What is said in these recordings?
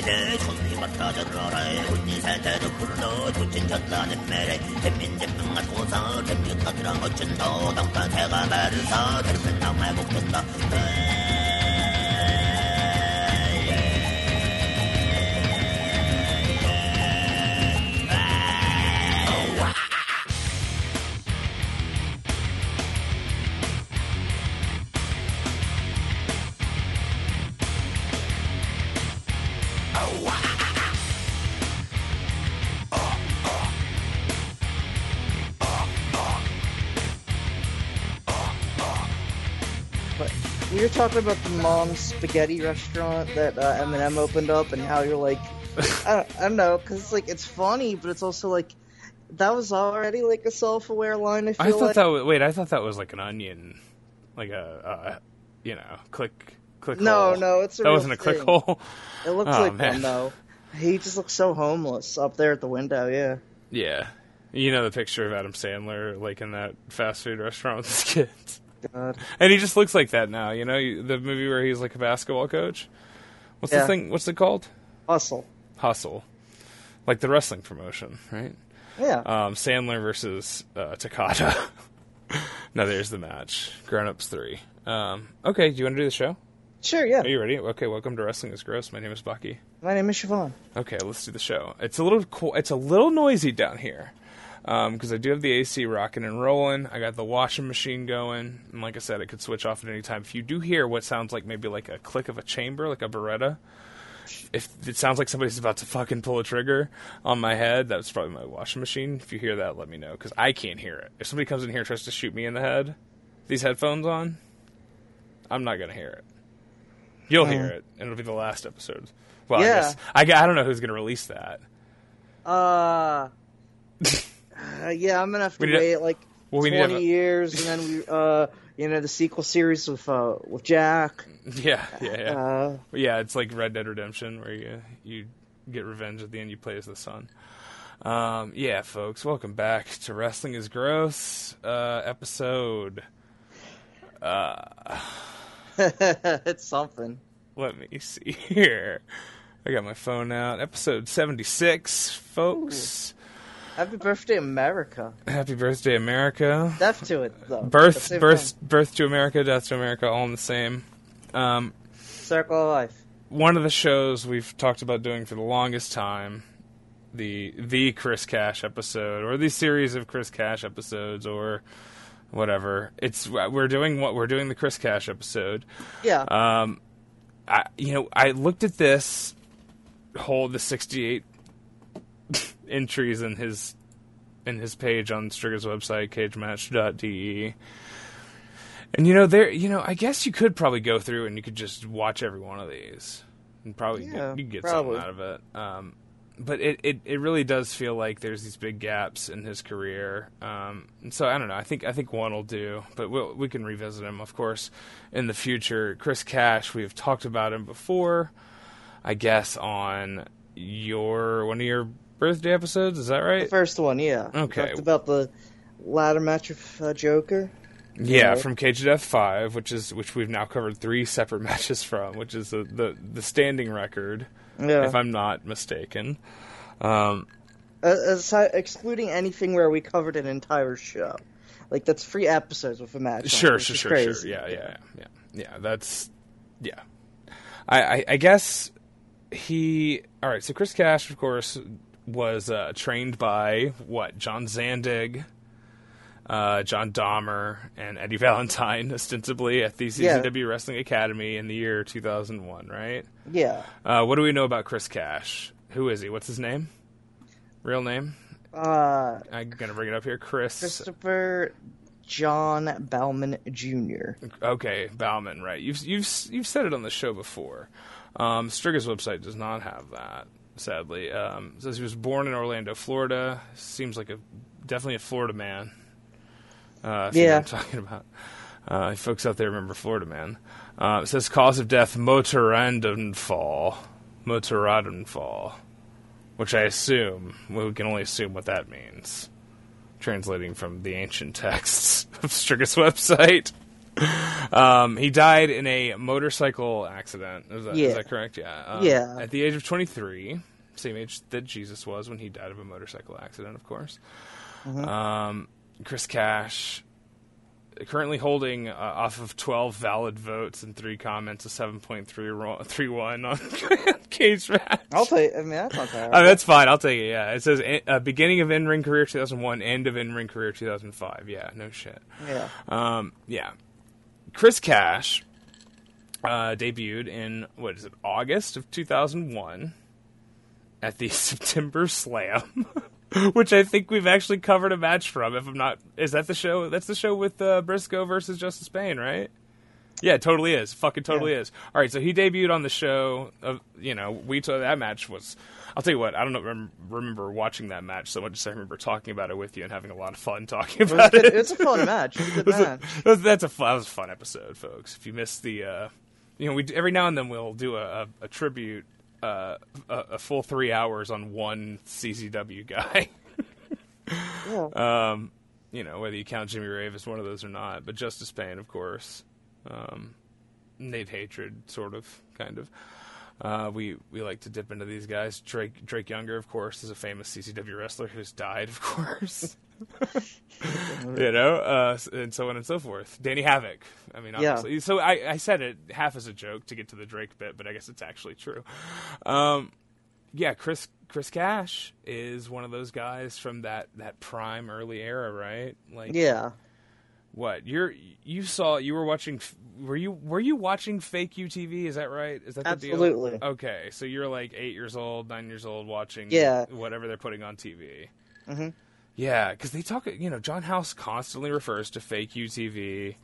매래 총리 맡아져라 군이 세대로 불러 조친 전단은 매래. 대민대명한 고사 대민타들랑 어쩐다 당탄 세가 매를 사. 대민 당해 복된다. Talking about the mom's spaghetti restaurant that uh, Eminem opened up, and how you're like, I don't, I don't know, because it's like it's funny, but it's also like that was already like a self-aware line. I feel I thought like. that was wait. I thought that was like an onion, like a uh, you know click click. No, hole. no, it's a that wasn't a ClickHole. It looks Oh, like man. one though. He just looks so homeless up there at the window. Yeah. Yeah, you know the picture of Adam Sandler like in that fast food restaurant with his kids, God. and he just looks like that now. You know the movie where he's like a basketball coach. What's the thing? What's it called? Hustle. Hustle, like the wrestling promotion, right? Yeah. Um, Sandler versus uh, Takada. now there's the match. Grown Ups three. Um, okay, do you want to do the show? sure. Yeah. Are you ready? Okay, welcome to Wrestling is Gross. My name is Bucky. My name is Siobhan. Okay, let's do the show. It's a little cool. It's a little noisy down here because I do have the AC rocking and rolling. I got the washing machine going, and like I said, it could switch off at any time. If you do hear what sounds like maybe like a click of a chamber, like a Beretta, if it sounds like somebody's about to fucking pull a trigger on my head, that's probably my washing machine. If you hear that, let me know because I can't hear it. If somebody comes in here and tries to shoot me in the head, these headphones on, I'm not gonna hear it. You'll hear it, and it'll be the last episode. Well, I Yeah. guess I, I don't know who's gonna release that. Uh, uh, yeah, I'm gonna have to We wait like Well, we twenty to have years, and then we, uh, you know, the sequel series with uh with Jack. yeah, yeah, yeah, Uh, yeah. It's like Red Dead Redemption, where you you get revenge at the end. You play as the son. Um, yeah, folks, welcome back to Wrestling is Gross uh, episode. it's something. Let me see here. I got my phone out. Episode seventy six, folks. Happy birthday, America. Happy birthday, America. Death to it though. Birth, birth, time. birth to America, death to America, all in the same. Um, Circle of life. one of the shows we've talked about doing for the longest time, the the Chris Cash episode, or the series of Chris Cash episodes, or whatever. It's we're doing what we're doing the Chris Cash episode. Yeah. Um, I you know I looked at this whole the sixty eight entries in his in his page on Strigger's website cagematch.de. And you know there you know I guess you could probably go through and you could just watch every one of these and probably Yeah, get, you get probably. something out of it. Um, but it, it, it really does feel like there's these big gaps in his career. Um, and so I don't know. I think I think one will do, but we'll, we can revisit him, of course, in the future. Chris Cash, we've talked about him before, I guess, on your one of your birthday episodes. Is that the right? first one, yeah. Okay. We talked about the ladder match of uh, Joker. Yeah, Yeah. from Cage of Death Five, which is which we've now covered three separate matches from, which is the the, the standing record, Yeah. if I'm not mistaken. Um, aside, excluding anything where we covered an entire show. Like that's three episodes with a match. Sure, which sure, sure, crazy. sure. Yeah, yeah, yeah, yeah. That's yeah. I, I, I guess he. All right. So Chris Cash, of course, was uh, trained by what John Zandig, uh, John Dahmer, and Eddie Valentine, ostensibly at the Yeah. Wrestling Academy in the year 2001. Right. Yeah. Uh, what do we know about Chris Cash? Who is he? What's his name? Real name? Uh, I'm gonna bring it up here. Chris. Christopher John Bauman Jr. Okay, Bauman, right? You've you've you've said it on the show before. Um, Striga's website does not have that, sadly. Um, says he was born in Orlando, Florida. Seems like a definitely a Florida man. Uh, if you know Yeah. I'm talking about. Uh, folks out there remember Florida man. Uh, says cause of death motorandenfall, motorandenfall, which I assume we can only assume what that means. Translating from the ancient texts of Striga's website. Um, he died in a motorcycle accident. Is that, is Yeah. that correct? Yeah. Um, Yeah. At the age of 23, same age that Jesus was when he died of a motorcycle accident, of course. Mm-hmm. Um, Chris Cash, currently holding uh, off of 12 valid votes and three comments, a 7.31 on Cage Match. I'll tell you. I mean, that's not bad. Oh, that's fine. I'll take it. Yeah, it says uh, beginning of in ring career 2001, end of in ring career 2005. Yeah, no shit. yeah. Um, yeah, Chris Cash uh, debuted in what is it, August of 2001 at the September Slam, which I think we've actually covered a match from. If I'm not, is that the show? That's the show with uh, Briscoe versus Justice Pain, right? Yeah, it totally is. Fucking totally Yeah. is. All right, so he debuted on the show. Of you know, we told that match was. I'll tell you what. I don't rem- remember watching that match so much as I remember talking about it with you and having a lot of fun talking about it. It's a fun match. It's a good match. That's- That's a that was a fun episode, folks. If you missed the, uh, you know, we every now and then we'll do a, a, a tribute, uh, a, a full three hours on one CZW guy. Yeah. um, you know, whether you count Jimmy Rave as one of those or not, but Justice Pain, of course. Um, Nate Hatred, sort of, kind of. Uh, we we like to dip into these guys. Drake Drake Younger, of course, is a famous CZW wrestler who's died, of course. you know, uh, and so on and so forth. Danny Havoc. I mean, Yeah. So I, I said it half as a joke to get to the Drake bit, but I guess it's actually true. Um, yeah, Chris Chris Cash is one of those guys from that that prime early era, right? Like, yeah. what you're you saw you were watching were you were you watching fake UTV? Is that right? Is that the Absolutely. deal? Okay, so you're like eight years old, nine years old, watching Yeah. whatever they're putting on TV. Mhm. Yeah, because they talk. You know, John House constantly refers to fake UTV,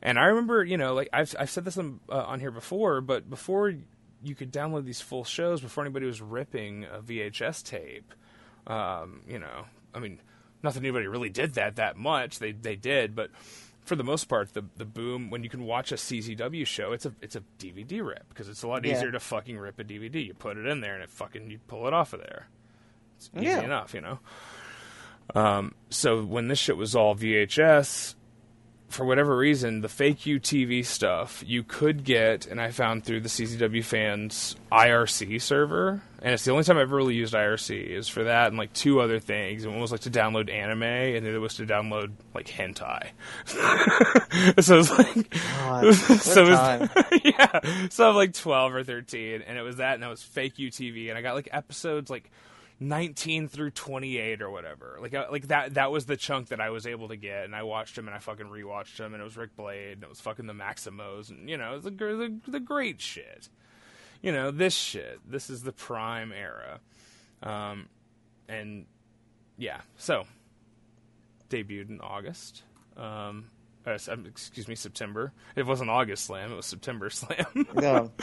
and I remember, you know, like I've I've said this on, uh, on here before, but before you could download these full shows, before anybody was ripping a VHS tape, um, you know, I mean, not that anybody really did that that much. They they did, but for the most part, the the boom when you can watch a CZW show, it's a it's a DVD rip because it's a lot Yeah. easier to fucking rip a DVD. You put it in there and it fucking you pull it off of there. It's easy Yeah. enough, you know. Um, so when this shit was all VHS, for whatever reason, the fake UTV stuff you could get, and I found through the CZW fans IRC server, and it's the only time I've ever really used IRC is for that and like two other things. And one was like to download anime, and the other was to download like hentai. so it's like, God, so what it was, yeah, so I'm like 12 or 13, and it was that, and it was fake UTV, and I got like episodes like 19 through 28 or whatever. Like uh, like that that was the chunk that I was able to get and I watched him and I fucking rewatched him and it was Rick Blade and it was fucking the Maximos and you know, it was the the, the great shit. You know, this shit. This is the prime era. Um and yeah, so debuted in August. Um uh, um, excuse me, September. It wasn't August Slam; it was September Slam. No.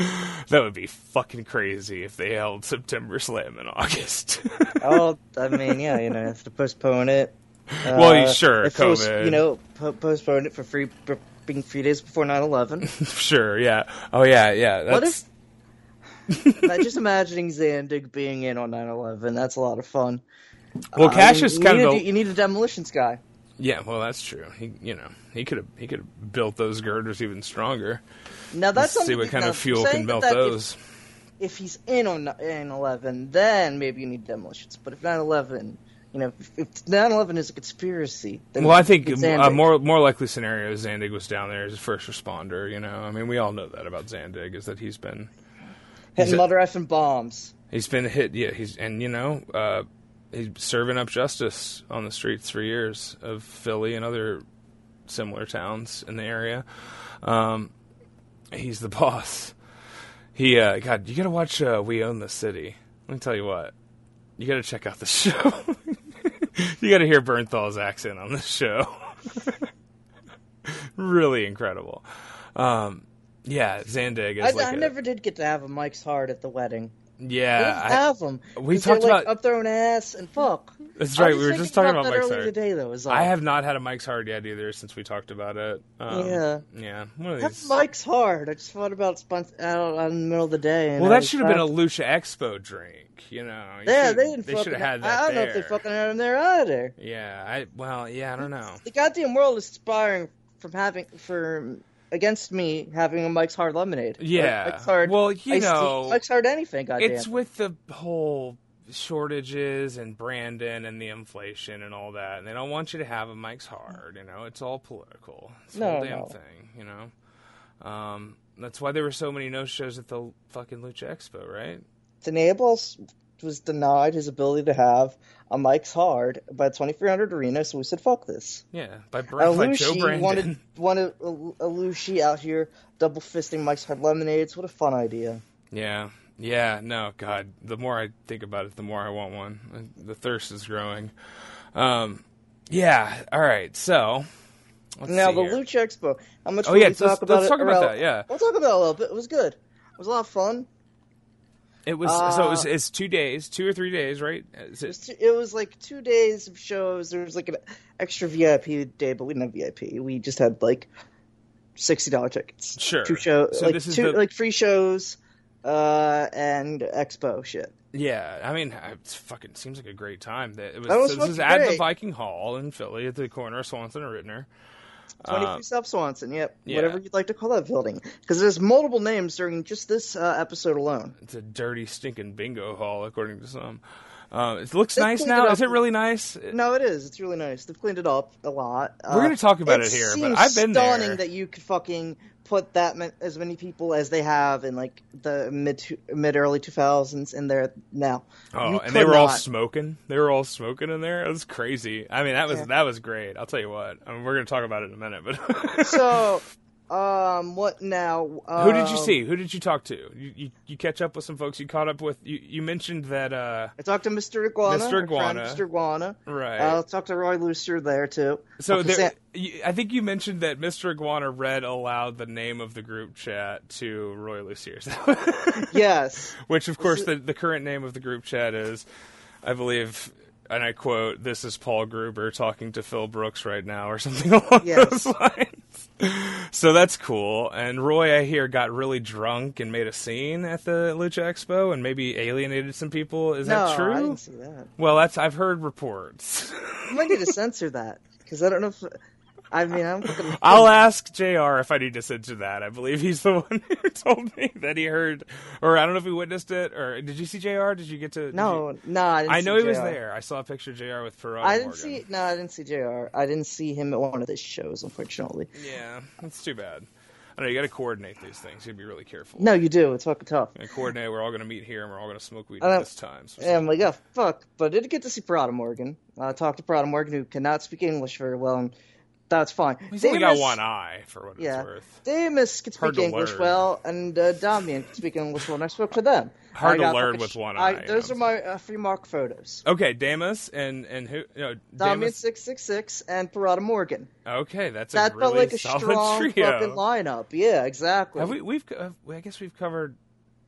that would be fucking crazy if they held September Slam in August. Oh, I mean, yeah, you know, have to postpone it. Well, Uh, sure, if it was, COVID. you know, po- postpone it for free, for being three days before 9/11. sure, yeah. Oh, yeah, yeah. That's, What if? Just imagining Zandig being in on 9/11. That's a lot of fun. well, Uh, Cash you- is kind of a, a, you need a demolitions guy. Yeah. Well, that's true. He, you know, he could have he could have built those girders even stronger. Now that's Let's see what kind of fuel can melt that those. If, he's in on 9/11, then maybe you need demolitions. But if 9/11, you know, if, if 9/11 is a conspiracy, then Well, I think a more more likely scenario is Zandig was down there as a first responder. You know, I mean, we all know that about Zandig is that he's been hitting he's mother effing bombs. He's been hit, yeah. He's and you know, uh, he's serving up justice on the streets for years of Philly and other similar towns in the area. Um, he's the boss. He, uh, God, you gotta watch uh, We Own the City. Let me tell you what, you gotta check out the show. you gotta hear Bernthal's accent on this show. really incredible. Um, yeah, Zandig is I, like I a- never did get to have a Mike's Hard at the wedding. Yeah. I- have them. we talked like, about- up their own ass and fuck. That's right. We were just talking about, that Mike's Hard. today, though. All. I have not had a Mike's Hard yet either since we talked about it. Um, Yeah. Yeah. One of Have these. Mike's Hard. I just thought about spon- out in the middle of the day. And well, that should have been a. Lucha Expo drink. You know. You Yeah, they didn't. They should have had that I don't know if they fucking had them there either. Yeah. I. Well. Yeah. I don't know. The goddamn world is aspiring from having for against me having a Mike's Hard Lemonade. Yeah. Like, Mike's Hard. Well, you tea, know, Mike's Hard anything. Goddamn. it's with the whole shortages and Brandon and the inflation and all that, and they don't want you to have a Mike's Hard. You know, it's all political. It's the No, whole damn no. thing. You know, um, that's why there were so many no shows at the fucking Lucha Expo, right? Tenables was denied his ability to have a Mike's Hard by 2300 Arena, so we said, fuck this. Yeah, by, Bra- by Joe Brandon. wanted, wanted Alushi out here double fisting Mike's Hard Lemonades. What a fun idea. Yeah, yeah, no, God. The more I think about it, the more I want one. The thirst is growing. Um, yeah. All right. So let's now, the here. Lucha Expo, how much Oh, yeah, we let's- talk about let's it? talk about Or that, yeah. We'll talk about it a little bit. It was good. It was a lot of fun. It was so it was, Uh, it's two days, two or three days, right? It it, was, two, it was like two days of shows. There was like an extra VIP day, but we didn't have VIP. We just had like sixty dollar tickets. Sure. Two shows, So like this is two the- like free shows, uh, and expo shit. yeah, I mean, it fucking seems like a great time. That it was. That was so this is at the. Viking Hall in Philly, at the corner of Swanson and Ritner. Uh, three South Swanson. Yep. yeah. Whatever you'd like to call that building, because there's multiple names during just this uh, episode alone. It's a dirty, stinking bingo hall, according to some. Um, it looks They nice now. up. Is it really nice? No, it is. It's really nice. They've cleaned it up a lot. We're gonna talk about it here, but I've been stunning there. that you could fucking put that ma- as many people as they have in like the mid mid early two thousands in there now. Oh, You and they were all smoking. They were all smoking in there. It was crazy. I mean, that was Yeah. that was great. I'll tell you what. I mean, we're gonna talk about it in a minute, but so, um, what now? who did you Um, see? Who did you talk to? You, you you catch up with some folks. You caught up with. You, you mentioned that. uh I talked to Mr. Iguana. Mr. Iguana. Mr. Iguana. Right. I'll talk to Roy Lucier there too. So there, Sam- I think you mentioned that Mr. Iguana read aloud the name of the group chat to Roy Lucier's, yes. which of course the the current name of the group chat is, I believe, and I quote, "This is Paul Gruber talking to Phil Brooks right now," or something along Yes. those lines. So that's cool. And Roy, I hear, got really drunk and made a scene at the Lucha Expo, and maybe alienated some people. Is no, that true? I didn't see that. Well, that's I've heard reports. You might need to censor that because I don't know if. I mean, I'm. I'll ask Jr. if I need to censor that. I believe he's the one who told me that he heard, or I don't know if he witnessed it, or did you see Jr. Did you get to? No, you- no, I didn't. I see know he was there. I saw a picture of Jr. with Ferrari. I didn't Morgan. see. No, I didn't see Jr. I didn't see him at one of his shows, unfortunately. Yeah, that's too bad. I know you got to coordinate these things. You got to be really careful. No, you do. It's fucking tough. And coordinate. We're all going to meet here, and we're all going to smoke weed at this time. So And I'm like, oh fuck! But I did get to see Prada Morgan. I talked to Prada Morgan, who cannot speak English very well, and that's fine. he's only got one eye for what Yeah, it's worth. Damus can speak English learn. well, and uh, Damian can speak English well, and I spoke to them. Hard I to got learn with sh- one I- those yeah. are my uh, free mark photos. Okay, Damus and and who? No, Damian Damus. six six six and Parada Morgan. Okay, that's a That really felt like a solid strong trio. fucking lineup. Yeah, exactly. Have we? We've. Uh, I guess we've covered.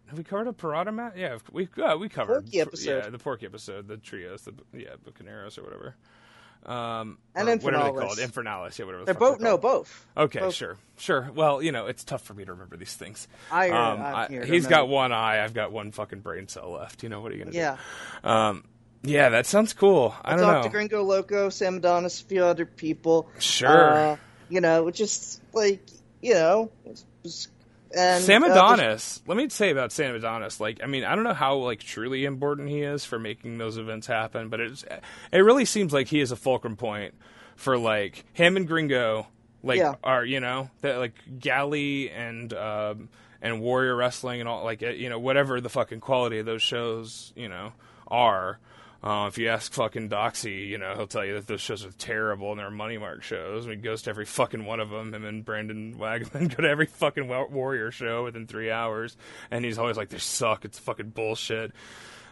Have we covered a Parada match? Yeah, we uh, we covered Porky episode. Yeah, the Porky episode, the trios, the yeah, Bucaneros or whatever. Um, And or what are they Infernalis. called? Infernalis. Yeah, whatever. The They're both they're no both. Okay, both. sure, sure. Well, you know, it's tough for me to remember these things. I, uh, Um, I'm I- he's got one eye. I've got one fucking brain cell left. You know what are you gonna Yeah. do? Um, yeah, that sounds cool. I, I don't talked know. to Gringo Loco, Sam Adonis, a few other people. Sure. Uh, you know, just like you know, and Sam uh, Adonis. let me say about Sam Adonis. Like, I mean, I don't know how like truly important he is for making those events happen, but it's it really seems like he is a fulcrum point for like him and Gringo. Like, Yeah. are you know that like Galley and um, and Warrior Wrestling and all like uh, you know whatever the fucking quality of those shows you know are. Uh, if you ask fucking Doxy, you know he'll tell you that those shows are terrible and they're money mark shows. He goes to every fucking one of them. Him and Brandon Wagman go to every fucking Warrior show within three hours, and he's always like, "They suck. It's fucking bullshit."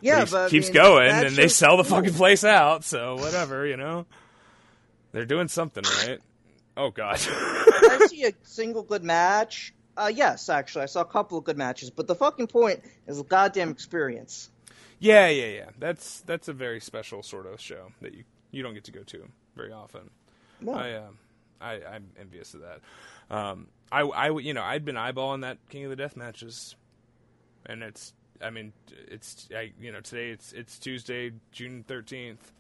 Yeah, but I keeps mean, going, and they sell the fucking place out. So whatever, you know. They're doing something right. Oh god. I see a single good match? Uh, yes, actually, I saw a couple of good matches, but the fucking point is the goddamn experience. Yeah, yeah, yeah. That's that's a very special sort of show that you you don't get to go to very often. No. I, uh, I I'm envious of that. Um, I I you know I'd been eyeballing that King of the Death matches, and it's I mean it's I you know today it's it's Tuesday June thirteenth.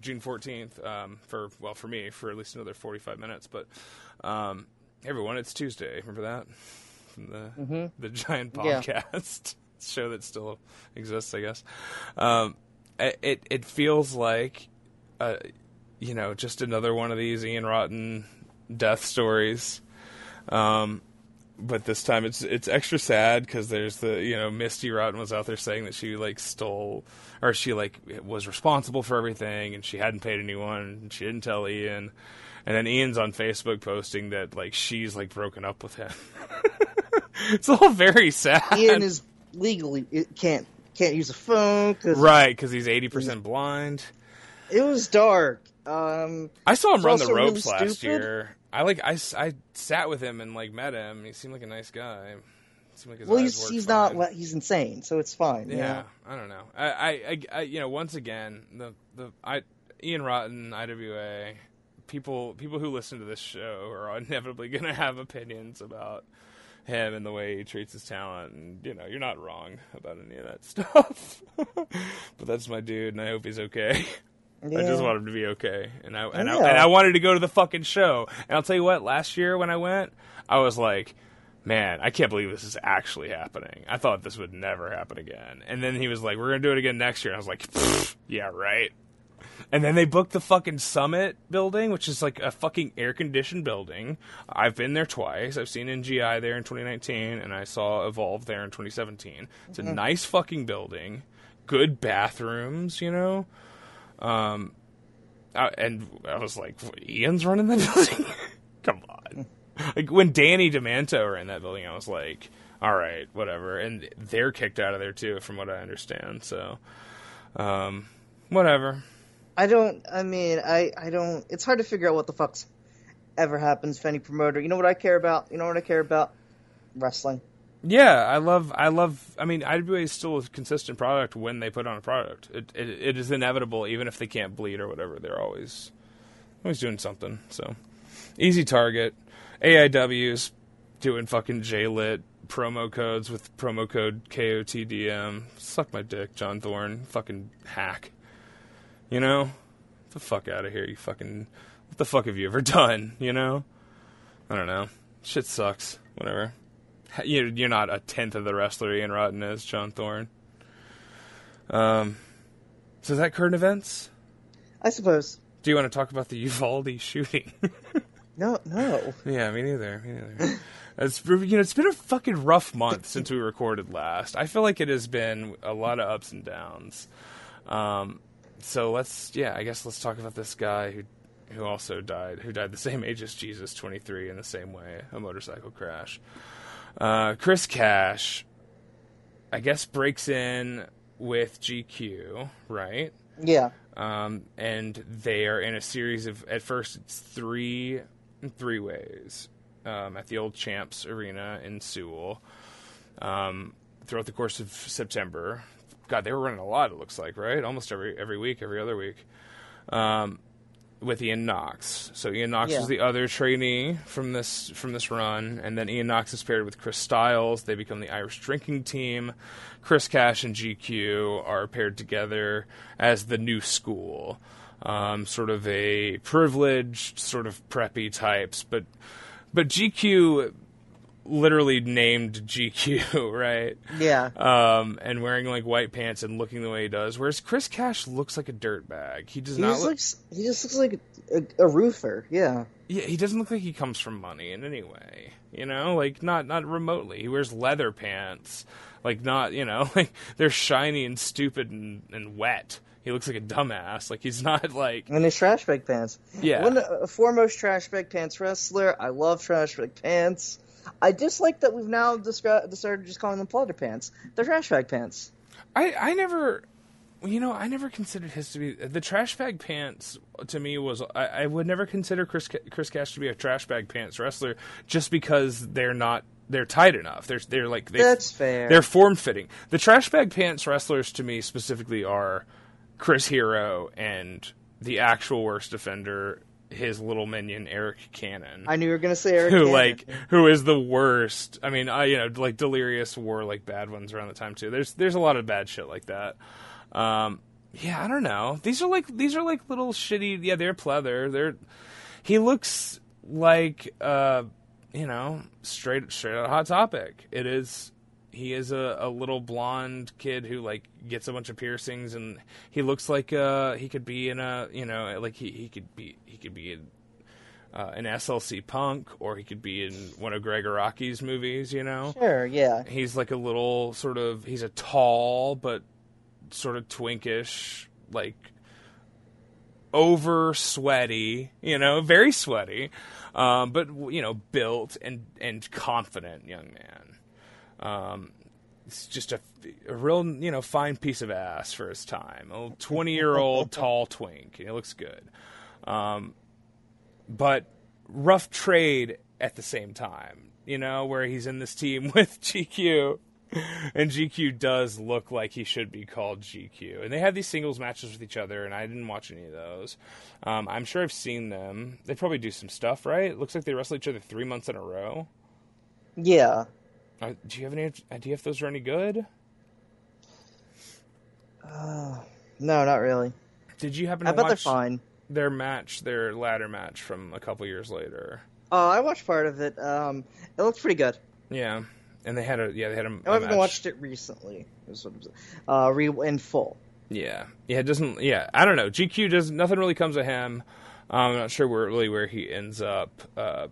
June fourteenth, um, for well for me for at least another forty five minutes, but um, everyone, it's Tuesday. Remember that from the hmm the giant Yeah. show that still exists, I guess. Um, it it- it feels like, uh, you know, just another one of these Ian Rotten death stories. Um, but this time it's it's extra sad because there's the you know Misty Rotten was out there saying that she like stole or she like was responsible for everything and she hadn't paid anyone and she didn't tell Ian, and then Ian's on Facebook posting that like she's like broken up with him. it's all very sad. Ian is legally it can't can't use a phone because right because he's eighty percent blind. it was dark. Um, I saw him run the also really ropes last stupid. year. I like I, I sat with him and like met him. He seemed like a nice guy. Like well, he's he's fine. not well, he's insane, so it's fine. you Yeah, know? I don't know. I, I, I, I, you know, once again, the the I, Ian Rotten, IWA, people people who listen to this show are inevitably going to have opinions about him and the way he treats his talent, and you know, you're not wrong about any of that stuff. but that's my dude, and I hope he's okay. I just Yeah. want him to be okay, and I and, I and I wanted to go to the fucking show. And I'll tell you what, last year when I went, I was like, man, I can't believe this is actually happening. I thought this would never happen again. And then he was like, we're gonna do it again next year. And I was like, yeah, right. And then they booked the fucking Summit building, which is like a fucking air conditioned building. I've been there twice. I've seen NGI there in 2019, and I saw Evolve there in 2017. It's a nice fucking building, good bathrooms, you know. Um, I, and I was like, Ian's running the building. Come on. Like when Danny Demanto ran that building, I was like, all right, whatever. And they're kicked out of there too, from what I understand. So, um, whatever. I don't. I mean, I I don't. It's hard to figure out what the fuck's ever happens for any promoter. You know what I care about? You know what I care about? Wrestling. Yeah, I love, I love. I mean, IWA is still a consistent product when they put on a product. It, it, it is inevitable, even if they can't bleed or whatever. They're always, always doing something. So, easy target. AIW's doing fucking JLit promo codes with promo code KOTDM. Suck my dick, John Thorne. Fucking hack. You know, Get the fuck out of here. You fucking. What the fuck have you ever done? You know. I don't know. Shit sucks. Whatever. You're, you're not a tenth of the wrestler Ian Rotten is, John Thorne. Um, so is that current events? I suppose. Do you want to talk about the Uvalde shooting? No, no. yeah, me neither. Me neither. It's you know it's been a fucking rough month since we recorded last. I feel like it has been a lot of ups and downs. Um, so let's yeah, I guess let's talk about this guy who who also died, who died the same age as Jesus, 23, in the same way, a motorcycle crash. Uh, Chris Cash, I guess, breaks in with GQ, right? Yeah. um, and they are in a series of at first it's three three ways um, at the old Champs Arena in Sewell um, throughout the course of September. God, they were running a lot. It looks like right, almost every every week, every other week. Um, with Ian Knox. So Ian Knox Yeah. was the other trainee from this from this run, and then Ian Knox is paired with Chris Styles. They become the Irish drinking team. Chris Cash and GQ are paired together as the new school, um, sort of a privileged, sort of preppy types, but but GQ literally named GQ, right? Yeah. Um, and wearing like white pants and looking the way he does, whereas Chris Cash looks like a dirtbag. He does He not just look. looks. He just looks like a, a roofer. Yeah. Yeah, he doesn't look like he comes from money in any way. You know, like not not remotely. He wears leather pants, like not you know, like they're shiny and stupid and, and wet. He looks like a dumbass. Like he's not like And his trash bag pants. yeah. One a foremost trash bag pants wrestler. I love trash bag pants. I dislike that we've now descri- decided just calling them plotter pants. They're trash bag pants. I I never, you know, I never considered his to be the trash bag pants. To me, was I, I would never consider Chris Chris Cash to be a trash bag pants wrestler just because they're not they're tight enough. They're they're like they, That's fair. They're form fitting. The trash bag pants wrestlers to me specifically are Chris Hero and the actual worst offender, his little minion Eric Cannon I knew you were gonna say Eric. who Cannon. like who is the worst. I mean, I you know like Delirious wore like bad ones around the time too. There's there's a lot of bad shit like that. Um, yeah, I don't know. These are like these are like little shitty. Yeah, they're pleather. They're he looks like uh you know, straight straight out hot topic. It is he is a, a little blonde kid who like gets a bunch of piercings and he looks like uh he could be in a you know like he, he could be he could be in uh, an SLC punk or he could be in one of Gregg Araki's movies, you know. Sure, yeah. He's like a little sort of he's a tall but sort of twinkish like over sweaty, you know, very sweaty, um, but you know, built and and confident young man. Um, it's just a, a real, you know, fine piece of ass for his time. A twenty year old tall twink. He looks good, um, but rough trade at the same time. You know, where he's in this team with GQ and GQ does look like he should be called GQ. And they have these singles matches with each other, and I didn't watch any of those. Um, I'm sure I've seen them. They probably do some stuff, right? It looks like they wrestle each other three months in a row. Yeah. Uh, do you have any idea if those are any good? Uh, no, not really. Did you happen to I bet they're fine. their match, their ladder match from a couple years later? Oh, I watched part of it. Um, it looked pretty good. Yeah, and they had a yeah they had a, a I haven't match. watched it recently. is what Uh, re in full. Yeah, yeah, it doesn't. Yeah, I don't know. GQ does nothing really comes of him. Um, I'm not sure where really where he ends up. Uh,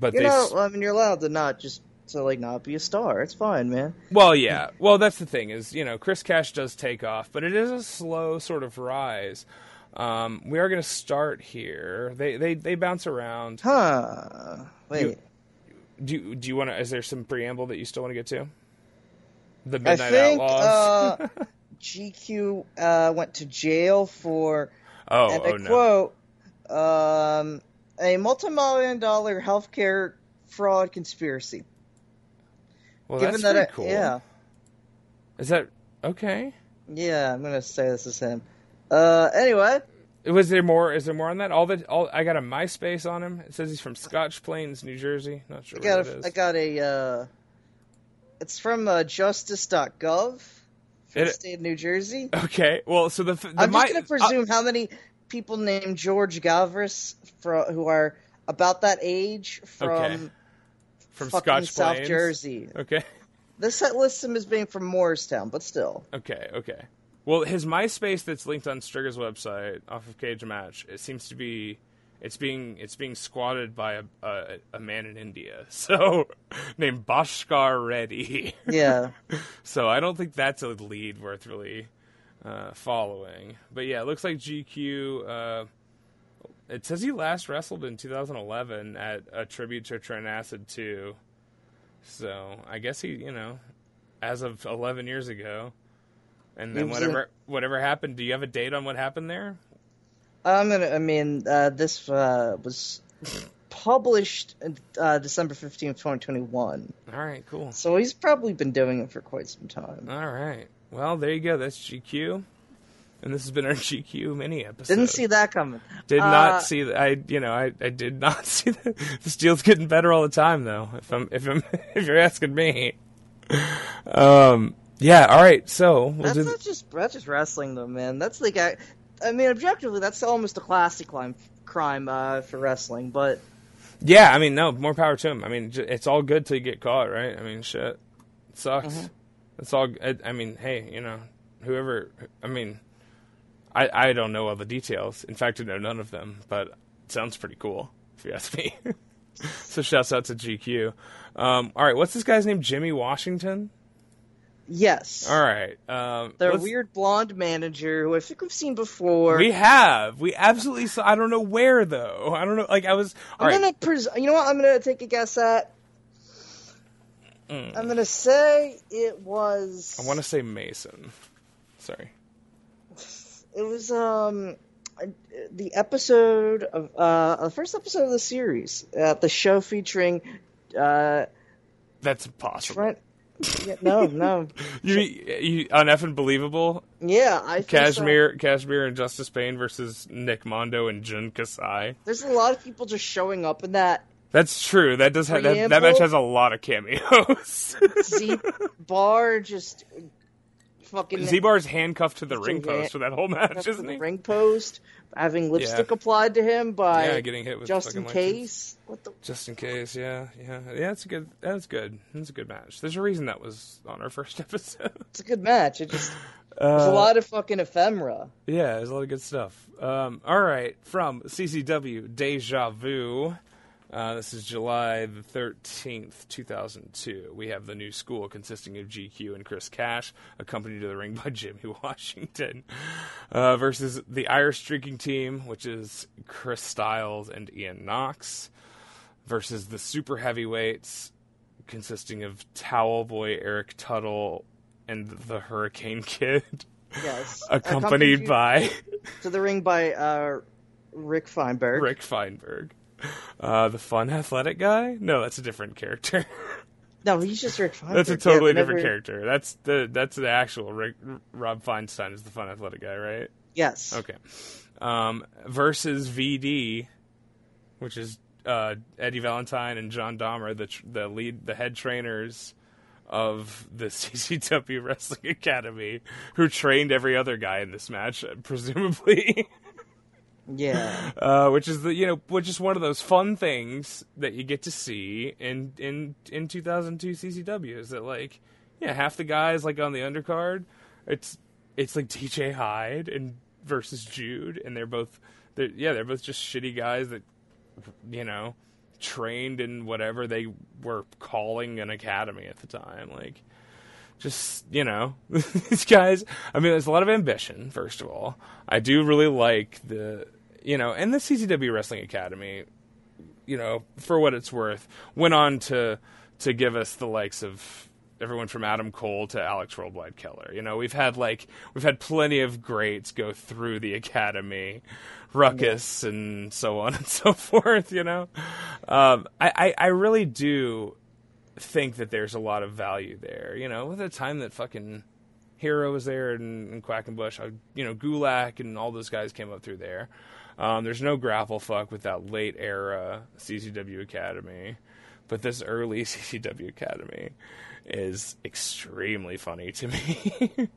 but You they, know, I mean, you're allowed to not just to like not be a star. It's fine, man. well, yeah, well, that's the thing is you know Chris Cash does take off, but it is a slow sort of rise. Um, we are going to start here. They they they bounce around. Huh? Wait. Do you, do you want to? Is there some preamble that you still want to get to? The I Midnight think Outlaws. uh, GQ uh, went to jail for, oh, and oh I no. quote, um, a multi-million dollar healthcare fraud conspiracy. Well, Given that's that, pretty I- cool. yeah, Is that okay? yeah, I'm gonna say this is him. Uh, anyway, Was there more? Is there more on that? All the all I got a MySpace on him. It says he's from Scotch Plains, New Jersey. Not sure I got where a, is. I got a, uh, it's from uh, justice.gov for the It- state of New Jersey. okay, well, so the, the I'm my, just going to presume how many people named George Galvris fro who are about that age from Okay. From Scotch South Plains. Jersey. Okay, This set lists him as being from Morristown, but still. okay, okay. Well, his MySpace that's linked on Strigger's website off of Cage Match. It seems to be. It's being it's being squatted by a a, a man in India, so named Bhaskar Reddy. Yeah. So I don't think that's a lead worth really uh, following. But yeah, it looks like GQ. Uh, it says he last wrestled in 2011 at a tribute to Trent Acid 2. So I guess he, you know, as of 11 years ago. And then He was whatever whatever happened. Do you have a date on what happened there? I'm gonna. I mean, uh, this uh, was published uh, December fifteenth, twenty twenty one. All right, cool. So he's probably been doing it for quite some time. All right. Well, there you go. That's GQ. And this has been our GQ mini episode. Didn't see that coming. Did Uh, not see that. I, you know, I, I did not see that. This deal's getting better all the time, though. If I'm, if I'm, if you're asking me. Um. Yeah. All right. So we'll That's not just that's just wrestling though, man. That's like I, I mean, objectively, that's almost a classic crime crime uh, for wrestling. But yeah. I mean, no. More power to him. I mean, it's all good till you get caught, right? I mean, shit. It sucks. Mm-hmm. It's all. I, I mean, hey, you know, whoever. I mean, I, I don't know all the details. In fact, I know none of them. But it sounds pretty cool, if you ask me. so shouts out to GQ. Um, all right, what's this guy's name? Jimmy Washington. yes, All right. Um, the weird blonde manager who I think we've seen before. We have. We absolutely saw. I don't know where though. I don't know. Like I was. I'm right. gonna pres- you know what I'm gonna take a guess at. Mm. I'm gonna say it was. I want to say Mason. Sorry. It was um the episode of uh the first episode of the series, uh, the show featuring uh That's impossible. Trent. Yeah, no, no. You, you on effing believable? Yeah, I think so. Kashmere, Kashmere, and Justice Pain versus Nick Mondo and Jun Kasai. There's a lot of people just showing up in that. That's true. That does have that, that match has a lot of cameos. Z bar just fucking Z-Bar's handcuffed to the ring post for that whole match, isn't the he? ring post, having lipstick Yeah. applied to him by Yeah, getting hit with just in case. What the? Just in case, yeah, yeah, yeah. A good. That's good. It's a good match. There's a reason that was on our first episode. It's a good match. It just there's a Uh, lot of fucking ephemera. Yeah, there's a lot of good stuff. Um, all right, from CZW Deja Vu. Uh, this is July the 13th, 2002. We have the new school consisting of GQ and Chris Cash, accompanied to the ring by Jimmy Washington, uh, versus the Irish Drinking Team, which is Chris Styles and Ian Knox, versus the Super Heavyweights, consisting of Towel Boy Eric Tuttle and the Hurricane Kid, Yes, accompanied by. to the ring by uh, Rick Feinberg. Rick Feinberg. Uh, the fun athletic guy? No, that's a different character. No, he's just Rick that's a Yeah, totally they different never- character. That's the that's the actual Rick, Rob Feinstein is the fun athletic guy, right? Yes. Okay. Um, versus VD, which is uh, Eddie Valentine and John Dahmer, the tr- the lead, the head trainers of the CZW Wrestling Academy, who trained every other guy in this match, presumably. Yeah. uh, which is the you know which is one of those fun things that you get to see in in in 2002 CZW is that like yeah half the guys like on the undercard it's it's like DJ Hyde and versus Jude and they're both they're, yeah they're both just shitty guys that you know trained in whatever they were calling an academy at the time like just you know these guys i mean there's a lot of ambition first of all. I do really like the you know and the czw wrestling academy you know for what it's worth went on to to give us the likes of everyone from adam cole to alex worldwide keller. You know we've had like we've had plenty of greats go through the academy ruckus and so on and so forth you know? Um, I, I i really do think that there's a lot of value there. You know, with the time that fucking Hero was there and, and Quackenbush, I, you know, Gulak and all those guys came up through there. Um, there's no grapple fuck with that late era CZW Academy, but this early CZW Academy is extremely funny to me.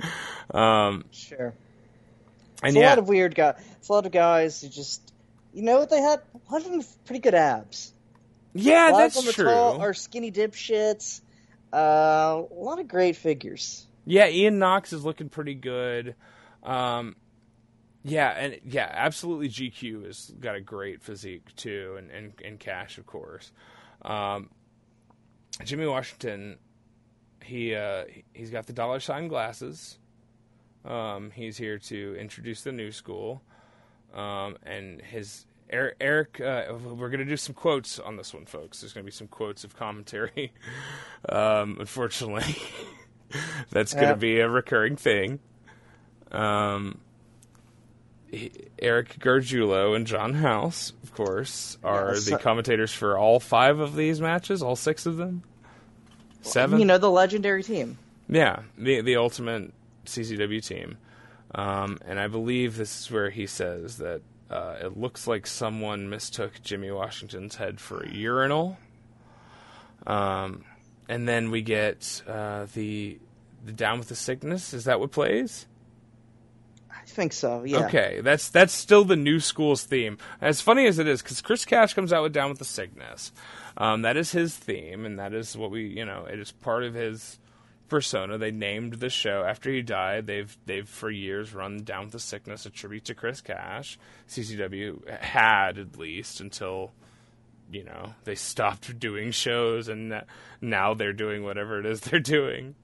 um, Sure. and It's a lot of weird guys. It's a lot of guys who just, you know, what they had a lot of them with pretty good abs. Yeah, that's true. tall, are skinny dipshits. Uh, a lot of great figures. Yeah, Ian Knox is looking pretty good. Um, yeah, and yeah, absolutely. GQ has got a great physique too, and and, and Cash, of course. Um, Jimmy Washington, he uh, he's got the dollar sign glasses. Um, he's here to introduce the new school, um, and his Eric. Eric uh, we're gonna do some quotes on this one, folks. There's gonna be some quotes of commentary. um, unfortunately, that's gonna Yeah. be a recurring thing. Um, he- Eric Gargiulo and John House, of course, are the commentators for all five of these matches, all six of them. Seven. You know, the legendary team. Yeah, the the ultimate CZW team, um, and I believe this is where he says that uh, it looks like someone mistook Jimmy Washington's head for a urinal. Um, and then we get uh, the the down with the sickness. Is that what plays? I think so. Yeah. Okay, that's that's still the new school's theme. As funny as it is, because Chris Cash comes out with "Down with the Sickness," um, that is his theme, and that is what we, you know, it is part of his persona. They named the show after he died. They've they've for years run "Down with the Sickness," a tribute to Chris Cash. CZW had at least until you know they stopped doing shows, and now they're doing whatever it is they're doing.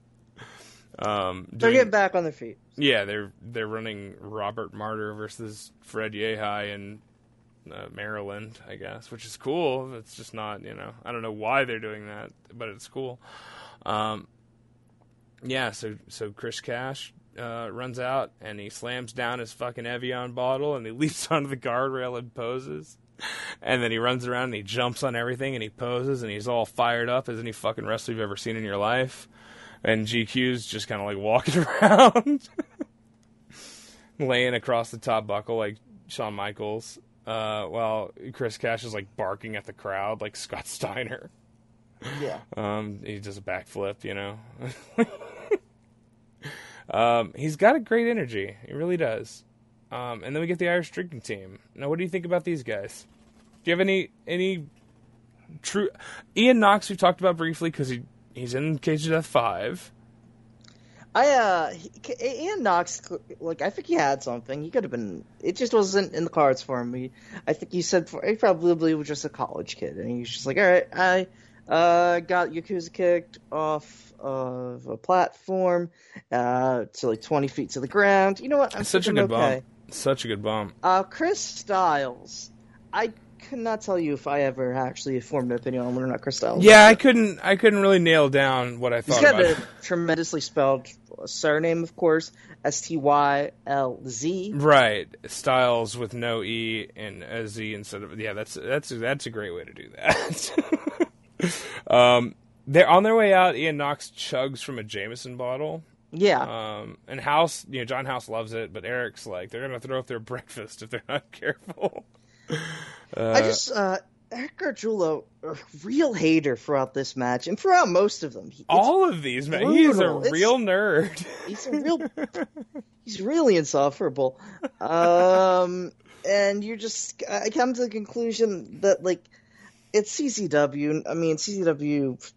Um, They're getting back on their feet. yeah, they're they're running Robert Martyr versus Fred Yehi in uh, Maryland, I guess, which is cool. It's just not, you know, I don't know why they're doing that, but it's cool. Um, yeah, so so Chris Cash uh, runs out and he slams down his fucking Evian bottle and he leaps onto the guardrail and poses. And then he runs around and he jumps on everything and he poses and he's all fired up as any fucking wrestler you've ever seen in your life. And GQ's just kind of like walking around, laying across the top buckle like Shawn Michaels, uh, while Chris Cash is like barking at the crowd like Scott Steiner. Yeah. Um, he does a backflip, you know. Um, he's got a great energy. He really does. Um, and then we get the Irish drinking team. Now, what do you think about these guys? Do you have any any true Ian Knox? We've talked about briefly because he he's in Cage of Death five. I uh, he, Ian Knox, like I think he had something. He could have been. It just wasn't in the cards for him. He, I think he said for, he probably was just a college kid, and he's just like, all right, I uh got Yakuza kicked off of a platform uh to like twenty feet to the ground. You know what? I'm Such a good okay. bump. Such a good bump. Uh, Chris Styles, I cannot tell you if I ever actually formed an opinion on whether or not Chris Styles. Yeah, I couldn't I couldn't really nail down what I He's thought got about a it. tremendously spelled surname, of course, S T Y L Z. Right, Styles with no e and a z instead of yeah. That's that's that's a great way to do that. um, they're on their way out. Ian Knox chugs from a Jameson bottle. Yeah, Um, and House, you know, John House loves it, but Eric's like they're gonna throw up their breakfast if they're not careful. I just uh, Eric Gargiulo, a real hater throughout this match and throughout most of them. He, All of these, man, he is a. It's- real nerd. he's a real, he's really insufferable. Um, and you're just, I come to the conclusion that like, it's CZW. I mean, CZW,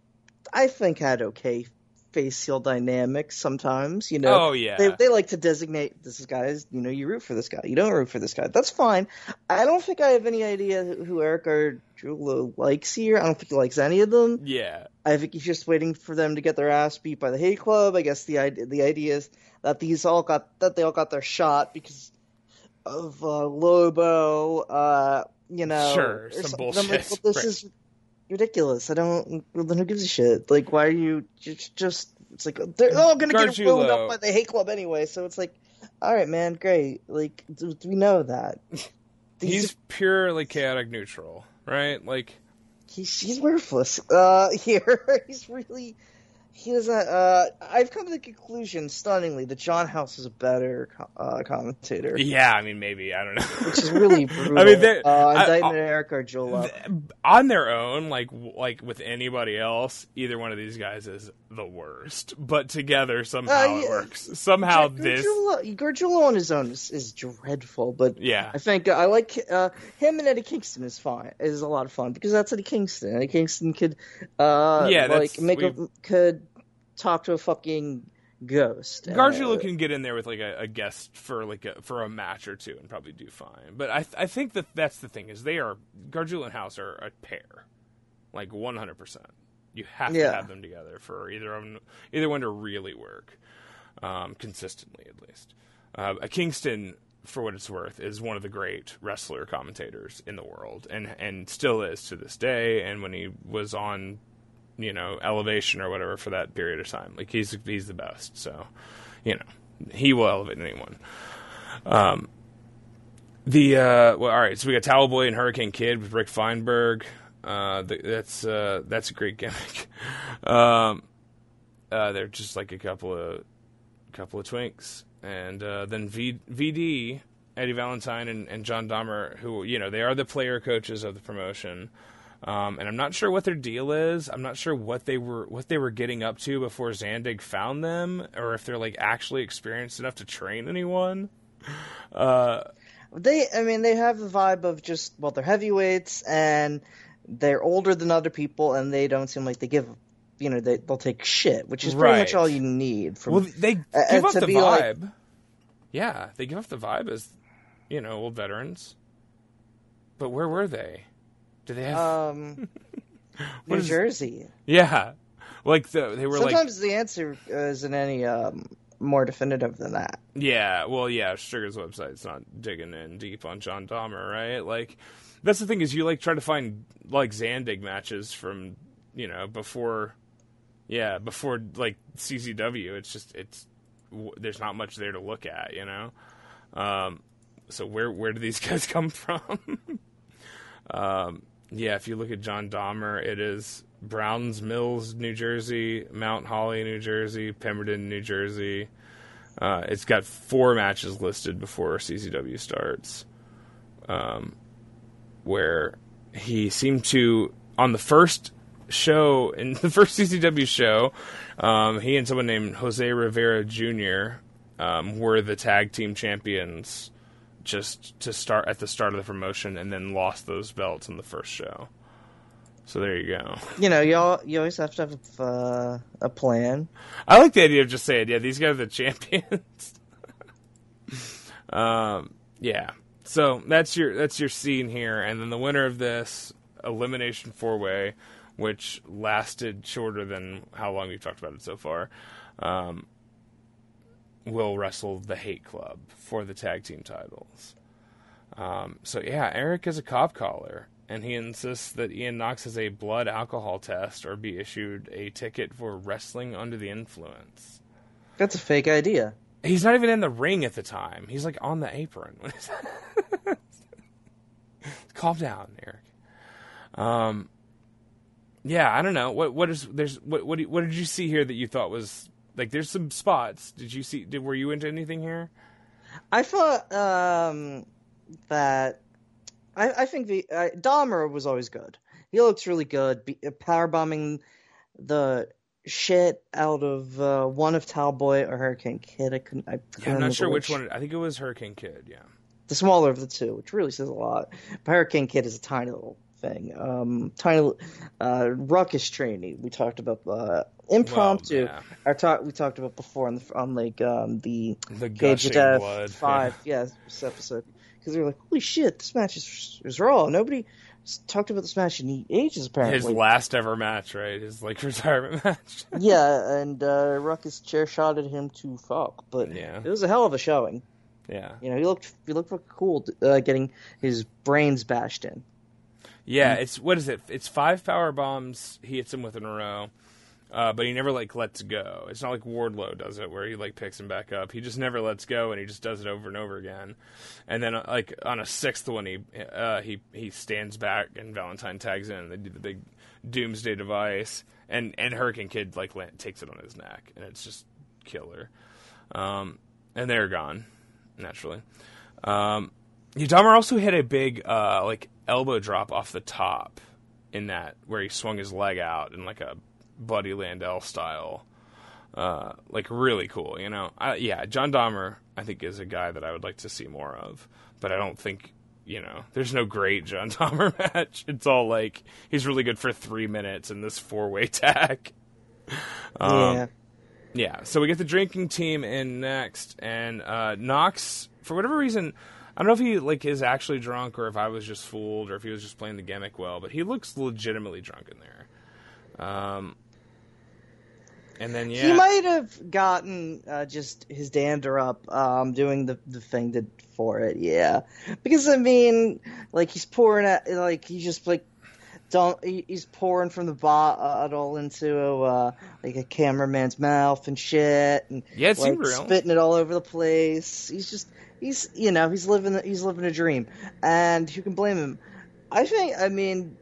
I think had okay face heel dynamics sometimes. You know, Oh, yeah. they they like to designate this guy as you know you root for this guy, you don't root for this guy. That's fine. I don't think I have any idea who Eric Gargiulo likes here. I don't think he likes any of them. yeah, I think he's just waiting for them to get their ass beat by the Hate Club. I guess the idea the idea is that these all got that they all got their shot because of uh, Lobo. Uh, you know, Sure, or some something. I'm like, well, this Right. is ridiculous. I don't. Well, then who gives a shit? Like, why are you just? just it's like they're all gonna get ruined up by the Hate Club anyway. So it's like, all right, man, great. Like, do, do we know that? He's purely chaotic neutral, right? Like, he's he's worthless uh here he's really he doesn't uh i've come to the conclusion stunningly that john house is a better uh, commentator yeah, I mean, maybe I don't know. which is really brutal I mean, they're- uh I- indictment of eric Gargiulo. on their own, like like with anybody else, either one of these guys is the worst. But together, somehow Uh, it works. Somehow this, Gargiulo, on his own is, is dreadful but yeah, I think I like uh, him and Eddie Kingston is fine. Is a lot of fun because that's Eddie Kingston. Eddie Kingston could, uh, Yeah, like make a, could talk to a fucking ghost. Gargiulo Uh, can get in there with like a, a guest for like a, for a match or two and probably do fine. But I I think that that's the thing is they are Gargiulo and House are a pair, like one hundred percent. You have to have them together for either of 'em- either one to really work um, consistently, at least. Uh, a Kingston, for what it's worth, is one of the great wrestler commentators in the world, and and still is to this day. And when he was on, you know, Elevation or whatever for that period of time, like he's he's the best. So, you know, he will elevate anyone. Um, the uh, well, all right. So we got Towel Boy and Hurricane Kid with Rick Feinberg. Uh, the, that's uh, that's a great gimmick. um, uh, they're just like a couple of couple of twinks, and uh, then v, VD Eddie Valentine and, and John Dahmer, who you know they are the player coaches of the promotion. Um, and I'm not sure what their deal is. I'm not sure what they were what they were getting up to before Zandig found them, or if they're like actually experienced enough to train anyone. Uh, They, I mean, they have the vibe of just well, they're heavyweights and they're older than other people, and they don't seem like they give, you know, they they'll take shit, which is pretty much all you need from. Well, they uh, give off to the be like- vibe. yeah, they give off the vibe as, you know, old veterans. But where were they? Did they have? um, New is- Jersey. yeah, like the, they were like, Sometimes the answer isn't any um, more definitive than that. yeah, well, yeah. Sugar's website's not digging in deep on John Dahmer, right? Like, that's the thing is you like try to find like Zandig matches from you know before, yeah, before like CZW. It's just it's w- there's not much there to look at, you know. Um, so where where do these guys come from? um, yeah, if you look at John Dahmer, it is Browns Mills, New Jersey, Mount Holly, New Jersey, Pemberton, New Jersey. Uh, it's got four matches listed before CZW starts, um, where he seemed to on the first show in the first CZW show, um, he and someone named Jose Rivera Jr. Um, were the tag team champions just to start at the start of the promotion, and then lost those belts in the first show. So there you go. You know, you all, you always have to have uh, a plan. I like the idea of just saying, yeah, these guys are the champions. um, yeah. So that's your that's your scene here, and then the winner of this elimination four way, which lasted shorter than how long we've talked about it so far, um, will wrestle the Hate Club for the tag team titles. Um, so yeah, Eric is a cop caller, and he insists that Ian Knox has a blood alcohol test or be issued a ticket for wrestling under the influence. That's a fake idea. He's not even in the ring at the time. He's like on the apron. Calm down, Eric. Um, yeah, I don't know. What what is there's what what, what did you see here that you thought was like? There's some spots. Did you see? Did were you into anything here? I thought um, that I, I think the uh, Dahmer was always good. He looks really good. Be, uh, power bombing the shit out of uh, one of Towel Boy or Hurricane Kid. I couldn't. I couldn't Yeah, I'm not sure which which one. I think it was Hurricane Kid. Yeah. the smaller of the two, which really says a lot. But Hurricane Kid is a tiny little thing. Um, tiny uh, ruckus training. We talked about uh, impromptu. Well, I talked. We talked about before on the on like um, the The Cage of Death blood. five. Yeah, this episode because they were like, "Holy shit, this match is is raw." Nobody talked about this match in ages apparently. His last ever match, right? His like retirement match. yeah, and uh, Ruckus chair shotted him to fuck, but Yeah. it was a hell of a showing. yeah. You know, he looked he looked cool uh, getting his brains bashed in. Yeah, it's what is it? It's five power bombs he hits him with in a row, uh, but he never like lets go. It's not like Wardlow does it, where he like picks him back up. He just never lets go, and he just does it over and over again. And then uh, like on a sixth one, he uh, he he stands back, and Valentine tags in. and They do the big Doomsday device, and and Hurricane Kid like takes it on his neck, and it's just killer. Um, and they're gone naturally. Um, Dahmer also hit a big uh, like elbow drop off the top in that where he swung his leg out in like a Buddy Landel style. Uh, like really cool, you know. I, yeah, John Dahmer I think is a guy that I would like to see more of, but I don't think you know. There's no great John Dahmer match. It's all like he's really good for three minutes in this four way tag. Um, yeah, yeah, so we get the drinking team in next, and uh, Knox, for whatever reason, I don't know if he like is actually drunk or if I was just fooled or if he was just playing the gimmick well, but he looks legitimately drunk in there. Um, and then yeah, he might have gotten uh, just his dander up um, doing the the thing to, for it. Yeah, because I mean, like he's pouring at like he just like don't he- he's pouring from the bottle into uh, like a cameraman's mouth and shit, and Yeah, it like, real. spitting it all over the place. He's just he's you know he's living he's living a dream, and who can blame him? I think I mean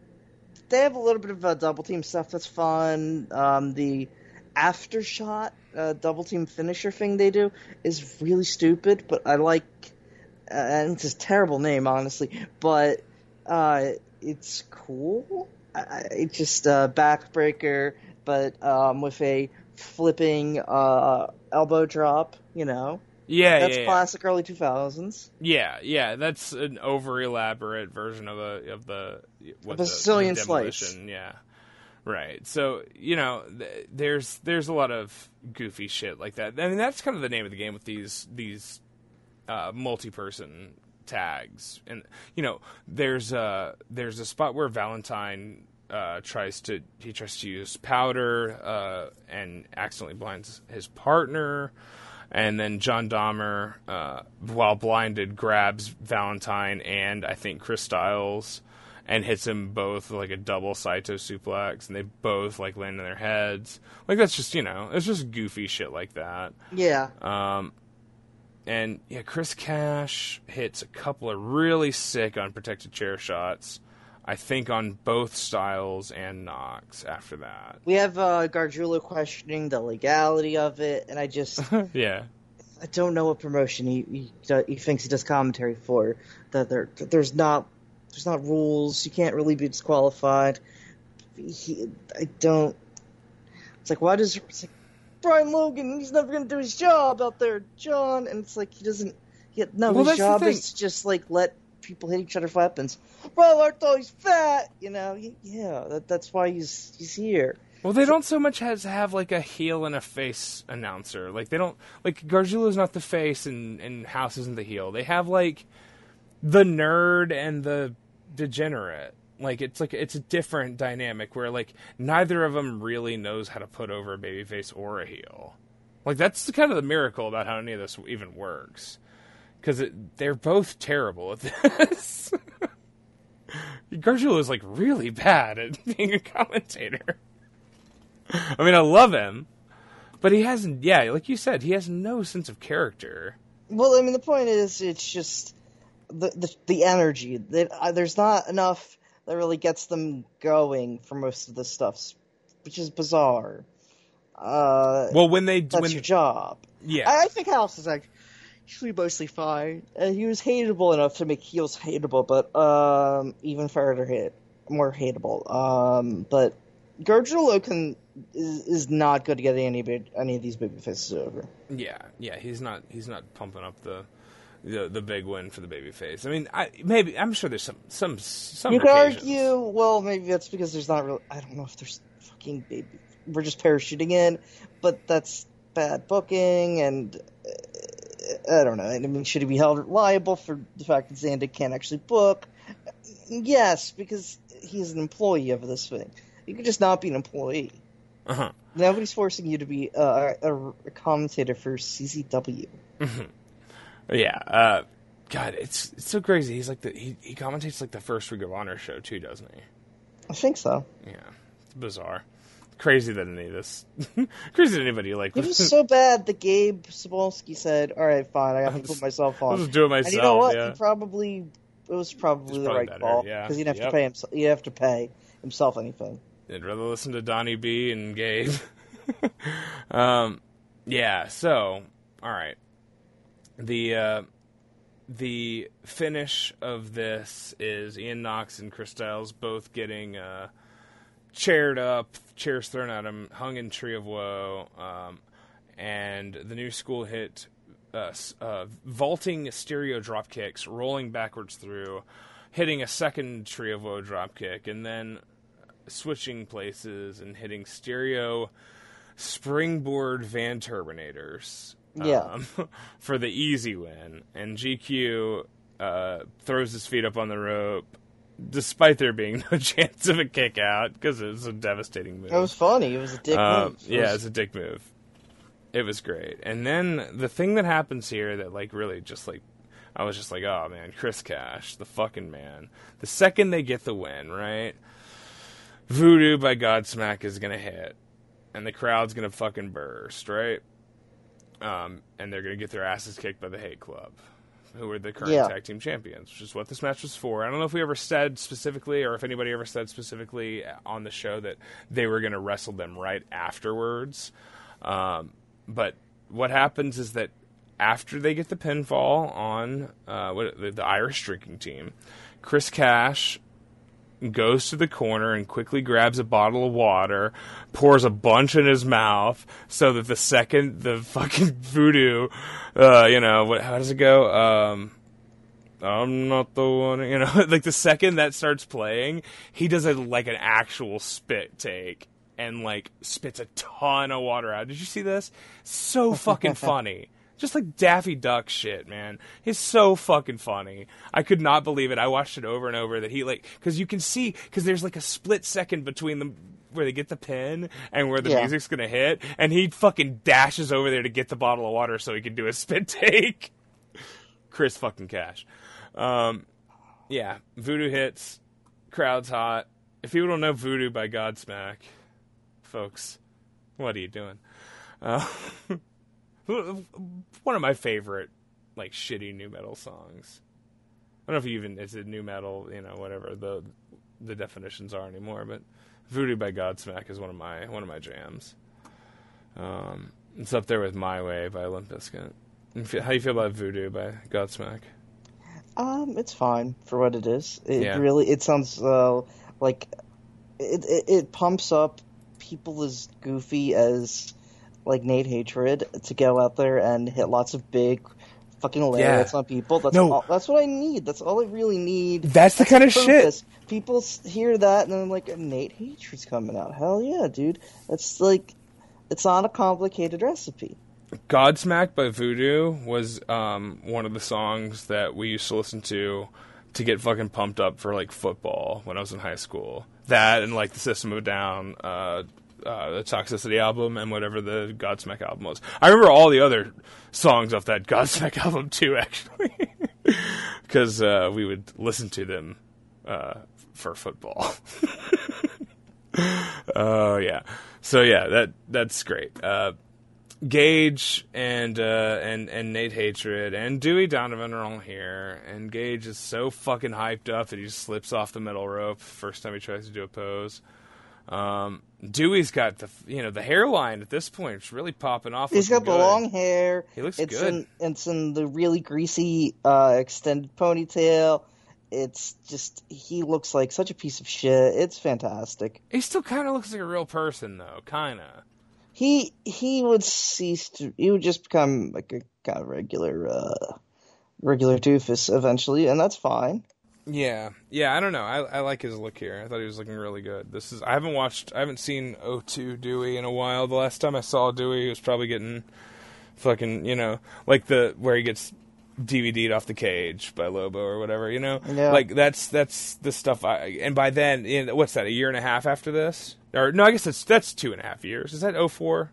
they have a little bit of uh, double team stuff that's fun. Um, the after shot uh, double team finisher thing they do is really stupid, but I like. Uh, and it's a terrible name, honestly, but uh, it's cool. I- it's just a backbreaker, but um, with a flipping uh, elbow drop. You know, yeah, that's yeah, yeah. classic early two thousands. Yeah, yeah, that's an over elaborate version of a of the what Of the, Sicilian the slice. Yeah, right. So you know, th- there's there's a lot of goofy shit like that. I mean, that's kind of the name of the game with these these uh, multi-person tags, and you know, there's a there's a spot where Valentine. Uh, tries to he tries to use powder uh, and accidentally blinds his partner and then John Dahmer, uh, while blinded, grabs Valentine and I think Chris Styles and hits him both like a double Saito suplex, and they both like land on their heads. Like that's just you know, it's just goofy shit like that. Yeah, Um, and yeah, Chris Cash hits a couple of really sick unprotected chair shots. I think on both Styles and Knox after that. we have uh, Gargiulo questioning the legality of it, and I just yeah. I don't know what promotion he he, he thinks he does commentary for. That there that there's not there's not rules. You can't really be disqualified he, I don't. It's like why does it's like Brian Logan? He's never gonna do his job out there, John. And it's like he doesn't. He, no, Well, his job is to just like let people hit each other with weapons. Brian Lartho, he's fat. You know, yeah, that, that's why he's he's here. Well, they don't so much as have like a heel and a face announcer. Like they don't like Gargiulo's not the face and and House isn't the heel. They have like the nerd and the degenerate. Like it's like it's a different dynamic where like neither of them really knows how to put over a babyface or a heel. Like that's kind of the miracle about how any of this even works, because they're both terrible at this. Gargiulo is like really bad at being a commentator. I mean, I love him, but he hasn't. Yeah, like you said, he has no sense of character. Well, I mean, the point is, it's just the the, the energy. That uh, there's not enough that really gets them going for most of the stuff, which is bizarre. Uh, Well, when they that's when your job. yeah, I, I think House is actually mostly fine. Uh, he was hateable enough to make heels hateable, but um, even further hate more hateable. Um, but Gargiulo can is, is not good at getting any big, any of these baby faces over. yeah, yeah. He's not he's not pumping up the the, the big win for the baby face. I mean, I maybe I'm sure there's some some some. You could argue, well, maybe that's because there's not really. I don't know if there's fucking baby. We're just parachuting in, but that's bad booking, and uh, I don't know. I mean, should he be held liable for the fact that Zandig can't actually book? Yes, because he's an employee of this thing. You could just not be an employee. Uh-huh. Nobody's forcing you to be uh, a, a commentator for CZW. Yeah. Uh, God, it's it's so crazy. He's like the he he commentates like the first Ring of Honor show too, doesn't he? I think so. Yeah, it's bizarre. Crazy than any of this, crazy than anybody like. It was so bad that Gabe Sapolsky said, "All right, fine, I have to put myself I'll just do it myself. And you know what? Yeah. He probably it was probably It's the probably right better, call yeah. because he didn't have Yep. to pay himself. He didn't have to pay himself anything. I'd rather listen to Donnie B and Gabe. um, yeah. So, all right. The uh, the finish of this is Ian Knox and Chris Styles both getting uh, chaired up, chairs thrown at him, hung in Tree of Woe, um, and the new school hit uh, uh, vaulting stereo drop kicks, rolling backwards through, hitting a second Tree of Woe drop kick, and then switching places and hitting stereo springboard Van Terminators Yeah. um, for the easy win. And GQ uh, throws his feet up on the rope, despite there being no chance of a kick out because it was a devastating move. It was funny. It was a dick Um, move. It yeah, was- it's a dick move. It was great. And then the thing that happens here that like really just like I was just like, oh man, Chris Cash, the fucking man. The second they get the win, right? Voodoo by Godsmack is gonna hit, and the crowd's gonna fucking burst, right? Um, and they're gonna get their asses kicked by the Hate Club, who are the current Yeah. tag team champions, which is what this match was for. I don't know if we ever said specifically, or if anybody ever said specifically on the show that they were gonna wrestle them right afterwards. Um, but what happens is that after they get the pinfall on uh, what, the, the Irish drinking team, Chris Cash goes to the corner and quickly grabs a bottle of water, pours a bunch in his mouth, so that the second the fucking voodoo, uh, you know, what? How does it go? Um, I'm not the one, you know, like the second that starts playing, he does a like an actual spit take and like spits a ton of water out. Did you see this? So fucking funny. Just like Daffy Duck shit, man. He's so fucking funny. I could not believe it. I watched it over and over that he like because you can see because there's like a split second between them where they get the pin and where the Yeah. music's gonna hit, and he fucking dashes over there to get the bottle of water so he can do a spit take. Chris fucking Cash. Um, yeah, Voodoo hits, crowd's hot. If people don't know Voodoo by Godsmack, folks, what are you doing? Uh, one of my favorite, like shitty new metal songs. I don't know if you even is it new metal, you know, whatever the the definitions are anymore, but Voodoo by Godsmack is one of my one of my jams. Um, it's up there with My Way by Limp Bizkit. How you feel about Voodoo by Godsmack? Um, it's fine for what it is. It Yeah. really it sounds uh, like it, it it pumps up people as goofy as like Nate Hatred to go out there and hit lots of big fucking lariats Yeah. on people. That's No. all, that's what I need. That's all I really need. That's the kind of shit. purpose. People hear that and then like Nate Hatred's coming out. Hell yeah, dude. That's like it's not a complicated recipe. Godsmack by Voodoo was um, one of the songs that we used to listen to to get fucking pumped up for like football when I was in high school. That and like the System of Down, uh, uh, the Toxicity album, and whatever the Godsmack album was. I remember all the other songs off that Godsmack album too, actually, because uh, we would listen to them uh, for football. Oh yeah, so yeah, that that's great. Uh, Gage and uh, and and Nate Hatred and Dewey Donovan are all here, and Gage is so fucking hyped up that he just slips off the metal rope first time he tries to do a pose. Um, Dewey's got the you know the hairline at this point; it's really popping off. He's got the good. long hair. He looks it's good. In, it's in the really greasy uh, extended ponytail. It's just he looks like such a piece of shit. It's fantastic. He still kind of looks like a real person, though. Kind of. He he would cease to. He would just become like a kind of regular uh, regular doofus eventually, and that's fine. Yeah, yeah. I don't know. I, I like his look here. I thought he was looking really good. This is. I haven't watched. I haven't seen O2 Dewey in a while. The last time I saw Dewey, he was probably getting fucking. You know, like the where he gets DVD'd off the cage by Lobo or whatever. You know, Yeah. like that's that's the stuff. I and by then, in what's that? A year and a half after this, or no? I guess that's that's two and a half years. Is that 04?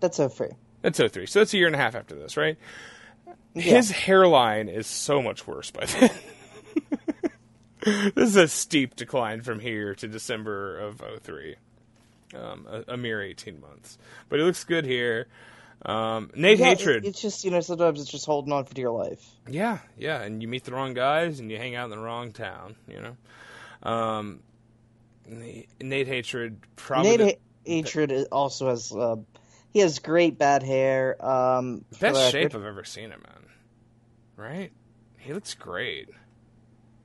That's so free. That's 03. So that's a year and a half after this, right? His hairline is so much worse by then. this is a steep decline from here to December of 03. Um, a, a mere 18 months. But he looks good here. Um, Nate Yeah, Hatred. it- it's just you know sometimes it's just holding on for dear life. Yeah, yeah, and you meet the wrong guys and you hang out in the wrong town, you know. Um, Nate Nate Hatred probably Nate Ha- Hatred also has uh, he has great bad hair. Um, best shape. I've ever seen him in. Right? He looks great.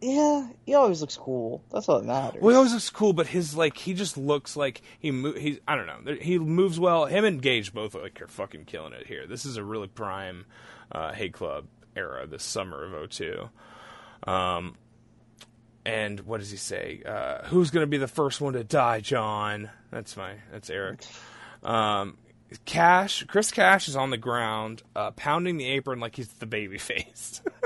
Yeah, he always looks cool. That's all that matters. Well, he always looks cool, but his like he just looks like he mo- he's I don't know he moves well. Him and Gage both like are fucking killing it here. This is a really prime uh, Hate Club era. This summer of 02. Um, and what does he say? Uh, who's going to be the first one to die, John? That's my that's Eric. Um, Cash, Chris Cash is on the ground, uh, pounding the apron like he's the baby face.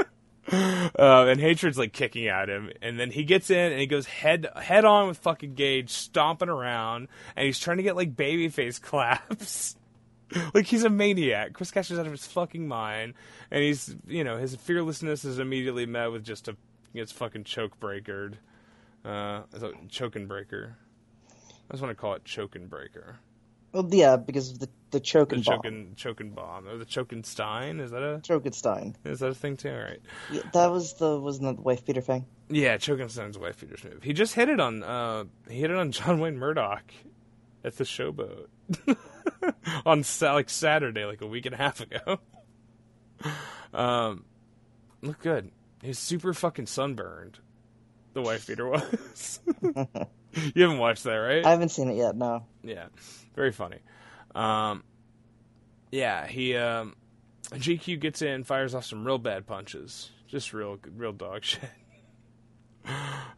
Uh, and hatred's like kicking at him, and then he gets in and he goes head head on with fucking Gage, stomping around, and he's trying to get like babyface claps. like he's a maniac. Chris Cash is out of his fucking mind, and he's you know his fearlessness is immediately met with just a gets fucking choke breakered, uh, choking breaker. I just want to call it choking breaker. Well, yeah, because of the the The choking bomb. choking choking bomb or the choking stein. Is that a choking Stein? is that a thing too? All right. Yeah, that was the wasn't that the wife beater thing? Yeah, choking Stein's wife beater's move. He just hit it on uh he hit it on John Wayne Murdoch at the showboat. on like Saturday, like a week and a half ago. um look good. He's super fucking sunburned. The wife beater was. you haven't watched that, right? I haven't seen it yet. No. Yeah, very funny. Um, yeah, he um, GQ gets in, fires off some real bad punches, just real, real dog shit.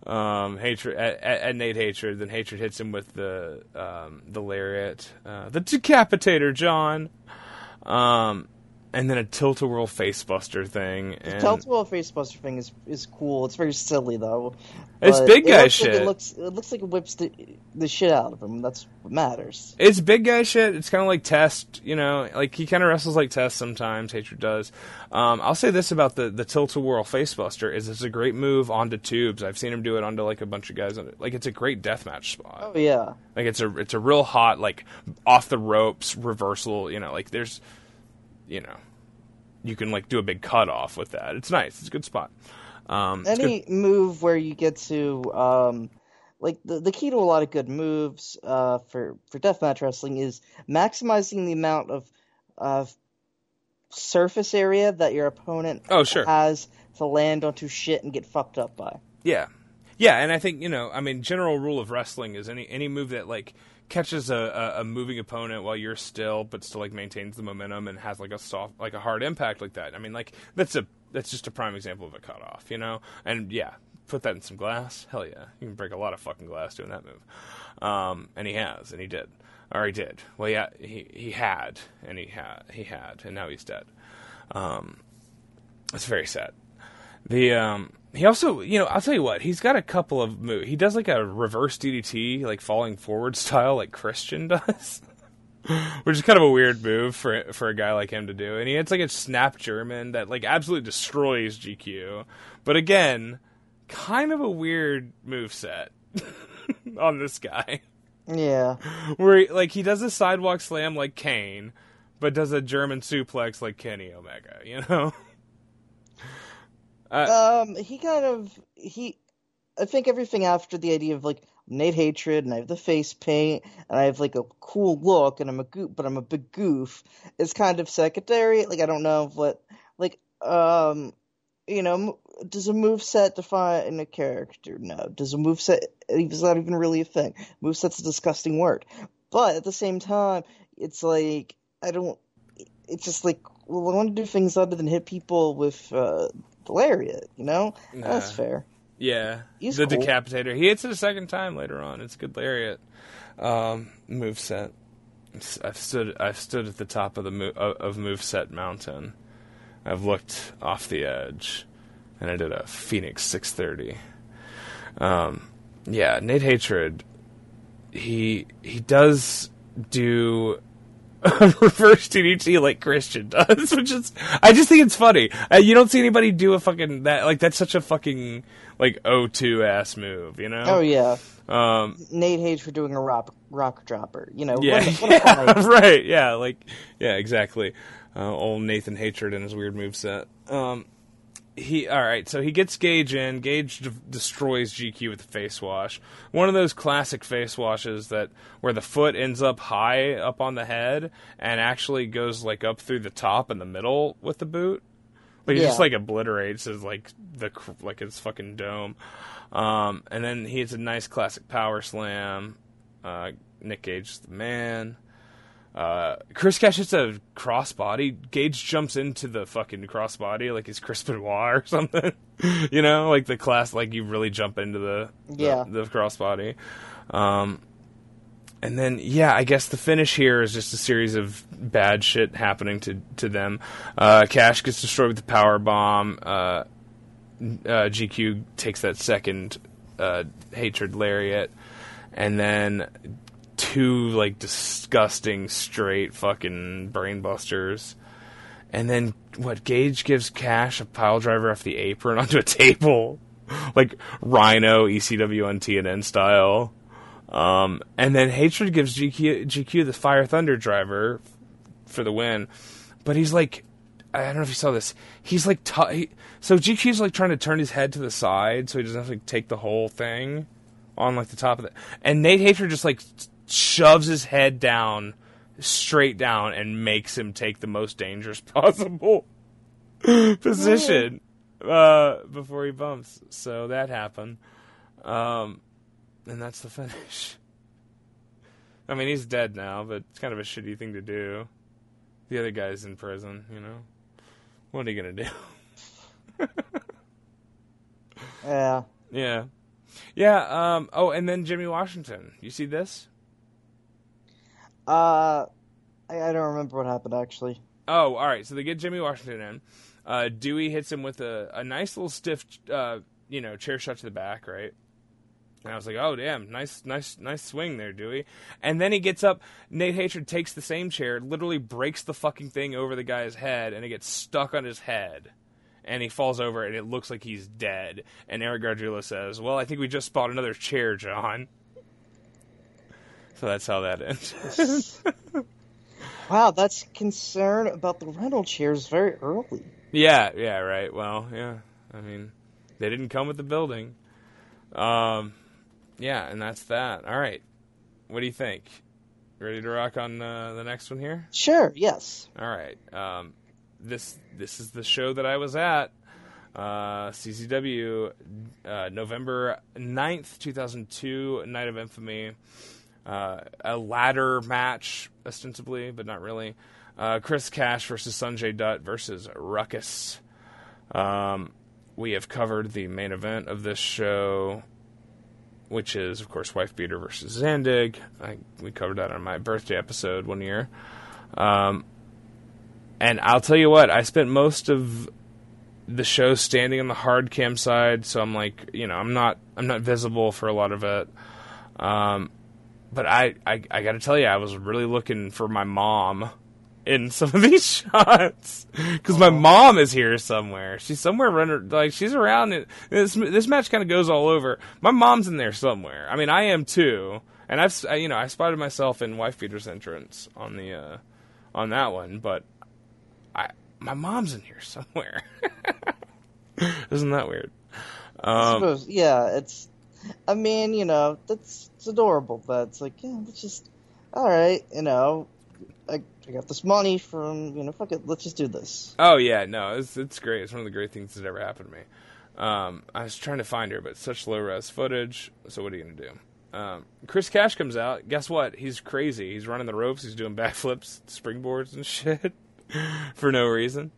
um, hatred at, at, at Nate hatred, then hatred hits him with the um, the lariat, uh, the decapitator, John. Um, and then a tilt a whirl facebuster thing. And Telltale Facebuster thing is is cool. It's very silly though. It's big it guy like shit. it looks it looks like it whips the the shit out of him. That's what matters. It's big guy shit. It's kind of like Test, you know, like he kind of wrestles like Test sometimes. Hatred does. Um, I'll say this about the the tilt a whirl facebuster is it's a great move onto tubes. I've seen him do it onto like a bunch of guys. On it. Like it's a great deathmatch spot. Oh yeah. Like it's a it's a real hot like off the ropes reversal. You know, like there's, you know, you can like do a big cut off with that. It's nice. It's a good spot. Um, Any move where you get to um like the the key to a lot of good moves uh for for deathmatch wrestling is maximizing the amount of of surface area that your opponent Oh, sure. has to land onto shit and get fucked up by. Yeah. Yeah, and I think you know, I mean, general rule of wrestling is any any move that like catches a, a, a moving opponent while you're still, but still like maintains the momentum and has like a soft, like a hard impact like that. I mean, like that's a that's just a prime example of a cutoff, you know. And yeah, put that in some glass. Hell yeah, you can break a lot of fucking glass doing that move. Um, and he has, and he did, or he did. Well, yeah, he he had, and he had, he had, and now he's dead. Um, it's very sad. The um, he also, you know, I'll tell you what, he's got a couple of moves. He does like a reverse DDT, like falling forward style, like Christian does, which is kind of a weird move for for a guy like him to do. And he hits like a snap German that like absolutely destroys GQ. But again, kind of a weird move set on this guy. Yeah. Where he, like he does a sidewalk slam like Kane, but does a German suplex like Kenny Omega, you know? Uh, um, he kind of he. I think everything after the idea of like Nate Hatred and I have the face paint and I have like a cool look and I'm a goof, but I'm a big goof is kind of secondary. Like I don't know what like um you know does a move set define a character? No. Does a move set is not even really a thing. Move set's a disgusting word. But at the same time, it's like I don't. It's just like well, I want to do things other than hit people with uh, lariat. You know, Nah. that's fair. Yeah, He's the cool. decapitator. He hits it a second time later on. It's a good lariat um, move set. I've stood. I've stood at the top of the mo- of of moveset mountain. I've looked off the edge, and I did a Phoenix 630. Um, yeah, Nate Hatred. He he does do reverse DDT like Christian does, which is I just think it's funny. Uh, you don't see anybody do a fucking that like that's such a fucking like O2 ass move, you know? Oh yeah, Um, Nate Hayes for doing a rock rock dropper. You know, yeah, what a- what a yeah, right, yeah, like yeah, exactly. Uh, old Nathan Hatred and his weird move set. Um, he all right, so he gets Gage in. Gage d- destroys GQ with the face wash. One of those classic face washes that where the foot ends up high up on the head and actually goes like up through the top and the middle with the boot. Like he just like obliterates his like the like his fucking dome. Um, and then he hits a nice classic power slam. Uh, Nick Gage is the man. Uh, Chris Cash hits a crossbody. Gage jumps into the fucking crossbody like he's Chris Benoit or something. you know, like the class, like you really jump into the the- Yeah. the, crossbody. Um, and then yeah, I guess the finish here is just a series of bad shit happening to to them. Uh, Cash gets destroyed with the power bomb. Uh, uh, GQ takes that second uh, hatred lariat, and then two like disgusting straight fucking brainbusters. And then what? Gage gives Cash a pile driver off the apron onto a table, like Rhino ECW on TNN style. Um, and then Hatred gives GQ, GQ the Fire Thunder driver for the win. But he's like, I don't know if you saw this. He's like, t- he, so GQ's like trying to turn his head to the side so he doesn't have to like, take the whole thing on like the top of it. And Nate Hatred just like shoves his head down, straight down, and makes him take the most dangerous possible position uh, before he bumps. So that happened. Um, and that's the finish. I mean, he's dead now, but it's kind of a shitty thing to do. The other guy's in prison, you know. What are you gonna do? Yeah. yeah, yeah. Um. Oh, and then Jimmy Washington. You see this? Uh, I, I don't remember what happened actually. Oh, all right. So they get Jimmy Washington in. Uh, Dewey hits him with a, a nice little stiff, uh, you know, chair shot to the back, right? And I was like, oh damn, nice, nice, nice swing there, Dewey. And then he gets up. Nate Hatred takes the same chair, literally breaks the fucking thing over the guy's head, and it gets stuck on his head. And he falls over, and it looks like he's dead. And Eric Gargiulo says, "Well, I think we just bought another chair, John." So that's how that ends. Wow, that's concern about the rental chairs very early. Yeah, yeah, right. Well, yeah. I mean, they didn't come with the building. Um, yeah, and that's that. All right. What do you think? Ready to rock on uh, the next one here? Sure, yes. All right. Um, this this is the show that I was at. Uh, CZW, uh, November 9th, 2002, Night of Infamy. Uh, a ladder match, ostensibly, but not really. Uh, Chris Cash versus Sanjay Dutt versus Ruckus. Um, we have covered the main event of this show, which is, of course, Wife Beater versus Zandig. I, we covered that on my birthday episode one year. Um, and I'll tell you what, I spent most of the show standing on the hard cam side, so I'm like, you know, I'm not, I'm not visible for a lot of it. Um, but I, I, I got to tell you, I was really looking for my mom in some of these shots because my mom is here somewhere. She's somewhere running, like she's around. It. This this match kind of goes all over. My mom's in there somewhere. I mean, I am too, and I've I, you know I spotted myself in Wife Beater's entrance on the uh, on that one, but I my mom's in here somewhere. Isn't that weird? I Um, suppose, yeah, it's. I mean, you know, that's adorable, but it's like, yeah, let's just, all right, you know, I, I got this money from, you know, fuck it, let's just do this. Oh yeah, no, it's it's great. It's one of the great things that ever happened to me. Um, I was trying to find her, but such low res footage. So what are you gonna do? Um, Chris Cash comes out. Guess what? He's crazy. He's running the ropes. He's doing backflips, springboards, and shit for no reason.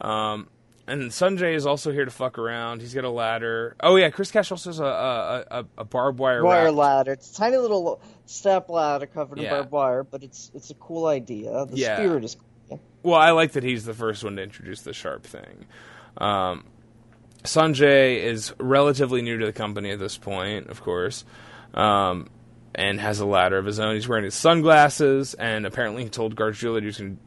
Um, and Sanjay is also here to fuck around. He's got a ladder. Oh yeah, Chris Cash also has a a, a, a barbed wire, Wire wrap. ladder. It's a tiny little step ladder covered in barbed wire, but it's it's a cool idea. The Yeah. spirit is cool. Well, I like that he's the first one to introduce the sharp thing. Um, Sanjay is relatively new to the company at this point, of course, um, and has a ladder of his own. He's wearing his sunglasses, and apparently he told Gargiulo that he was going to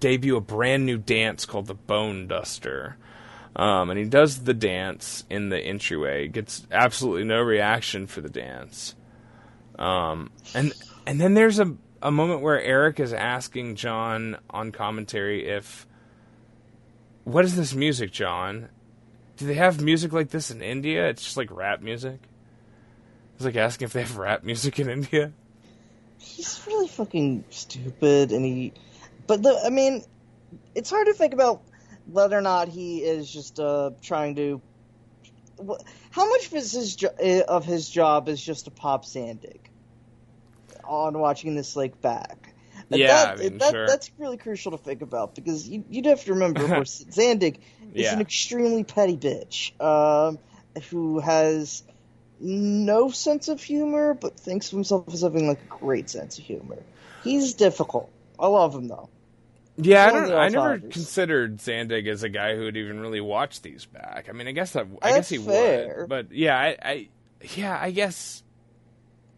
debut a brand new dance called the Bone Duster. Um, and he does the dance in the entryway. Gets absolutely no reaction for the dance. Um, and and then there's a a moment where Eric is asking John on commentary if what is this music, John? Do they have music like this in India? It's just like rap music. It's like asking if they have rap music in India. He's really fucking stupid, and he. But the, I mean, it's hard to think about whether or not he is just uh, trying to. How much of his, eh, of his job is just to pop Zandig on watching this like back? And Yeah, that, I mean, that, sure. that's really crucial to think about because you you'd have to remember, of course, Zandig is Yeah. an extremely petty bitch um, who has no sense of humor, but thinks of himself as having like a great sense of humor. He's difficult. I love him though. Yeah, I don't. I never considered Zandig as a guy who would even really watch these back. I mean, I guess that I guess he fair. would, but yeah, I, I yeah, I guess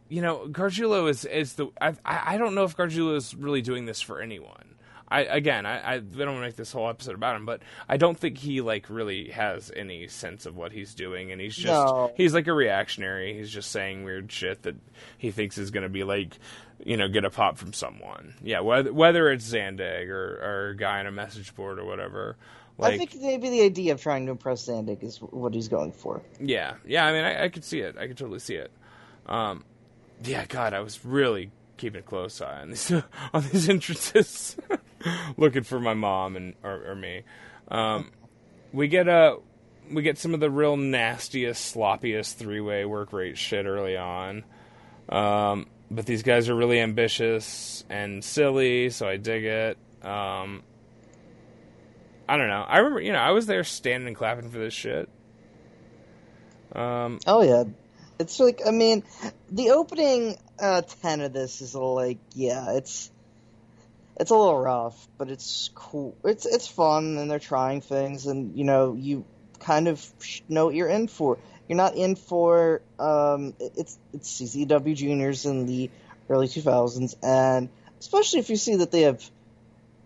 you know, Gargiulo is is the I I I don't know if Gargiulo is really doing this for anyone. I again, I I don't want to make this whole episode about him, but I don't think he like really has any sense of what he's doing, and he's just No. he's like a reactionary. He's just saying weird shit that he thinks is going to be like, you know, get a pop from someone. Yeah, whether whether it's Zandig or or a guy on a message board or whatever. Like, I think maybe the idea of trying to impress Zandig is what he's going for. yeah, yeah. I mean, I, I could see it. I could totally see it. Um, yeah, God, I was really keeping a close eye on these on these entrances, looking for my mom and or, or me. Um, we get a we get some of the real nastiest, sloppiest three way work rate shit early on. Um, but these guys are really ambitious and silly, so I dig it. Um, I don't know. I remember, you know, I was there standing and clapping for this shit. Um, Oh yeah, it's like I mean, the opening uh, ten of this is like yeah, it's it's a little rough, but it's cool. It's it's fun, and they're trying things, and you know you kind of know what you're in for. You're not in for um, it's it's CZW juniors in the early 2000s, and especially if you see that they have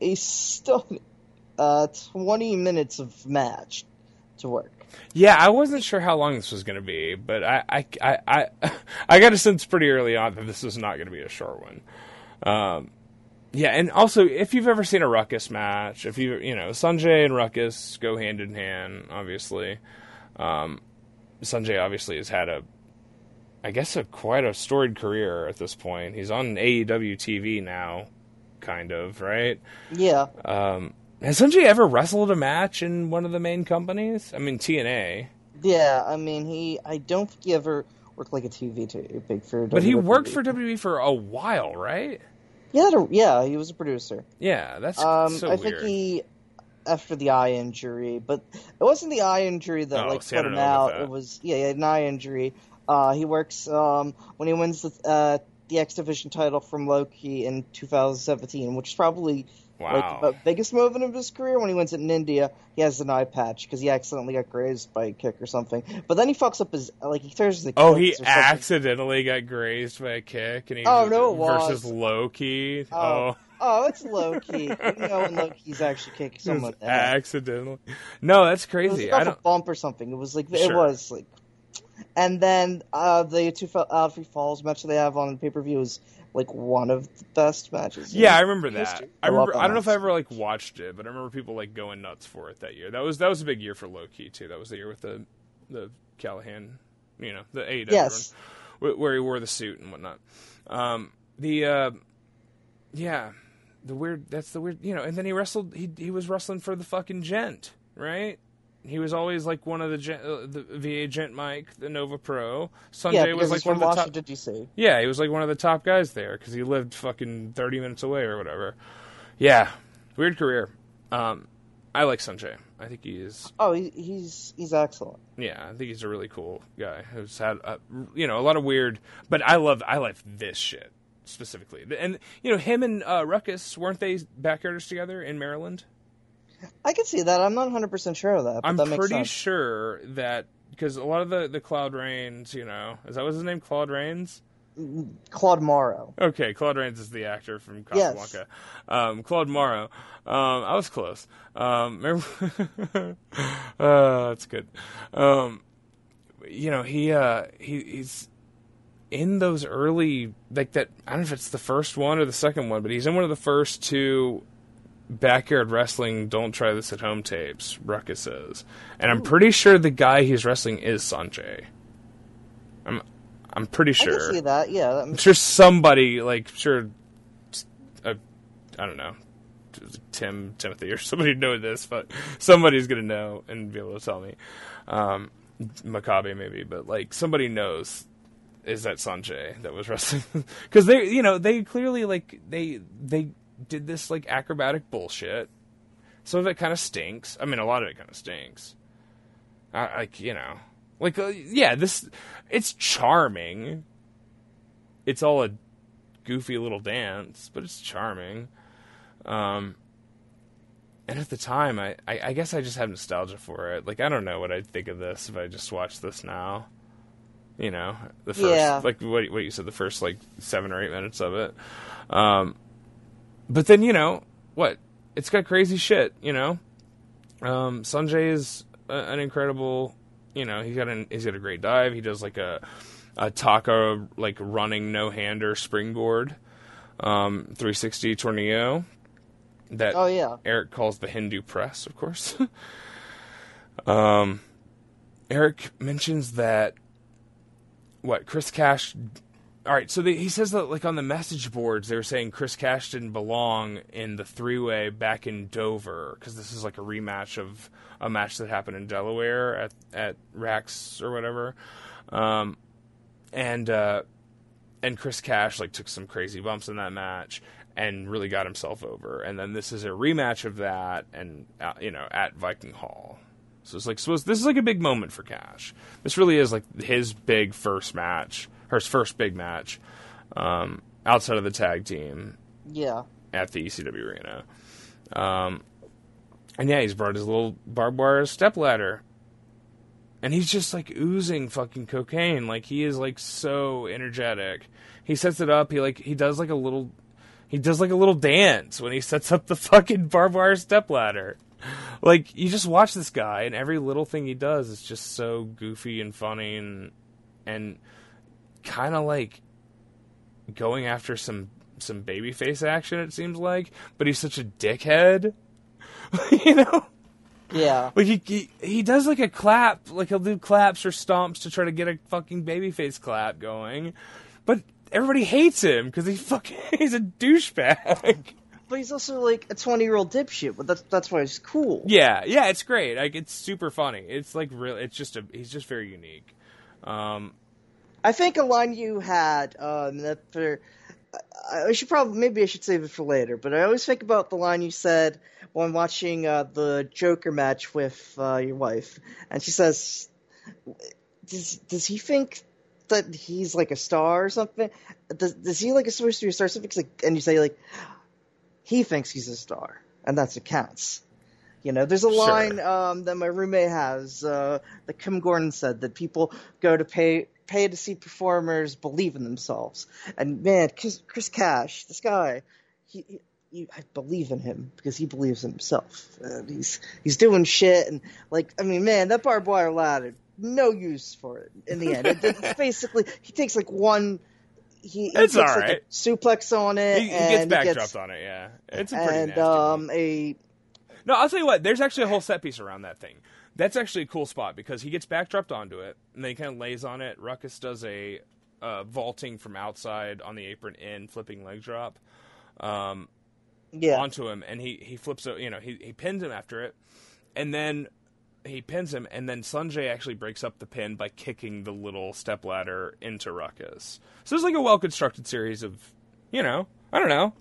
a still uh 20 minutes of match to work. Yeah, I wasn't sure how long this was going to be, but I, I, I, I, I got a sense pretty early on that this was not going to be a short one. Um, yeah, and also if you've ever seen a Ruckus match, if you, you know, Sanjay and Ruckus go hand in hand, obviously. Um, Sanjay obviously has had a, I guess, a quite a storied career at this point. He's on AEW TV now, kind of, right? Yeah. Um, Has Sanjay ever wrestled a match in one of the main companies? I mean TNA. Yeah, I mean, he. I don't think he ever worked like a TV to, big for. But he worked for WWE for a while, right? Yeah, yeah, he was a producer. Yeah, that's Um, so I weird. think he after the eye injury, but it wasn't the eye injury that Oh, like see, put him out. It was yeah, he had an eye injury. Uh, he works um, when he wins the uh, the X Division title from Low Ki in 2017, which is probably Wow. like the biggest moment of his career. When he wins it in India, he has an eye patch because he accidentally got grazed by a kick or something. But then he fucks up his like he tears his. Oh, he accidentally got grazed by a kick, and he Oh, no, it versus. Low Ki. Oh, Oh, oh, it's Low Ki. you know when Low Ki's actually kicking someone was in the head. accidentally. No, that's crazy. It was like a bump or something. It was like it was like, and then uh, the two uh, falls match they have on pay per view is like one of the best matches. Yeah, I remember that. history. I remember. I don't know if I ever like watched it, but I remember people like going nuts for it that year. That was that was a big year for Low Ki too. That was the year with the the Callahan, you know, the AEW Yes. wh- where he wore the suit and whatnot. Um, the uh, yeah, the weird. That's the weird. You know, and then he wrestled. He he was wrestling for the fucking Gent, right? He was always like one of the Gent, uh, the VA Gent Mike, the Nova Pro. Sonjay Yeah, was like he's one from of the top. Washington D.C. Yeah, he was like one of the top guys there because he lived fucking thirty minutes away or whatever. Yeah, weird career. Um, I like Sonjay. I think he is. Oh, he, he's he's excellent. Yeah, I think he's a really cool guy who's had a, you know a lot of weird. But I love I like this shit specifically. And you know him and uh, Ruckus weren't they backyarders together in Maryland? I can see that. I'm not 100 percent sure of that. But I'm that pretty sense. sure that because a lot of the the Claude Rains, you know, is that what's his name? Claude Rains. Claude Morrow. Okay, Claude Rains is the actor from Yes. Casablanca. Um, Claude Morrow. Um, I was close. Um, remember? uh, that's good. Um, you know, he uh, he he's in those early like that. I don't know if it's the first one or the second one, but he's in one of the first two backyard wrestling. Don't try this at home tapes. Ruckus says, and I'm pretty sure the guy he's wrestling is Sonjay. I'm I'm pretty I sure. can see that. Yeah, I'm sure somebody like sure, uh, I don't know, Tim Timothy or somebody know this, but somebody's gonna know and be able to tell me. Um, Makabe maybe, but like somebody knows. Is that Sonjay that was wrestling? Because they, you know, they clearly like they they did this like acrobatic bullshit. Some of it kind of stinks. I mean, a lot of it kind of stinks. I, like you know, like uh, yeah, this it's charming. It's all a goofy little dance, but it's charming. Um, and at the time, I, I I guess I just have nostalgia for it. Like I don't know what I'd think of this if I just watched this now. You know, the first Yeah. like what what you said, the first like seven or eight minutes of it. Um, but then you know what? It's got crazy shit. You know, um, Sonjay is a, an incredible. You know, he's got an he's got a great dive. He does like a a taka like running no hander springboard, um, 360 tornado. That oh yeah. Eric calls the Hindu press, of course. um, Eric mentions that what Chris Cash. All right, so he says that like on the message boards they were saying Chris Cash didn't belong in the three way back in Dover because this is like a rematch of a match that happened in Delaware at at Rax or whatever, um, and uh, and Chris Cash like took some crazy bumps in that match and really got himself over. And then this is a rematch of that, and uh, you know at Viking Hall. So it's like so this is like a big moment for Cash. This really is like his big first match, her first big match um, outside of the tag team Yeah. at the ECW arena. Um, and yeah, he's brought his little barbed wire step ladder. And he's just like oozing fucking cocaine. Like he is like so energetic. He sets it up. He like he does like a little he does like a little dance when he sets up the fucking barbed wire step ladder. Like you just watch this guy and every little thing he does is just so goofy and funny and and kind of like going after some some babyface action. It seems like, but he's such a dickhead. you know, Yeah. like he, he he does like a clap, like he'll do claps or stomps to try to get a fucking babyface clap going, but everybody hates him because he fucking he's a douchebag. But he's also like a twenty year old dipshit. But that's that's why he's cool. Yeah, yeah, it's great. Like it's super funny. It's like real. It's just a. He's just very unique. Um, I think a line you had um, that for. I, should probably maybe I should save it for later, but I always think about the line you said when watching uh, the Joker match with uh, your wife, and she says, "Does does he think that he's like a star or something? Does does he like supposed to be a star? Something like, and you say like, he thinks he's a star, and that's what counts." You know, there's a Sure. line um, that my roommate has uh, that Kim Gordon said that people go to pay pay to see performers believe in themselves. And man, Chris, Chris Cash, this guy, he, he, he- I believe in him because he believes in himself. And he's he's doing shit and like I mean, man, that barbed wire ladder, no use for it in the end. It, it's basically he takes like one. He, he It's takes like alright. a suplex on it. he, he gets backdropped on it. Yeah, it's a pretty and one. um a No, I'll tell you what. There's actually a whole set piece around that thing. That's actually a cool spot because he gets backdropped onto it, and then he kind of lays on it. Ruckus does a uh, vaulting from outside on the apron in, flipping leg drop um, yeah. onto him, and he he flips. a- You know, he he pins him after it, and then he pins him, and then Sonjay actually breaks up the pin by kicking the little step ladder into Ruckus. So it's like a well constructed series of, you know, I don't know.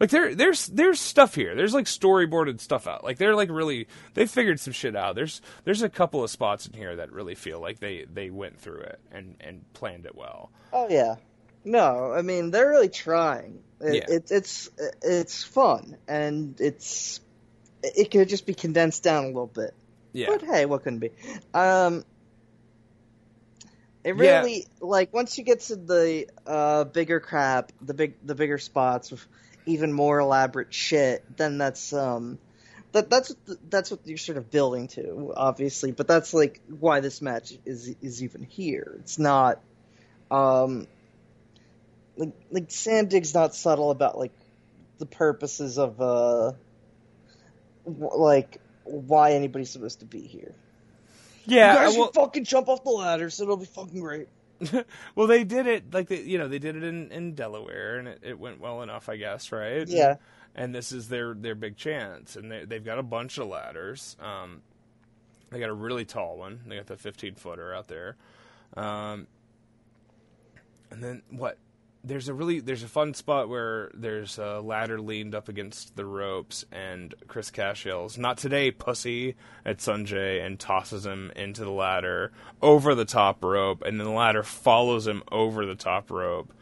Like there, there's there's stuff here. There's like storyboarded stuff out. Like they're like really they figured some shit out. There's there's a couple of spots in here that really feel like they they went through it and and planned it well. Oh yeah. No, I mean they're really trying. It, Yeah. it, it's it's fun and it's it could just be condensed down a little bit. Yeah, But hey, what couldn't be? Um, it Yeah. really like once you get to the uh, bigger crap, the big the bigger spots with even more elaborate shit, then that's um that that's what that's what you're sort of building to, obviously. But that's like why this match is is even here. It's not um like like Zandig's not subtle about like the purposes of uh like why anybody's supposed to be here. yeah. you guys well, should fucking jump off the ladder, so it'll be fucking great. well, they did it like they you know they did it in in Delaware and it, it went well enough, I guess, right? Yeah. And this is their their big chance, and they they've got a bunch of ladders. Um, they got a really tall one. They got the 15 footer out there. Um, and then what? There's a really there's a fun spot where there's a ladder leaned up against the ropes, and Chris Cash yells, "Not today, pussy!" at Sonjay and tosses him into the ladder over the top rope, and then the ladder follows him over the top rope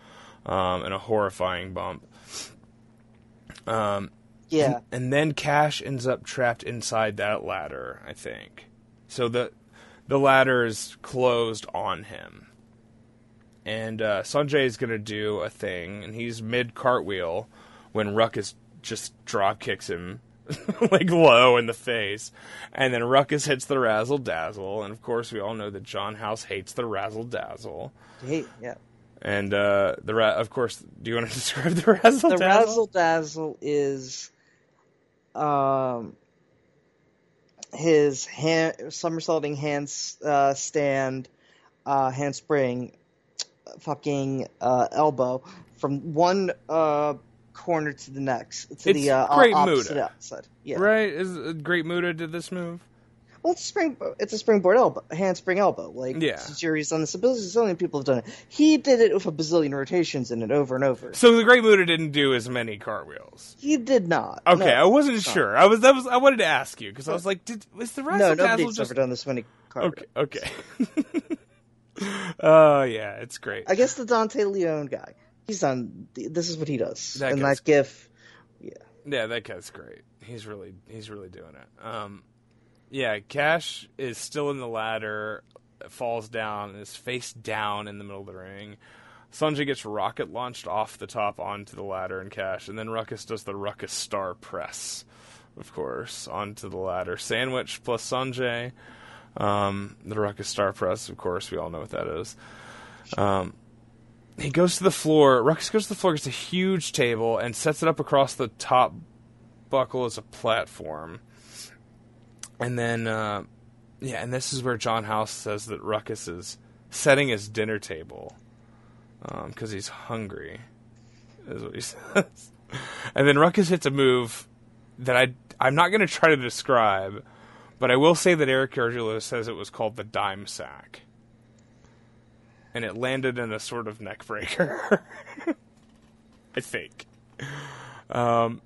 um, in a horrifying bump. Um, Yeah. and then Cash ends up trapped inside that ladder, I think. So the the ladder is closed on him. And uh, Sonjay is going to do a thing, and he's mid cartwheel when Ruckus just drop kicks him like low in the face. And then Ruckus hits the razzle dazzle, and of course, we all know that John House hates the razzle dazzle. Hey, yeah. And uh, the ra- of course, do you want to describe the razzle Dazzle? The razzle dazzle is um his hand somersaulting hand uh, stand uh, handspring fucking uh, elbow from one uh, corner to the next to It's the uh, Great opposite Muta. outside. Yeah. Right? Is Great Muta did this move? Well, it's a spring. It's a springboard elbow, handspring elbow. Like Yeah. Jerry's done this a bazillion people have done it. He did it with a bazillion rotations in it over and over. So the Great Muta didn't do as many cartwheels. He did not. Okay, No. I wasn't sure. I was. That was. I wanted to ask you because I was like, did was the rest No, nobody's just ever done this many cartwheels. okay? Okay. Oh yeah, it's great. I guess the Dante Leon guy. He's on. This is what he does. That and that GIF. Yeah, that guy's great. He's really he's really doing it. Um, yeah, Cash is still in the ladder, falls down, and is face down in the middle of the ring. Sonjay gets rocket launched off the top onto the ladder and Cash, and then Ruckus does the Ruckus Star press, of course, onto the ladder. Sandwich plus Sonjay. Um, the Ruckus Star press, of course, we all know what that is. Um, he goes to the floor. Ruckus goes to the floor, gets a huge table, and sets it up across the top buckle as a platform. And then, uh, yeah, and this is where John House says that Ruckus is setting his dinner table because he's hungry, is what he says. and then Ruckus hits a move that I I'm not going to try to describe, but I will say that Eric Gargiulo says it was called the dime sack, and it landed in a sort of neck breaker. I think. Um,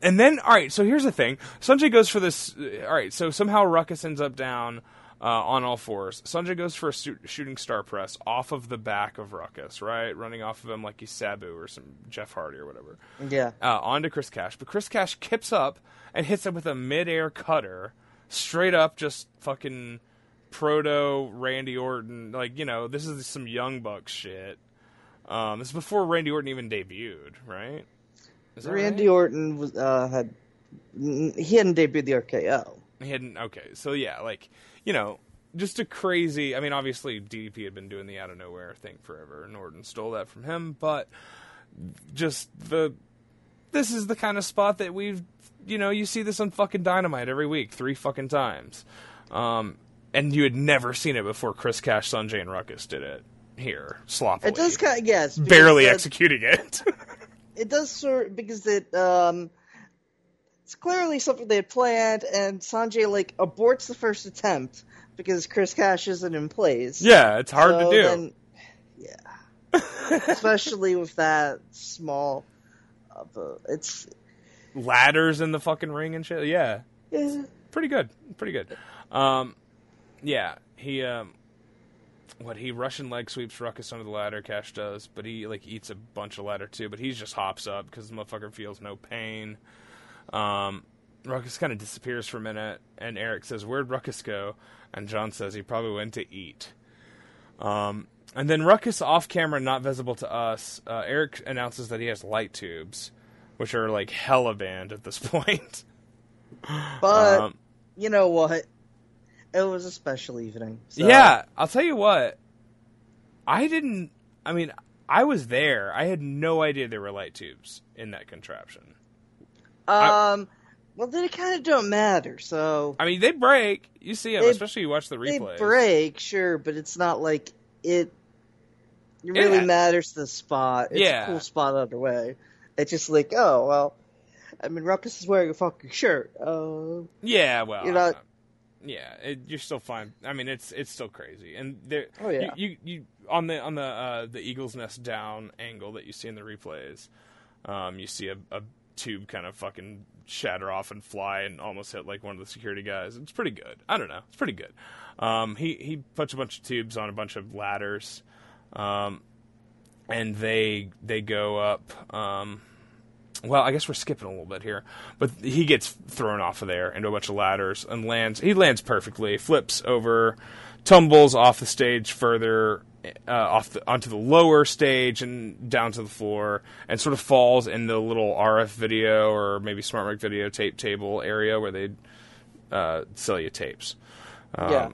and then, all right. So here's the thing: Sonjay goes for this. All right. So somehow Ruckus ends up down uh, on all fours. Sonjay goes for a su- shooting star press off of the back of Ruckus, right, running off of him like he's Sabu or some Jeff Hardy or whatever. Yeah. Uh, onto Chris Cash, but Chris Cash kips up and hits him with a mid-air cutter, straight up, just fucking proto Randy Orton. Like you know, this is some Young Bucks shit. Um, this is before Randy Orton even debuted, right? Is Randy right? Orton was uh, had he hadn't debuted the RKO. He hadn't. Okay, so yeah, like you know, just a crazy. I mean, obviously DDP had been doing the out of nowhere thing forever, and Orton stole that from him. But just the this is the kind of spot that we've you know you see this on fucking Dynamite every week, three fucking times, um, and you had never seen it before. Chris Cash, Sonjay, and Ruckus did it here sloppily. It does kind of yes, barely executing it. It does sort because it um, it's clearly something they had planned, and Sonjay like aborts the first attempt because Chris Cash isn't in place. yeah, it's hard So to do. then- yeah, especially with that small of a. It's Ladders in the fucking ring and shit. Yeah. yeah, pretty good, pretty good. Um, yeah, he um, what he Russian leg sweeps Ruckus under the ladder. Cash does, but he like eats a bunch of ladder too. But he just hops up because the motherfucker feels no pain. Um, Ruckus kind of disappears for a minute, and Eric says, "Where'd Ruckus go?" And John says he probably went to eat. Um, and then Ruckus off camera, not visible to us. Uh, Eric announces that he has light tubes, which are like hella banned at this point. but Um, you know what? It was a special evening. So. Yeah, I'll tell you what. I didn't. I mean, I was there. I had no idea there were light tubes in that contraption. I- Um. well, then it kind of don't matter. So I mean, they break. You see them, They- especially you watch the replay. they break, sure, but it's not like it. It really Yeah. matters the spot. It's Yeah. a cool spot either way. It's just like, oh well. I mean, Ruckus is wearing a fucking shirt. Uh, Yeah, well, You're not- uh, yeah, it, you're still fine. I mean, it's it's still crazy, and there. Oh, yeah. You, you, you on the on the uh, the eagle's nest down angle that you see in the replays, um, you see a, a tube kind of fucking shatter off and fly and almost hit like one of the security guys. It's pretty good. I don't know. It's pretty good. Um, he he puts a bunch of tubes on a bunch of ladders, um, and they they go up. Um, well, I guess we're skipping a little bit here, but he gets thrown off of there into a bunch of ladders and lands. He lands perfectly, flips over, tumbles off the stage further uh, off the, onto the lower stage and down to the floor, and sort of falls in the little RF video or maybe Smart Mark video tape table area where they uh, sell you tapes. Um, yeah.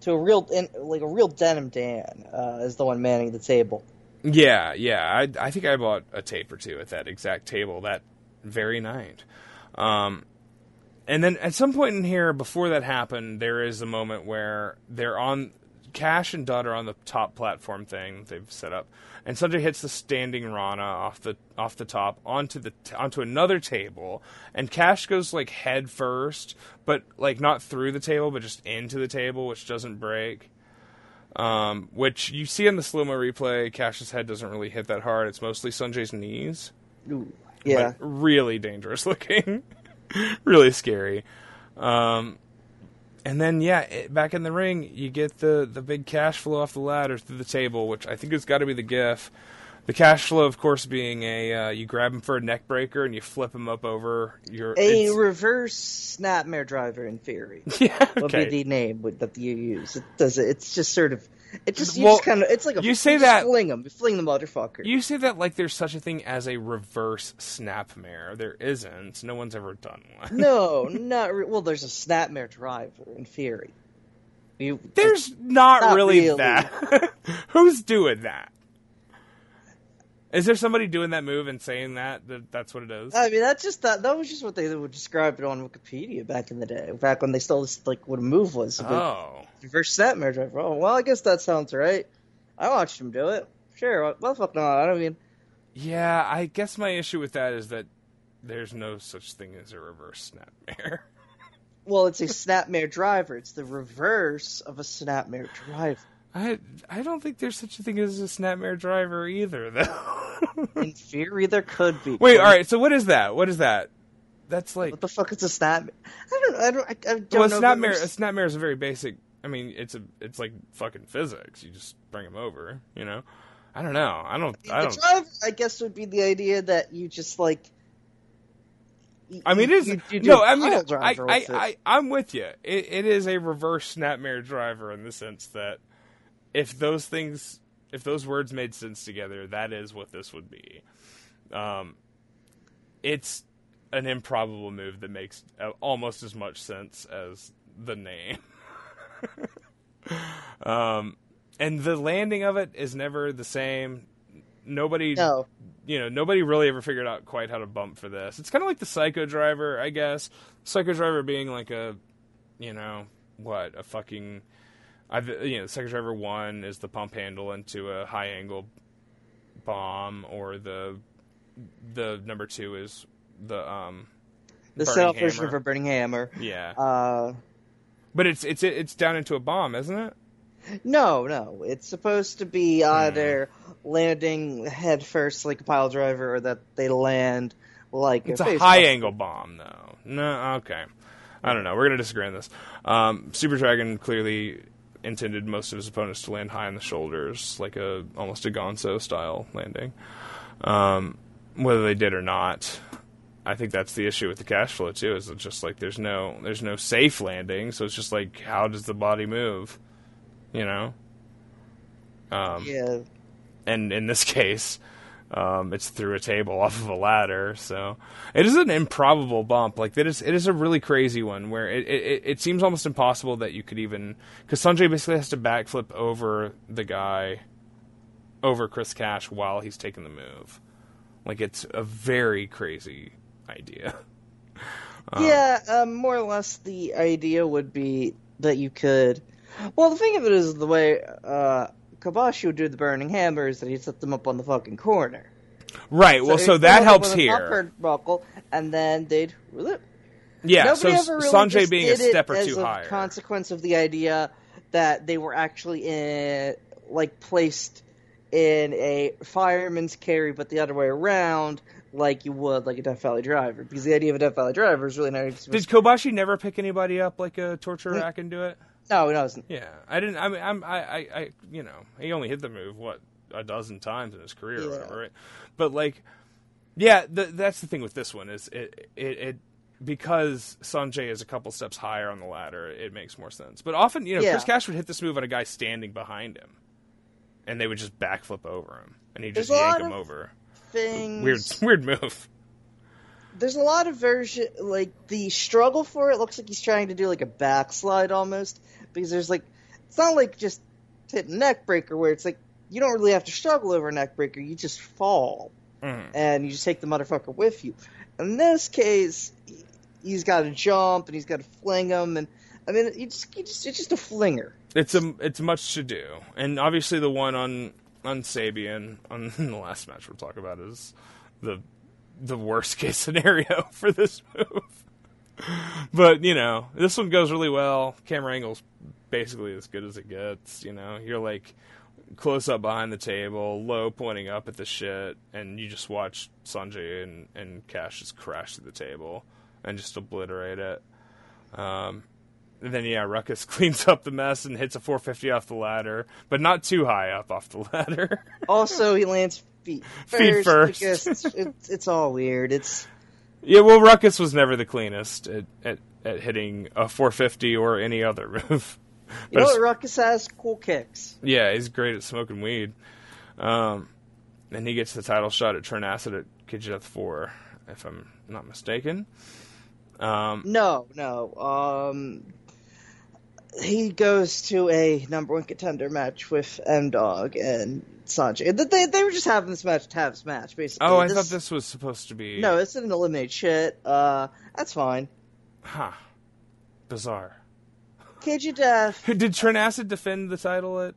To a real, in, like a real denim Dan uh, is the one manning the table. Yeah, yeah. I I think I bought a tape or two at that exact table that very night. Um, and then at some point in here, before that happened, there is a moment where they're on Cash and Dutt are on the top platform thing they've set up, and Sonjay hits the standing Rana off the off the top onto the onto another table, and Cash goes like head first, but like not through the table, but just into the table, which doesn't break. Um, which you see in the slow mo replay, Cash's head doesn't really hit that hard. It's mostly Sonjay's knees. Ooh. Yeah. Really dangerous looking. really scary. Um, and then, yeah, it, back in the ring, you get the, the big cash flow off the ladder through the table, which I think has got to be the gif. The cash flow, of course, being a uh, you grab him for a neck breaker and you flip him up over your. A it's- reverse snapmare driver in theory yeah, okay. would be the name that you use. It does it. It's just sort of. It just you Well, just kind of. It's like a. you say that- Fling them. Fling the motherfucker. You say that like there's such a thing as a reverse snapmare. There isn't. No one's ever done one. no, not re- well. There's a snapmare driver in theory. You, There's not, Not really, really. that. Who's doing that? Is there somebody doing that move and saying that, that that's what it is? I mean, that's just that. That was just what they would describe it on Wikipedia back in the day. Back when they still just like what a move was. Oh, Reverse snapmare driver. Oh, well, I guess that sounds right. I watched him do it. Sure. Well, fuck no. I don't mean. Yeah, I guess my issue with that is that there's no such thing as a reverse snapmare. Well, it's a snapmare driver. It's the reverse of a snapmare driver. I I don't think there's such a thing as a snapmare driver either, though. In theory, there could be. Wait, all right. So what is that? What is that? That's like What the fuck is a snap? I don't. I don't. I, I don't well, a snapmare. A snapmare is a very basic. I mean, it's a it's like fucking physics. You just bring them over. You know. I don't know. I don't. I the don't. driver, I guess, would be the idea that you just like. I mean, it is you, you no. a I mean, I, I, I, I, am with you. It, it is a reverse snapmare driver in the sense that if those things, if those words made sense together, that is what this would be. Um, it's an improbable move that makes uh, almost as much sense as the name. um, and the landing of it is never the same. Nobody no, you know, nobody really ever figured out quite how to bump for this. It's kind of like the Psycho Driver, I guess. Psycho Driver being like a, you know, what a fucking, I've you know, Psycho Driver one is the pump handle into a high angle bomb, or the the number two is the um the set-off version a burning hammer. yeah, Uh, but it's it's it's down into a bomb, isn't it? no, no, it's supposed to be Hmm. either landing head first like a pile driver, or that they land like It's a face high angle bomb, though. No, okay. I don't know. We're gonna disagree on this. Um, Super Dragon clearly intended most of his opponents to land high on the shoulders, like a almost a Gonzo style landing. Um, whether they did or not, I think that's the issue with the cash flow too. Is it's just like there's no there's no safe landing, so it's just like how does the body move? You know. Um, Yeah, and in this case, um, it's through a table off of a ladder. So it is an improbable bump. Like that is it is a really crazy one where it it, it seems almost impossible that you could even because Sonjay basically has to backflip over the guy over Chris Cash while he's taking the move. Like it's a very crazy idea. Um, yeah. Um, more or less, the idea would be that you could. Well, the thing of it is the way uh, Kobashi would do the burning hammers, and he'd set them up on the fucking corner. Right. Well, so that helps here. Turnbuckle, and then they'd. Yeah. Nobody so really Sonjay being a step or two a higher. consequence of the idea that they were actually in, like placed in a fireman's carry, but the other way around, like you would like a Death Valley driver, because the idea of a Death Valley driver is really not. Did Kobashi never pick anybody up like a torture rack and do it? No, it doesn't. Yeah, I didn't. I mean, I'm, I, I, I, you know, he only hit the move what a dozen times in his career, or whatever, right? But like, yeah, th- that's the thing with this one is it, it, it, because Sonjay is a couple steps higher on the ladder, it makes more sense. But often, you know, Yeah. Chris Cash would hit this move on a guy standing behind him, and they would just backflip over him, and he'd just yank him over. Things Weird, weird move. There's a lot of version like the struggle for it looks like he's trying to do like a backslide almost because there's like it's not like just hit neck breaker where it's like you don't really have to struggle over a neck breaker you just fall. Mhm. and you just take the motherfucker with you. In this case he- he's got to jump and he's got to fling him and I mean he just it's just a flinger. It's a it's much to do, and obviously the one on on Sabian on the last match we'll talk about is the the worst case scenario for this move. But you know, this one goes really well. Camera angle's basically as good as it gets. You know, you're like close up behind the table, low pointing up at the shit, and you just watch Sonjay and and Cash just crash to the table and just obliterate it. Um, and then yeah, Ruckus cleans up the mess and hits a 450 off the ladder, but not too high up off the ladder. also he lands feet first, Feet first. because it's, it's, all weird it's yeah, well, Ruckus was never the cleanest at, at, at hitting a 450 or any other move. you know what Ruckus has cool kicks yeah, he's great at smoking weed. Um, and he gets the title shot at Trent Acid at Kid Death 4, if I'm not mistaken. Um, No, no. Um, he goes to a number one contender match with M Dog and Sonjay. They, they, were just having this match to have this match, basically. oh, I thought this was supposed to be. No, it's an eliminate shit. Uh, that's fine. Huh. Bizarre. You death. Did Trent Acid defend the title at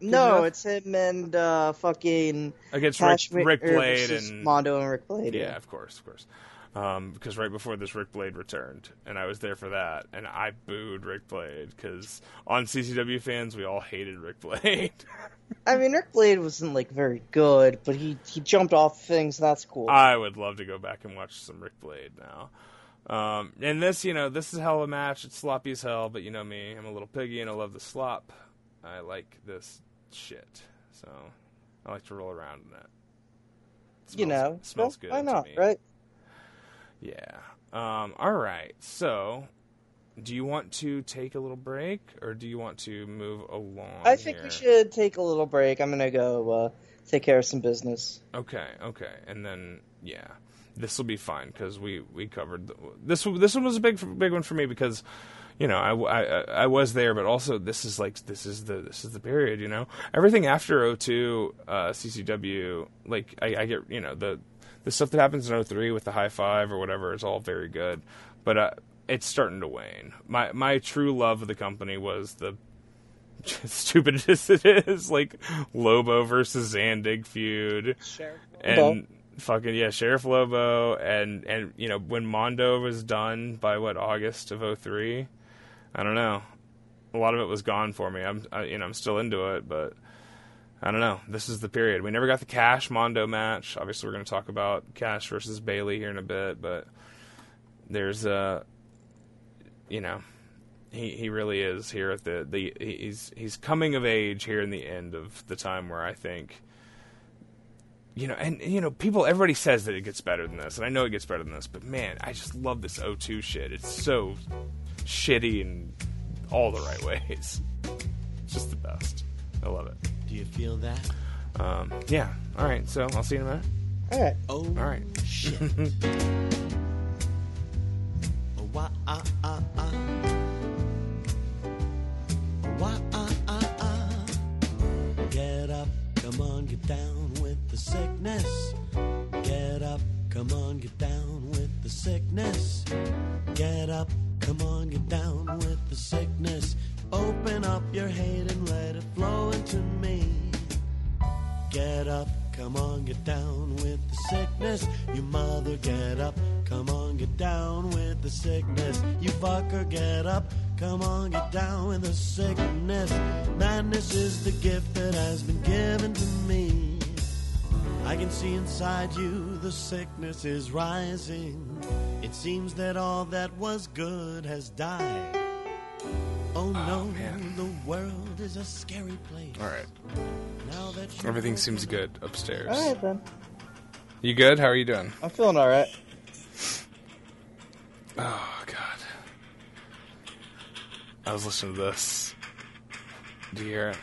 No, it's him and uh, fucking against Rick, Cash Rick Blade and Mondo and Rick Blade. Yeah, of course, of course. Um, because right before this, Rick Blade returned, and I was there for that, and I booed Rick Blade because on CZW fans, we all hated Rick Blade. I mean, Rick Blade wasn't like very good, but he he jumped off things. That's cool. I would love to go back and watch some Rick Blade now. Um, and this, you know, this is a hell of a match. It's sloppy as hell, but you know me, I'm a little piggy and I love the slop. I like this shit, so I like to roll around in it. It you know, smells well, good. Why not, right? Yeah. Um, all right. So, do you want to take a little break, or do you want to move along? I think here? we should take a little break. I'm gonna go uh, take care of some business. Okay. Okay. And then, yeah, this will be fine because we we covered the, this. This one was a big big one for me because. You know, I, I, I was there, but also this is like this is the this is the period. You know, everything after 02, uh, CZW, like I, I get you know the the stuff that happens in 03 with the high five or whatever is all very good, but uh, it's starting to wane. My my true love of the company was the stupid as it is, like Lobo versus Zandig feud, and fucking yeah, Sheriff Lobo, and and you know when Mondo was done by what August of 03, I don't know. A lot of it was gone for me. I'm I, you know I'm still into it, but I don't know. This is the period. We never got the Cash Mondo match. Obviously, we're going to talk about Cash versus Bailey here in a bit, but there's a, you know, he he really is here at the the he's he's coming of age here in the end of the time where I think. You know, and you know, people. Everybody says that it gets better than this, and I know it gets better than this. But man, I just love this O2 shit. It's so shitty in all the right ways. It's just the best. I love it. Do you feel that? Um, yeah. All right. So I'll see you in a minute. All right. Oh, All right. shit. oh, wah, ah, ah, ah. Ah, ah, ah. Get up, come on, get down with the sickness. Get up, come on, get down with the sickness. Get up, come on, get down with the sickness. Open up your hate and let it flow into me. Get up, come on, get down with the sickness. You mother, get up, come on, get down with the sickness. You fucker, get up, come on, get down with the sickness. Madness is the gift that has been given to me. I can see inside you the sickness is rising. It seems that all that was good has died. Oh, oh no, man. the world is a scary place. All right. Now that you Everything seems good upstairs. All right then. You good? How are you doing? I'm feeling all right. Oh God. I was listening to this. Do you hear it?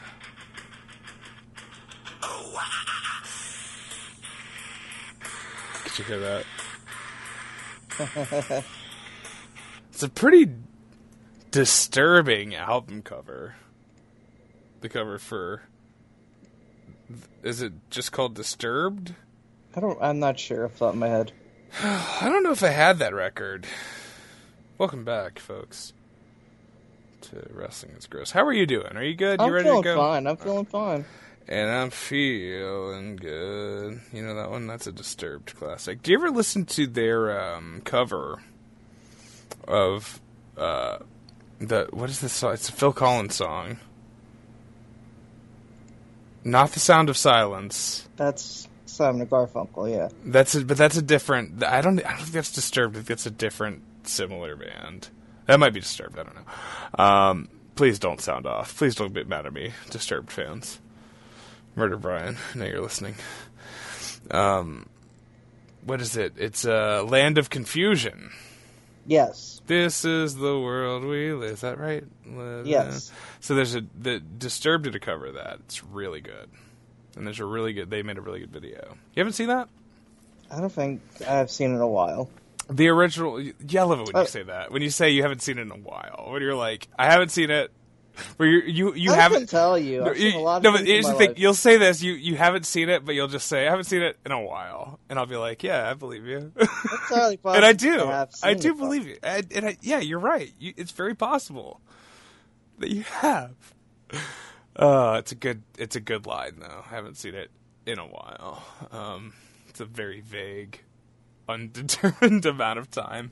Did you hear that? it's a pretty disturbing album cover. The cover for. Is it just called Disturbed? I don't. I'm not sure off the top of my head. I don't know if I had that record. Welcome back, folks, to Wrestling is Gross. How are you doing? Are you good? You I'm ready feeling to go? fine. I'm feeling fine. And I'm feeling good. You know that one? That's a Disturbed classic. Do you ever listen to their um, cover of uh, the what is this song? It's a Phil Collins song. Not the sound of silence. That's Simon Garfunkel. Yeah. That's a, but that's a different. I don't. I don't think that's Disturbed. I think that's a different, similar band. That might be Disturbed. I don't know. Um, please don't sound off. Please don't get mad at me, Disturbed fans. Murder Brian, I know you're listening. Um, what is it? It's a uh, Land of Confusion. Yes. This is the world we live. Is that right? Yes. So there's a the Disturbed did a cover of that. It's really good, and there's a really good. They made a really good video. You haven't seen that? I don't think I've seen it in a while. The original. Yeah, I love it when you Uh, say that. When you say you haven't seen it in a while. When you're like, I haven't seen it. Where you you you I haven't. tell you. I've No, seen a lot of no, but here's the thing. life. You'll say this. You you haven't seen it, but you'll just say I haven't seen it in a while, and I'll be like, Yeah, I believe you. And I do. I do believe you. And, and I, yeah, you're right. You, it's very possible that you have. Uh, it's a good it's a good line though. I haven't seen it in a while. Um, it's a very vague, undetermined amount of time.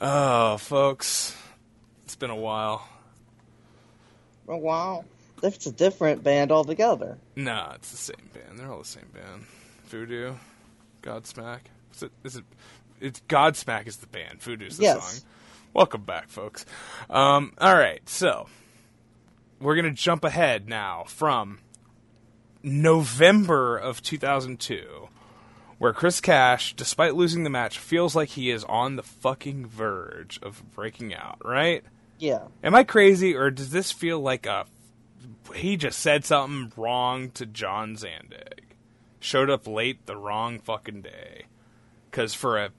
Oh, folks, it's been a while. Wow. It's a different band altogether. Nah, it's the same band. They're all the same band. Voodoo, Godsmack. Is it? Is it? It's Godsmack is the band. Voodoo's the Yes. song. Welcome back, folks. Um, all right, so we're gonna jump ahead now from November of 2002, where Chris Cash, despite losing the match, feels like he is on the fucking verge of breaking out. Right? Yeah. Am I crazy, or does this feel like a he just said something wrong to John Zandig? Showed up late the wrong fucking day. Because for a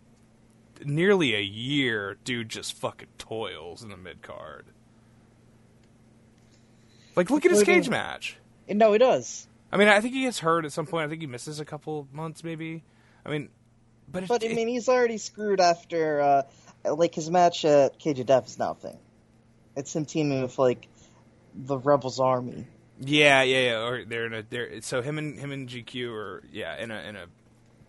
nearly a year, dude just fucking toils in the mid card. Like, look at his cage match. No, he does. I mean, I think he gets hurt at some point. I think he misses a couple months, maybe. I mean, but, But I mean, he's already screwed after, uh, like, his match at Cage of Death is nothing. It's him teaming with, like, the Rebels Army. Yeah, yeah, yeah. Or they're in a they're so him and him and GQ are yeah in a in a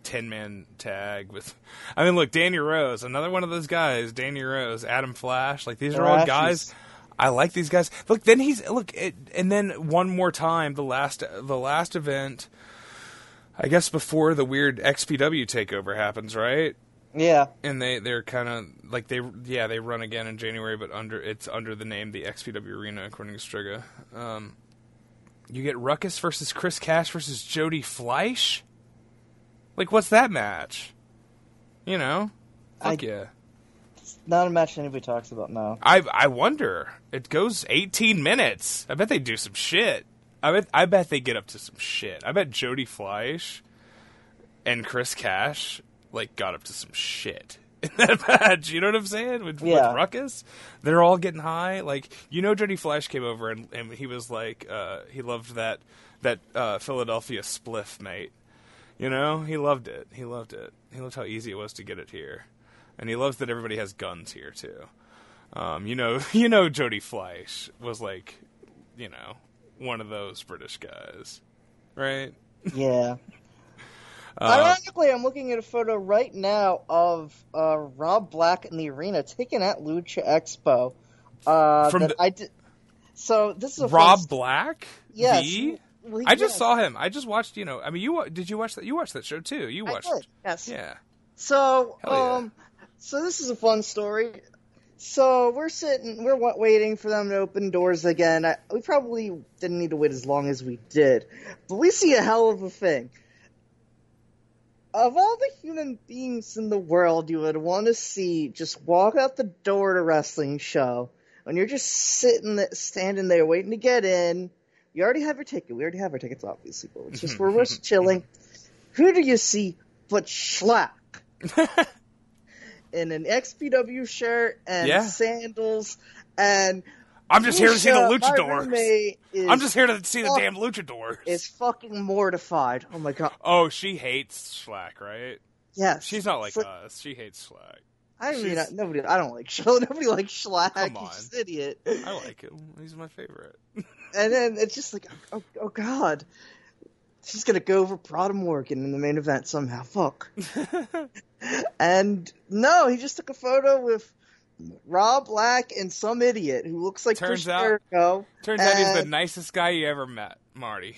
ten man tag with. I mean, look, Danny Rose, another one of those guys. Danny Rose, Adam Flash, like these are all guys. is- I like these guys. Look, then he's look, it, and then one more time, the last the last event. I guess before the weird XPW takeover happens, right? Yeah. and they they're kind of like they yeah they run again in January, but under it's under the name the XPW Arena according to Striga. Um, you get Ruckus versus Chris Cash versus Jody Fleisch. Like, what's that match? You know, fuck I- yeah. Not a match anybody talks about now. I I wonder. It goes 18 minutes. I bet they do some shit. I bet I bet they get up to some shit. I bet Jody Fleisch and Chris Cash like got up to some shit in that match. You know what I'm saying? With, Yeah. with Ruckus, they're all getting high. Like you know, Jody Fleisch came over and, and he was like, uh, he loved that that uh, Philadelphia spliff, mate. You know, he loved it. He loved it. He loved how easy it was to get it here, and he loves that everybody has guns here too. Um, you know, you know, Jody Fleisch was like, you know, one of those British guys, right? Yeah. Ironically, I'm looking at a photo right now of uh, Rob Black in the arena taken at Lucha Expo. Uh, From that the- I did. So this is a Rob fun- Black. Yes. The? Well, I just saw him. I just watched. You know, I mean, you did you watch that? You watched that show too. You watched. did, Yes. Yeah. So, yeah. um, so this is a fun story. So we're sitting, we're waiting for them to open doors again. I, we probably didn't need to wait as long as we did, but we see a hell of a thing. Of all the human beings in the world you would want to see just walk out the door to a wrestling show, when you're just sitting, there, standing there waiting to get in, you already have your ticket. We already have our tickets, obviously, but it's just we're just chilling. Who do you see but Schlack? in an XPW shirt and Yeah. sandals and I'm just here to see the luchadors. I'm just here to see the fuck- damn luchadors. is fucking mortified. Oh my god. Oh, she hates Slack, right? Yes. She's not like us. She hates Slack. I mean, she's- nobody. I don't like Schlack. Nobody likes Schlack. Come on. just an idiot. I like him. He's my favorite. And then it's just like, oh, oh god, she's gonna go over Prada Morgan in the main event somehow. Fuck. and no, he just took a photo with Rob Black and some idiot who looks like Turns Chris out- Jericho. Turns out he's the nicest guy you ever met, Marty.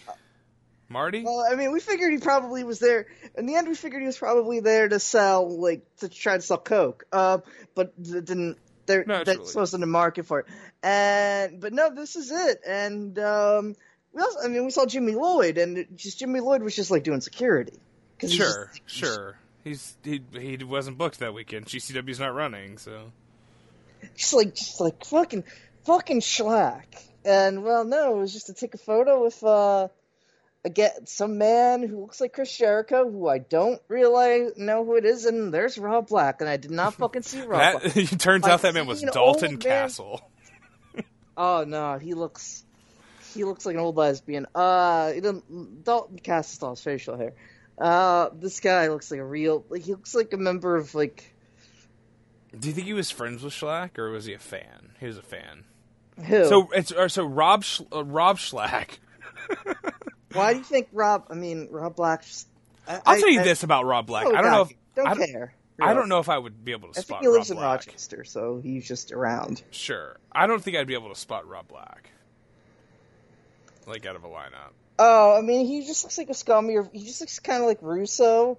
Marty? Well, I mean, we figured he probably was there. In the end, we figured he was probably there to sell, like, to try to sell coke. Uh, but th- didn't. There, Naturally. that wasn't a market for it. And but no, this is it. And um, we also, I mean, we saw Jimmy Lloyd, and it, just Jimmy Lloyd was just like doing security. 'Cause Sure, just- sure. He's he he wasn't booked that weekend. GCW's not running, so just like just like fucking fucking schlack. And well, no, it was just to take a photo with uh, again some man who looks like Chris Jericho, who I don't really know who it is, and there's Rob Black, and I did not fucking see Rob. that Black. it turns Like, out that man was Dalton man- Castle. Oh no, he looks he looks like an old lesbian. Uh, he doesn't Dalton Castle still has facial hair. Uh, this guy looks like a real. Like, he looks like a member of like. Do you think he was friends with Schlack or was he a fan? He was a fan. Who? So it's or so Rob Sch- uh, Rob Schlack. Why do you think Rob? I mean, Rob Black. I, I'll I- tell you I- this about Rob Black. Oh, I don't know if Don't I don't, care. I really. don't know if I would be able to I spot think he lives Rob in Black. Rochester, so he's just around. Sure, I don't think I'd be able to spot Rob Black. Like out of a lineup. Oh, I mean, he just looks like a scummier. He just looks kind of like Russo,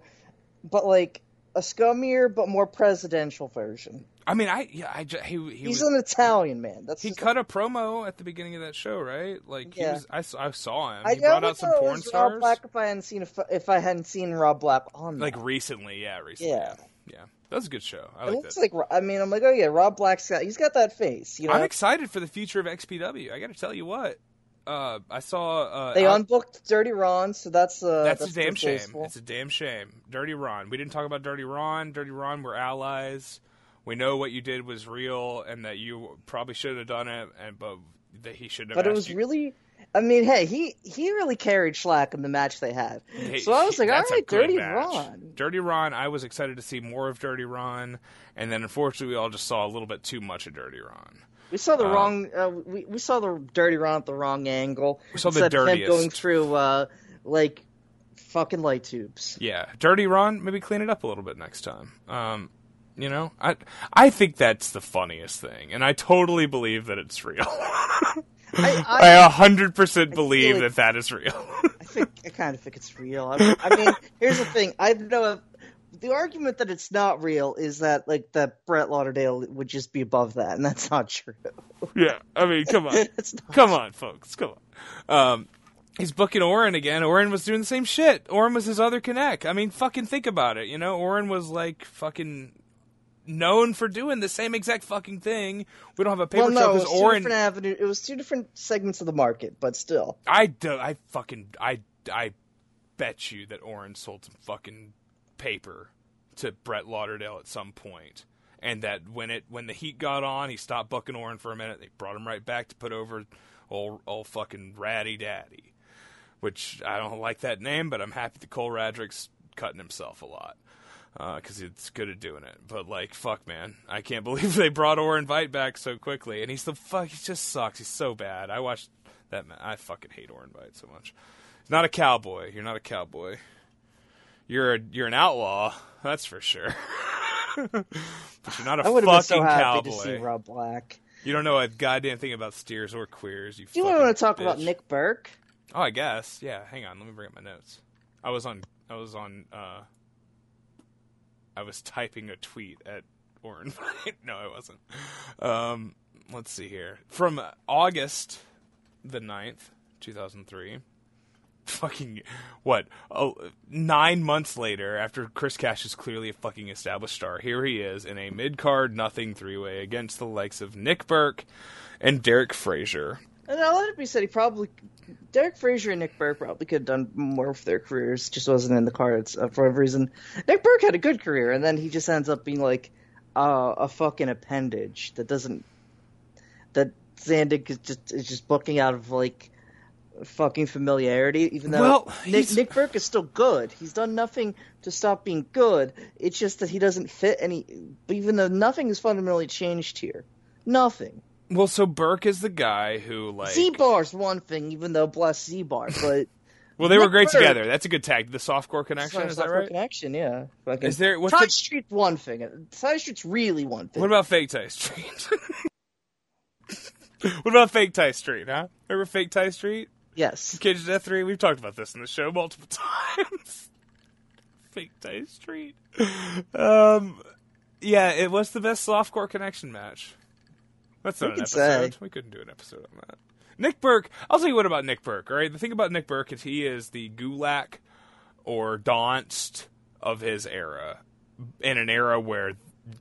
but like a scummier but more presidential version. I mean, I yeah, I ju- he he He's was, an Italian man. That's he just- cut a promo at the beginning of that show, right? Like he Yeah. was, I, saw- I saw him. I He brought out some porn was Rob. Black if I hadn't seen if, if I hadn't seen Rob Black on Like that. recently, yeah, recently. Yeah. Yeah. yeah, That was a good show. I It like looks that. like I mean I'm like oh yeah Rob Black's got he's got that face you know I'm excited for the future of XPW. I got to tell you what. Uh, I saw. Uh, they out- unbooked Dirty Ron so that's uh That's, that's a damn shame. distasteful. It's a damn shame. Dirty Ron. We didn't talk about Dirty Ron. Dirty Ron, we're allies. We know what you did was real, and that you probably should have done it, and but that he should have. but it was you- really I mean hey he he really carried Schlack in the match they had He- so I was like all a Dirty match. Ron Dirty Ron. I was excited to see more of Dirty Ron, and then unfortunately, we all just saw a little bit too much of Dirty Ron. We saw the Uh, wrong uh, we we saw the Dirty Ron at the wrong angle We saw the Instead of him dirtiest. going through uh like fucking light tubes Yeah, Dirty Ron. Maybe clean it up a little bit next time. Um, you know, I I think that's the funniest thing, and I totally believe that it's real. I, a hundred percent believe like- that that is real. I think I kind of think it's real. I mean, I mean here's the thing. I know if, the argument that it's not real is that like that Brett Lauderdale would just be above that, and that's not true. yeah, I mean, come on, come on, folks, come on. Um, he's booking Orin again. Orin was doing the same shit. Orin was his other connect. I mean, fucking think about it. You know, Orin was like fucking known for doing the same exact fucking thing. We don't have a paper Well, no, trail it was because two Orin. different avenue. It was two different segments of the market, but still. I do, I fucking I I bet you that Orin sold some fucking paper to Brett Lauderdale at some point, and that when it when the heat got on, he stopped bucking Orin for a minute. They brought him right back to put over old old fucking Ratty Daddy, which I don't like that name, but I'm happy that Cole Radrick's cutting himself a lot. Uh, because it's good at doing it, but like fuck, man, I can't believe they brought Orin Veidt back so quickly, and he's the fuck. He just sucks. He's so bad. I watched that. ma- I fucking hate Orin Veidt so much. He's not a cowboy. You're not a cowboy. You're a, you're an outlaw. That's for sure. but you're not a I have been fucking so happy cowboy. to see Rob Black. You don't know a goddamn thing about steers or queers. You. Do you want to talk about. Nick Berk? Oh, I guess. Yeah. Hang on. Let me bring up my notes. I was on. I was on. uh I was typing a tweet at Orin. no, I wasn't. Um, let's see here. From August the 9th, 2003. Fucking what? Oh, nine months later, after Chris Cash is clearly a fucking established star, here he is in a mid card nothing three way against the likes of Nick Berk and Derek Frazier. And now let it be said, he probably Derek Frazier and Nick Berk probably could have done more for their careers. Just wasn't in the cards uh, for whatever reason. Nick Berk had a good career, and then he just ends up being like uh, a fucking appendage that doesn't that Zandig is just is just booking out of like fucking familiarity. Even though Well, Nick, Nick Berk is still good, he's done nothing to stop being good. It's just that he doesn't fit any. Even though nothing has fundamentally changed here, nothing. Well, so Berk is the guy who like Z Bar's one thing, even though bless Z Bar, but Well, they were great Berk- together. That's a good tag. The softcore connection, is that right? Connection, yeah. Fucking- Is there what's Side the, Street's one thing. Side Street's really one thing. what about Fake Tie Street? what about Fake Tie Street? Huh? Remember Fake Tie Street? Yes, Cage of Death Three. We've talked about this in the show multiple times. Fake Tie Street. Um, yeah, it was the best softcore connection match. That's not We an could say. episode. We couldn't do an episode on that. Nick Berk. I'll tell you what about Nick Berk. All right, the thing about Nick Berk is he is the Gulak or Donst of his era, in an era where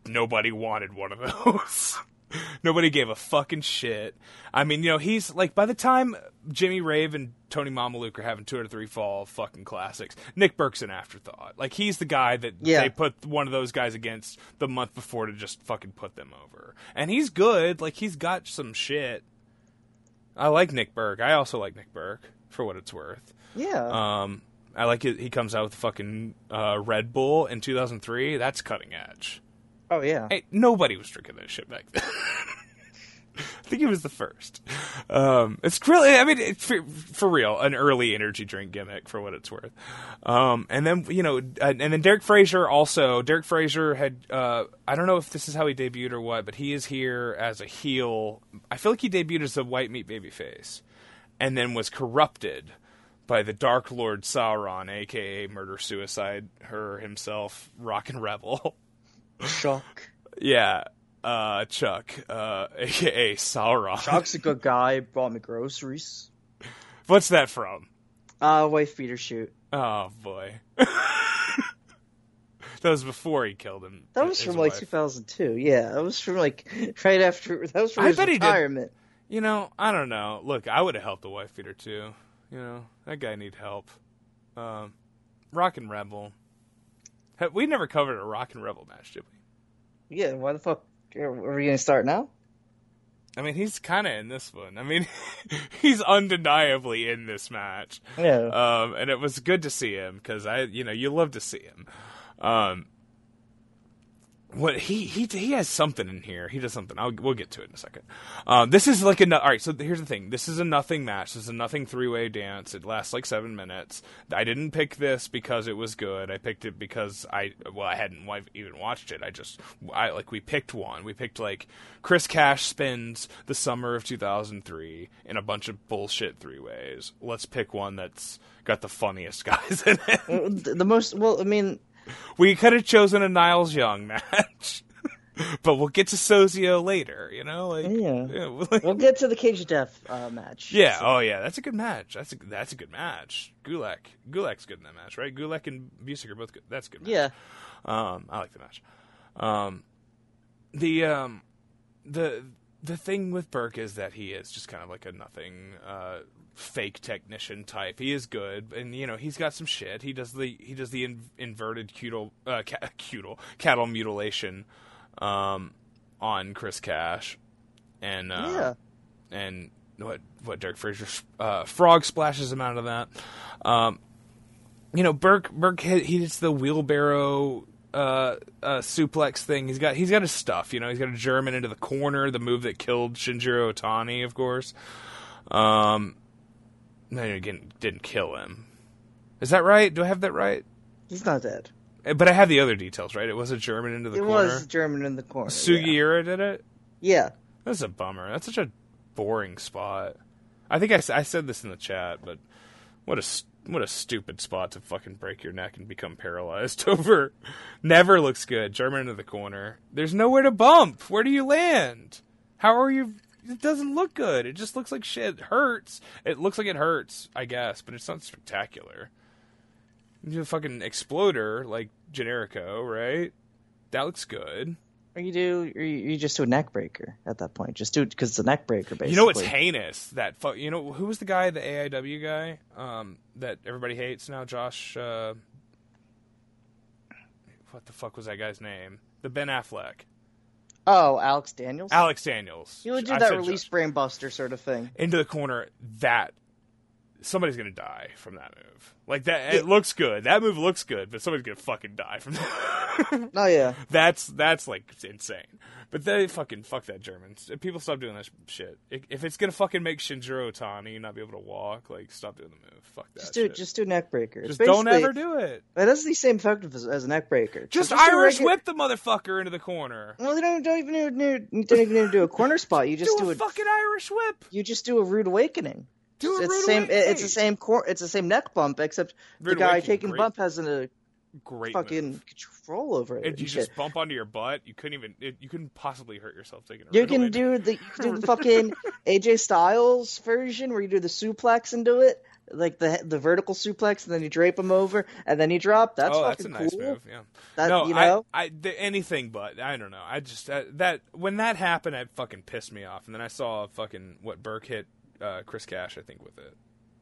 nobody wanted one of those. nobody gave a fucking shit. I mean, you know, he's like by the time Jimmy Rave and Tony Mamaluke are having two or three fall fucking classics, Nick Berk's an afterthought. Like he's the guy that Yeah. they put one of those guys against the month before to just fucking put them over. And he's good. Like he's got some shit. I like Nick Berk. I also like Nick Berk for what it's worth. yeah. Um, I like it. He comes out with fucking uh, Red Bull in 2003. That's cutting edge. Oh yeah. Hey, nobody was drinking that shit back then. I think it was the first. Um, it's really, I mean, for, for real, an early energy drink gimmick for what it's worth. Um, and then you know, and then Derek Frazier also. Derek Frazier had, uh, I don't know if this is how he debuted or what, but he is here as a heel. I feel like he debuted as a white meat babyface, and then was corrupted by the Dark Lord Sauron, aka Murder Suicide, her himself, Rockin' Rebel. Chuck. yeah, uh, Chuck, uh, aka Sauron. Chuck's a good guy. Brought me groceries. What's that from? Uh, wife beater shoot. Oh boy. that was before he killed him. That was from like 2002. Yeah, that was from like right after. That was from I his bet he did. retirement. You know, I don't know. Look, I would have helped the wife beater too. You know, that guy need help. Um, Rockin' Rebel. We never covered a Rockin' Rebel match, did we? Yeah, why the fuck are we gonna start now? I mean, he's kind of in this one. I mean, he's undeniably in this match. Yeah. Um, and it was good to see him because I, you know, you love to see him. Um, what he he he has something in here. He does something. I'll, we'll get to it in a second. Um, this is like a all right. So here's the thing. This is a nothing match. This is a nothing three way dance. It lasts like seven minutes. I didn't pick this because it was good. I picked it because I well I hadn't even watched it. I just I like we picked one. We picked like Chris Cash spins the summer of 2003 in a bunch of bullshit three ways. Let's pick one that's got the funniest guys in it. Uh, the most well, I mean, We could have chosen a Niles Young match, but we'll get to Sozio later. You know, like Yeah. we'll- we'll get to the cage of death uh, match. yeah. Oh yeah, that's a good match. That's a that's a good match. Gulak, Gulak's good in that match, right? Gulak and Busick are both good. That's a good. Match. Yeah. Um, I like the match. Um, the um, the the thing with Berk is that he is just kind of like a nothing uh, fake technician type. He is good, and you know he's got some shit. He does the he does the in, inverted cutal uh, ca- cutal cattle mutilation um, on Chris Cash, and uh, Yeah. and what what Derek Frazier uh, frog splashes him out of that. Um, you know, Berk Berk hit, he hits the wheelbarrow uh, uh, suplex thing. He's got he's got his stuff. You know, he's got a German into the corner, the move that killed Shinjiro Otani, of course. Um, no, again, didn't kill him. Is that right? Do I have that right? He's not dead. Eh, But I have the other details, right? It was a German into the it corner. It was German in the corner. Sugiura did it. Yeah. That's a bummer. That's such a boring spot. I think I, I said this in the chat, but what a what a stupid spot to fucking break your neck and become paralyzed over. Never looks good. German into the corner. There's nowhere to bump. Where do you land? How are you? It doesn't look good. It just looks like shit. It hurts. It looks like it hurts, I guess, but it's not spectacular. You do a fucking exploder like Generico, right? That looks good. Or you do, or you, just do a neck breaker at that point. Just do it because it's a neck breaker, basically. You know what's heinous? That fu- you know who was the guy, the AIW guy, um, that everybody hates now? Josh. Uh, what the fuck was that guy's name? The Ben Affleck, Oh, Alex Daniels. Alex Daniels. You would do I that release Josh. brain buster sort of thing. into the corner. That somebody's gonna die from that move. Like that, it looks good. That move looks good, but somebody's gonna fucking die from that. Oh yeah. That's that's like insane. But they fucking fuck that Germans. People stop doing that shit. If it's gonna fucking make Shinjiro Otani not be able to walk, like stop doing the move. Fuck that. Just do shit. just do a neck breaker. Just don't ever do it. Has the same effect as, as a neck breaker. Just, do Irish regular- whip the motherfucker into the corner. Well, they don't, don't even need, need, don't even need to do a corner spot. You just do do, a a fucking Irish whip. you just do a rude awakening. Do a it's rude the same. awakening. It's the same cor- It's the same neck bump, except the guy taking great. bump has a Great fucking move. control over it. And you and shit. just bump onto your butt. You couldn't even. It, you couldn't possibly hurt yourself taking. A You rude can awakening. do the you can do the fucking AJ Styles version where you do the suplex and do it, like the the vertical suplex, and then you drape him over, and then you drop. That's oh, that's a fucking nice cool. move. Yeah. That no, you know, I, I the, anything but. I don't know. I just uh, that when that happened, it fucking pissed me off. And then I saw fucking what Berk hit uh, Chris Cash, I think, with it.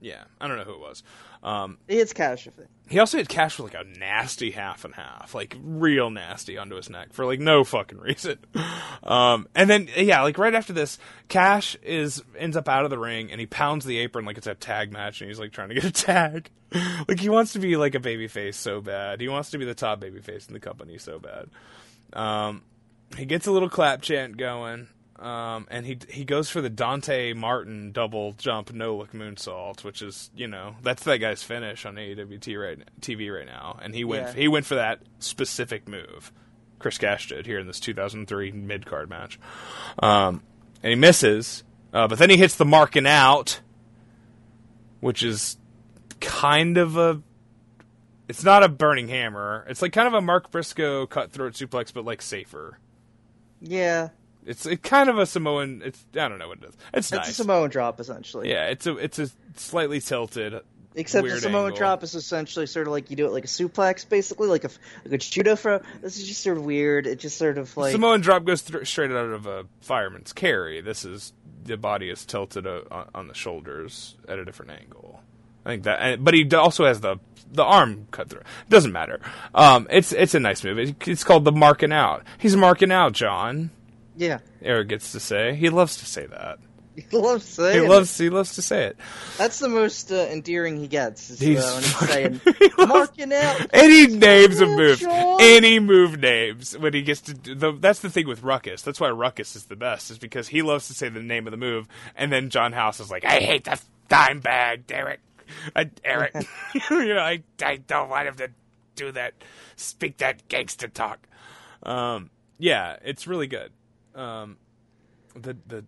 Yeah, I don't know who it was. Um, it's cash he also hit Cash with like a nasty half and half, like real nasty onto his neck for like no fucking reason. Um, and then yeah, like right after this, Cash is ends up out of the ring and he pounds the apron like it's a tag match and he's like trying to get a tag. like he wants to be like a babyface so bad. He wants to be the top babyface in the company so bad. Um, he gets a little clap chant going. Um, and he he goes for the Dante Martin double jump no look moonsault, which is you know that's that guy's finish on AEW right TV right now, and he went Yeah. he went for that specific move. Chris Cash did here in this 2003 mid card match, um, and he misses, uh, but then he hits the marking out, which is kind of a it's not a burning hammer. It's like kind of a Mark Briscoe cutthroat suplex, but like safer. Yeah, It's it kind of a Samoan. It's I don't know what it is. It's it's nice. a Samoan drop essentially. yeah, it's a it's a slightly tilted. Except the Samoan angle. drop is essentially sort of like you do it like a suplex, basically like a like a judo throw. This is just sort of weird. It just sort of like Samoan drop goes thr straight out of a fireman's carry. This is the body is tilted uh, on, on the shoulders at a different angle. I think that, but he also has the the arm cut through. It doesn't matter. Um, it's it's a nice move. It's called the marking out. He's marking out, John. Yeah. Eric gets to say. He loves to say that. He loves He it. loves he loves to say it. That's the most uh, endearing he gets. Is, He's uh, when he's saying, he marking out. Any names of moves, Sean. any move names when he gets to. The, that's the thing with Ruckus. That's why Ruckus is the best, is because he loves to say the name of the move, and then John House is like, "I hate the dime bag, Derek, I, Eric. you know, I I don't want him to do that, speak that gangster talk." Um, yeah, it's really good. Um, the the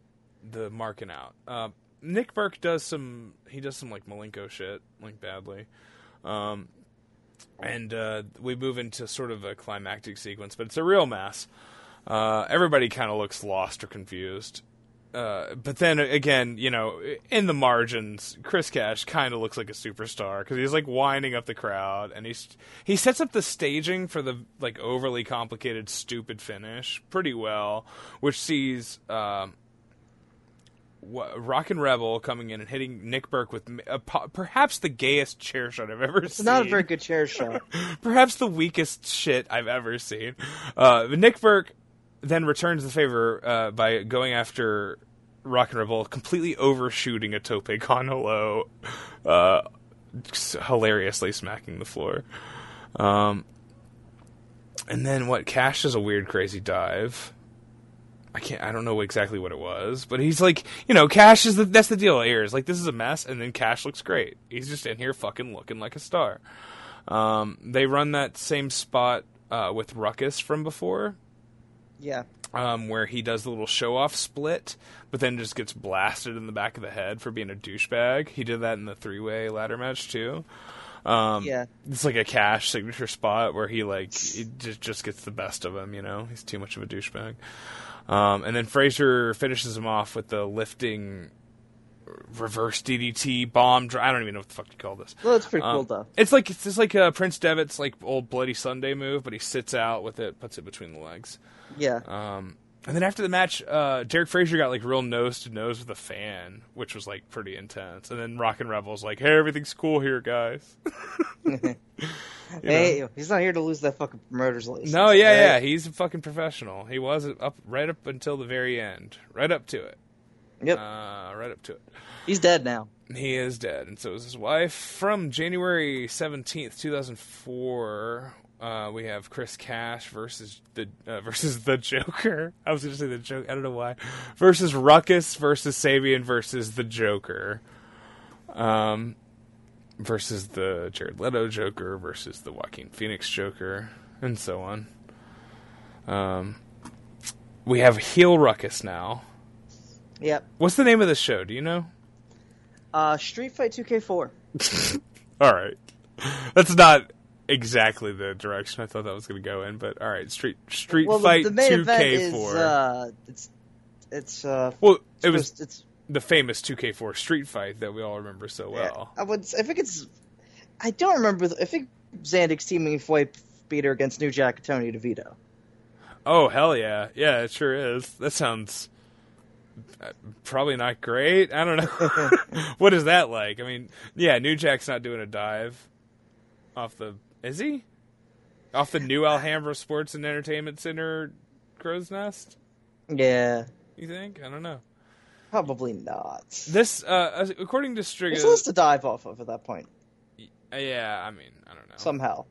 the marking out. Uh, Nick Berk does some. He does some like Malenko shit, like badly. Um, and uh, we move into sort of a climactic sequence, but it's a real mess. Uh, everybody kind of looks lost or confused. Uh, but then again, you know, in the margins, Chris Cash kind of looks like a superstar because he's like winding up the crowd, and he's he sets up the staging for the like overly complicated, stupid finish pretty well, which sees um, Wa- Rockin' Rebel coming in and hitting Nick Berk with uh, po- perhaps the gayest chair shot I've ever It's seen not a very good chair shot. perhaps the weakest shit I've ever seen. Uh, Nick Berk then returns the favor uh, by going after Rockin' Rebel, completely overshooting a tope con low, uh, hilariously smacking the floor. Um, and then what? Cash does a weird, crazy dive. I can't. I don't know exactly what it was, but he's like, you know, Cash is the that's the deal here. Is like this is a mess, and then Cash looks great. He's just in here fucking looking like a star. Um, they run that same spot uh, with Ruckus from before, Yeah. um, where he does the little show off split, but then just gets blasted in the back of the head for being a douchebag. He did that in the three way ladder match too. Um, Yeah. it's like a cash signature spot where he like he just just gets the best of him. You know, he's too much of a douchebag. Um, and then Frazier finishes him off with the lifting reverse DDT bomb. Dr- I don't even know what the fuck you call this. Well, that's pretty cool Um, though. It's like it's just like uh, Prince Devitt's like old Bloody Sunday move, but he sits out with it, puts it between the legs. Yeah. Um, and then after the match, uh, Derek Frazier got like real nose to nose with a fan, which was like pretty intense. And then Rockin' Rebel's like, "Hey, everything's cool here, guys." hey, he's not here to lose that fucking promoter's license. No, yeah, right? yeah, he's a fucking professional. He was up right up until the very end, right up to it, Yep. uh, right up to it. he's dead now. He is dead, and so is his wife. From January seventeenth, two thousand four, uh, we have Chris Cash versus the uh, versus the Joker. I was going to say the Joker. I don't know why. Versus Ruckus versus Sabian versus the Joker. Um, versus the Jared Leto Joker versus the Joaquin Phoenix Joker, and so on. Um, we have heel Ruckus now. Yep. What's the name of the show? Do you know? Uh, Street Fight 2K4. All right. That's not exactly the direction I thought that was going to go in, but all right. Street Street Well, Fight event is 2K4. uh, it's it's uh, well, it was supposed- it's the famous 2K4 Street Fight that we all remember so well. I would. I think it's. I don't remember. I think Zandig's teaming White Beater against New Jack and Tony DeVito. Oh hell yeah, yeah, it sure is. That sounds uh, probably not great. I don't know. what is that like? I mean, yeah, New Jack's not doing a dive off the. Is he? Off the new Alhambra Sports and Entertainment Center crow's nest? Yeah, You think? I don't know. probably not. This, uh, according to Striga, There's less to dive off of at that point. uh, yeah, I mean, I don't know. Somehow.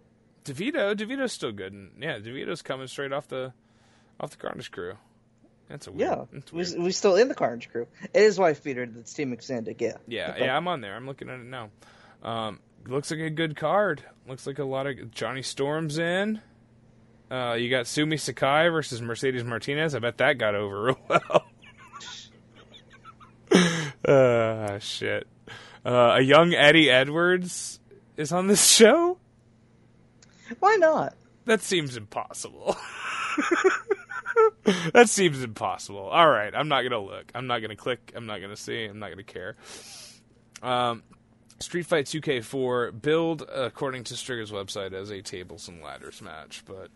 DeVito, DeVito's still good, and yeah, DeVito's coming straight off the, off the Carnage crew. That's a weird. Yeah, that's weird. we still in the Carnage crew. It is wife beater. That's Team Extended. Yeah. Yeah, yeah, I'm on there. I'm looking at it now. Um, looks like a good card. Looks like a lot of Johnny Storm's in. Uh, you got Sumi Sakai versus Mercedes Martinez. I bet that got over real well. uh, shit. Uh, a young Eddie Edwards is on this show. Why not? That seems impossible. that seems impossible. All right, I'm not gonna look. I'm not gonna click. I'm not gonna see. I'm not gonna care. Um, Street Fight 2K4 build according to Strigger's website as a tables and ladders match, but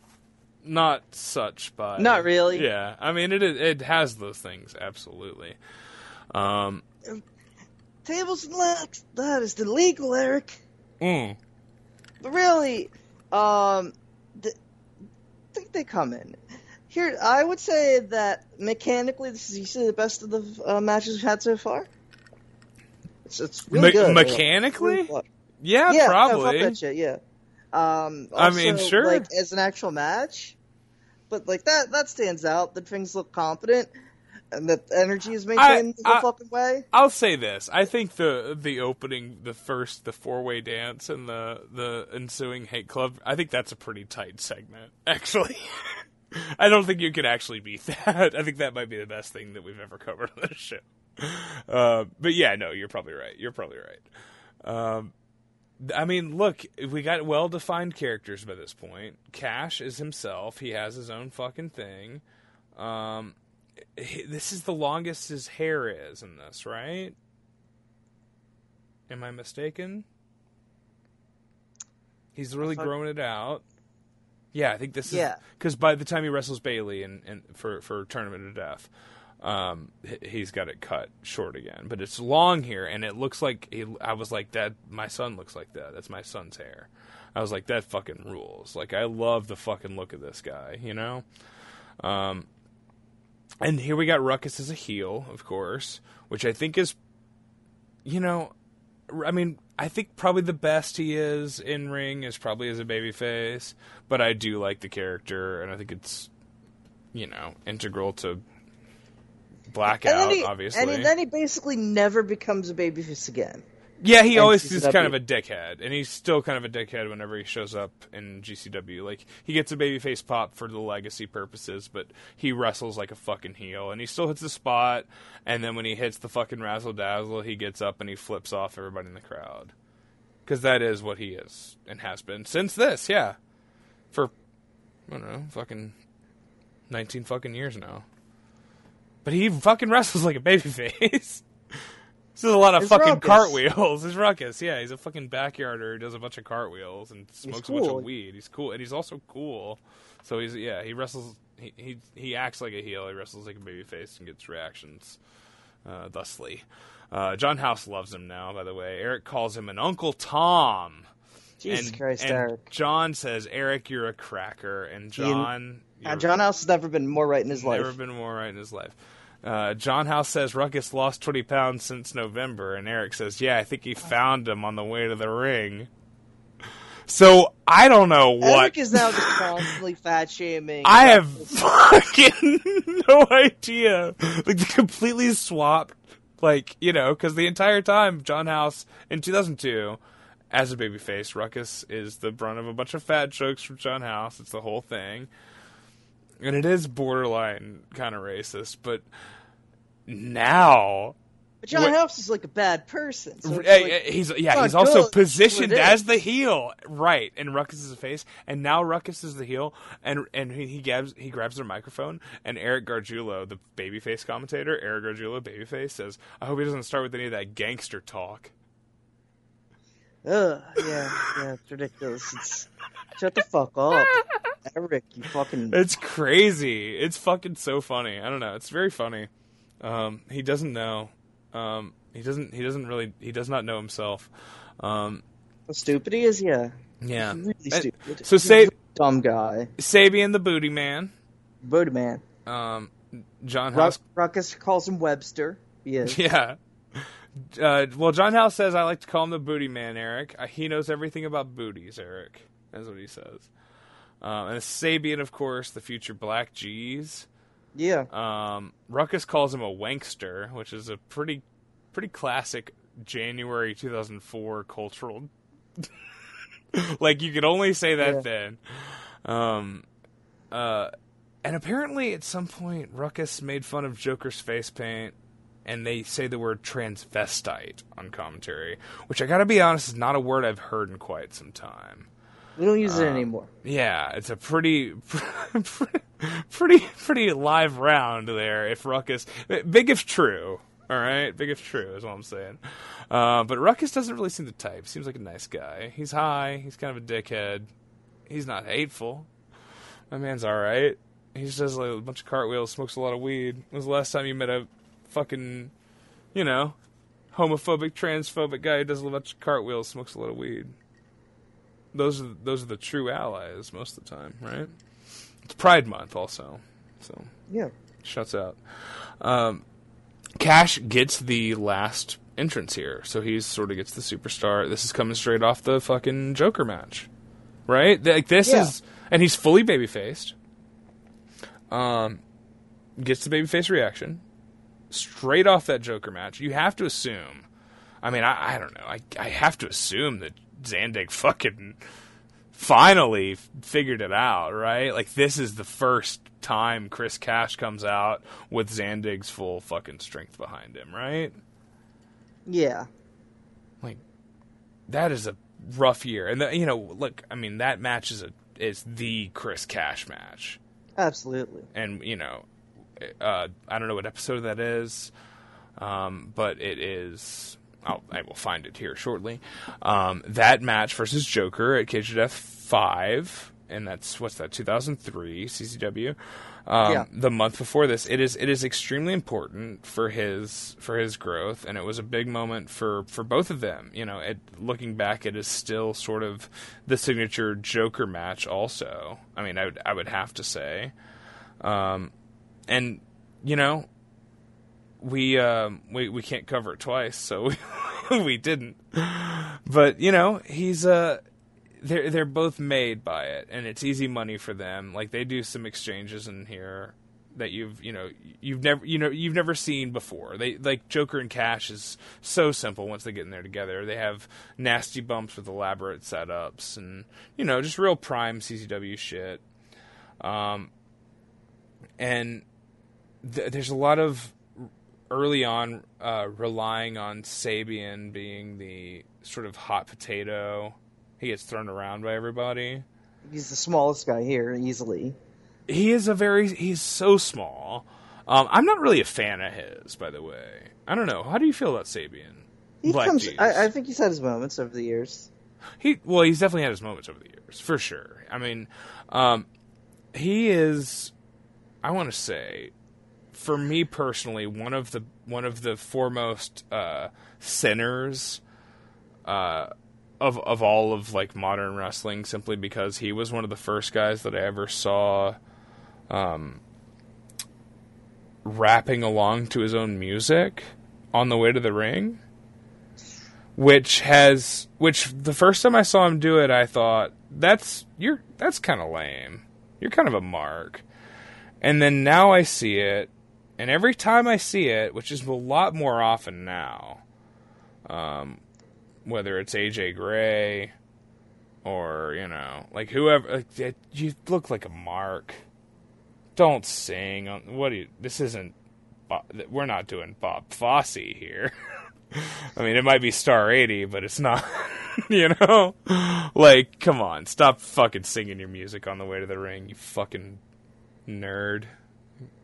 not such by Not really. Yeah, I mean it. It has those things absolutely. Um, Tables and ladders. That is illegal, Eric. mm, But really, um, th- I think they come in. Here, I would say that mechanically, this is easily the best of the uh, matches we've had so far. It's, it's really Me- good. mechanically? Really yeah, yeah, probably. that shit, yeah. Um, I mean, sure. Like as an actual match, but like that that stands out. The things look competent, and the energy is maintained the I- fucking way. I'll say this: I think the the opening, the first, the four way dance, and the the ensuing hate club. I think that's a pretty tight segment. Actually, I don't think you can actually beat that. I think that might be the best thing that we've ever covered on this show. Uh, but yeah, no, you're probably right. You're probably right. Um, I mean, look, we got well defined characters by this point. Cash is himself. He has his own fucking thing. Um, this is the longest his hair is in this, right? Am I mistaken? He's really thought- growing it out. Yeah, I think this is Yeah. because by the time he wrestles Bailey and, and for for Tournament of Death, um, he- he's got it cut short again. But it's long here, and it looks like he, I was like that. My son looks like that. That's my son's hair. I was like that fucking rules. Like I love the fucking look of this guy. You know. Um, and here we got Ruckus as a heel, of course, which I think is, you know, I mean, I think probably the best he is in ring is probably as a babyface, but I do like the character, and I think it's, you know, integral to Blackout, he, obviously. and then he basically never becomes a babyface again. Yeah, he always is kind of a dickhead, and he's still kind of a dickhead whenever he shows up in GCW. Like he gets a babyface pop for the legacy purposes, but he wrestles like a fucking heel, and he still hits the spot. And then when he hits the fucking razzle dazzle, he gets up and he flips off everybody in the crowd, because that is what he is and has been since this. Yeah, for I don't know, fucking nineteen fucking years now. But he fucking wrestles like a babyface. This is a lot of It's fucking Ruckus. cartwheels. It's Ruckus, yeah. He's a fucking backyarder who does a bunch of cartwheels and smokes a bunch of weed. He's cool, and he's also cool. So he's yeah, he wrestles. He he, he acts like a heel. He wrestles like a babyface and gets reactions, uh, thusly. Uh, John House loves him now. By the way, Eric calls him an Uncle Tom. Jesus and, Christ, and Eric. John says, "Eric, you're a cracker." And John, Uh, John House has never been more right in his life. Never been more right in his life. Uh, John House says Ruckus lost 20 pounds since November, and Eric says, "Yeah, I think he found him on the way to the ring." So I don't know what. Eric is now just constantly fat shaming. I have fucking no idea. Like they completely swapped, like you know, because the entire time John House in 2002, as a babyface, Ruckus is the brunt of a bunch of fat jokes from John House. It's the whole thing, and it is borderline kind of racist. But now But John What- House is like a bad person. So it's uh, like- he's yeah, he's also good, positioned as the heel, right? And Ruckus is the face, and now Ruckus is the heel, and and he, he grabs he grabs their microphone, and Eric Gargiulo, the babyface commentator, Eric Gargiulo, babyface, says, "I hope he doesn't start with any of that gangster talk." Ugh, yeah, yeah, it's ridiculous. It's, shut the fuck up, Eric. You fucking. It's crazy. It's fucking so funny. I don't know. It's very funny. Um, he doesn't know. Um, he doesn't. He doesn't really. He does not know himself. Um, How stupid he is, yeah. yeah. Really And- stupid. so He's dumb guy. Sabian the Booty Man. Booty man. Um, John Ruck, House Ruckus calls him Webster. He is. Yeah. Uh, well, John House says I like to call him the booty man, Eric. Uh, he knows everything about booties, Eric. That's what he says. Um, and Sabian, of course, the future Black G's. Yeah. Um, Ruckus calls him a wankster, which is a pretty, pretty classic January 2004 cultural. like you could only say that Yeah. then. Um, uh, and apparently at some point Ruckus made fun of Joker's face paint, and they say the word transvestite on commentary, which I gotta be honest is not a word I've heard in quite some time. We don't use it Um, anymore. Yeah, it's a pretty, pretty, pretty live round there. If Ruckus, big if true, all right, big if true is what I'm saying. Uh, but Ruckus doesn't really seem the type. Seems like a nice guy. He's high. He's kind of a dickhead. He's not hateful. My man's all right. He just does like a bunch of cartwheels, smokes a lot of weed. When was the last time you met a fucking, you know, homophobic, transphobic guy who does a bunch of cartwheels, smokes a lot of weed? Those are those are the true allies most of the time, right? It's Pride Month also, so Yeah. shuts out. Um, Cash gets the last entrance here, so he sort of gets the superstar. This is coming straight off the fucking Joker match, right? Like this Yeah. is, and he's fully baby faced. Um, gets the baby face reaction straight off that Joker match. You have to assume. I mean, I, I don't know. I I have to assume that Zandig fucking finally figured it out, right? Like this is the first time Chris Cash comes out with Zandig's full fucking strength behind him, right? Yeah. Like that is a rough year. And the, you know, look, I mean that match is a is the Chris Cash match. Absolutely. and you know, uh, I don't know what episode that is, um, but it is. I'll, I will find it here shortly. Um, that match versus Joker at Cage of Death five, and that's what's that 2003 CCW. Um, Yeah. The month before this, it is it is extremely important for his for his growth, and it was a big moment for for both of them. You know, it, looking back, it is still sort of the signature Joker match. Also, I mean, I would I would have to say, um, and you know, we um, we we can't cover it twice, so we, we didn't. But you know, he's uh they're they're both made by it, and it's easy money for them. Like they do some exchanges in here that you've you know you've never you know you've never seen before. They like Joker and Cash is so simple once they get in there together. They have nasty bumps with elaborate setups, and you know just real prime CCW shit. Um, and th- there's a lot of early on uh, relying on Sabian being the sort of hot potato. He gets thrown around by everybody. He's the smallest guy here, easily. He is a very he's so small. Um, I'm not really a fan of his, by the way. I don't know. How do you feel about Sabian? He Black comes. I, I think he's had his moments over the years. He well, he's definitely had his moments over the years, for sure. I mean, um, he is. I want to say, for me personally, one of the one of the foremost uh, sinners uh, of of all of like modern wrestling, simply because he was one of the first guys that I ever saw. Um, rapping along to his own music on the way to the ring which has which the first time I saw him do it, I thought that's you're that's kind of lame. You're kind of a mark. And then now I see it, and every time I see it, which is a lot more often now, um, whether it's AJ Gray or you know, like whoever, like, it, you look like a mark. Don't sing. What do you? This isn't. We're not doing Bob Fosse here. I mean, it might be Star 80, but it's not, you know? Like, come on, stop fucking singing your music on the way to the ring, you fucking nerd.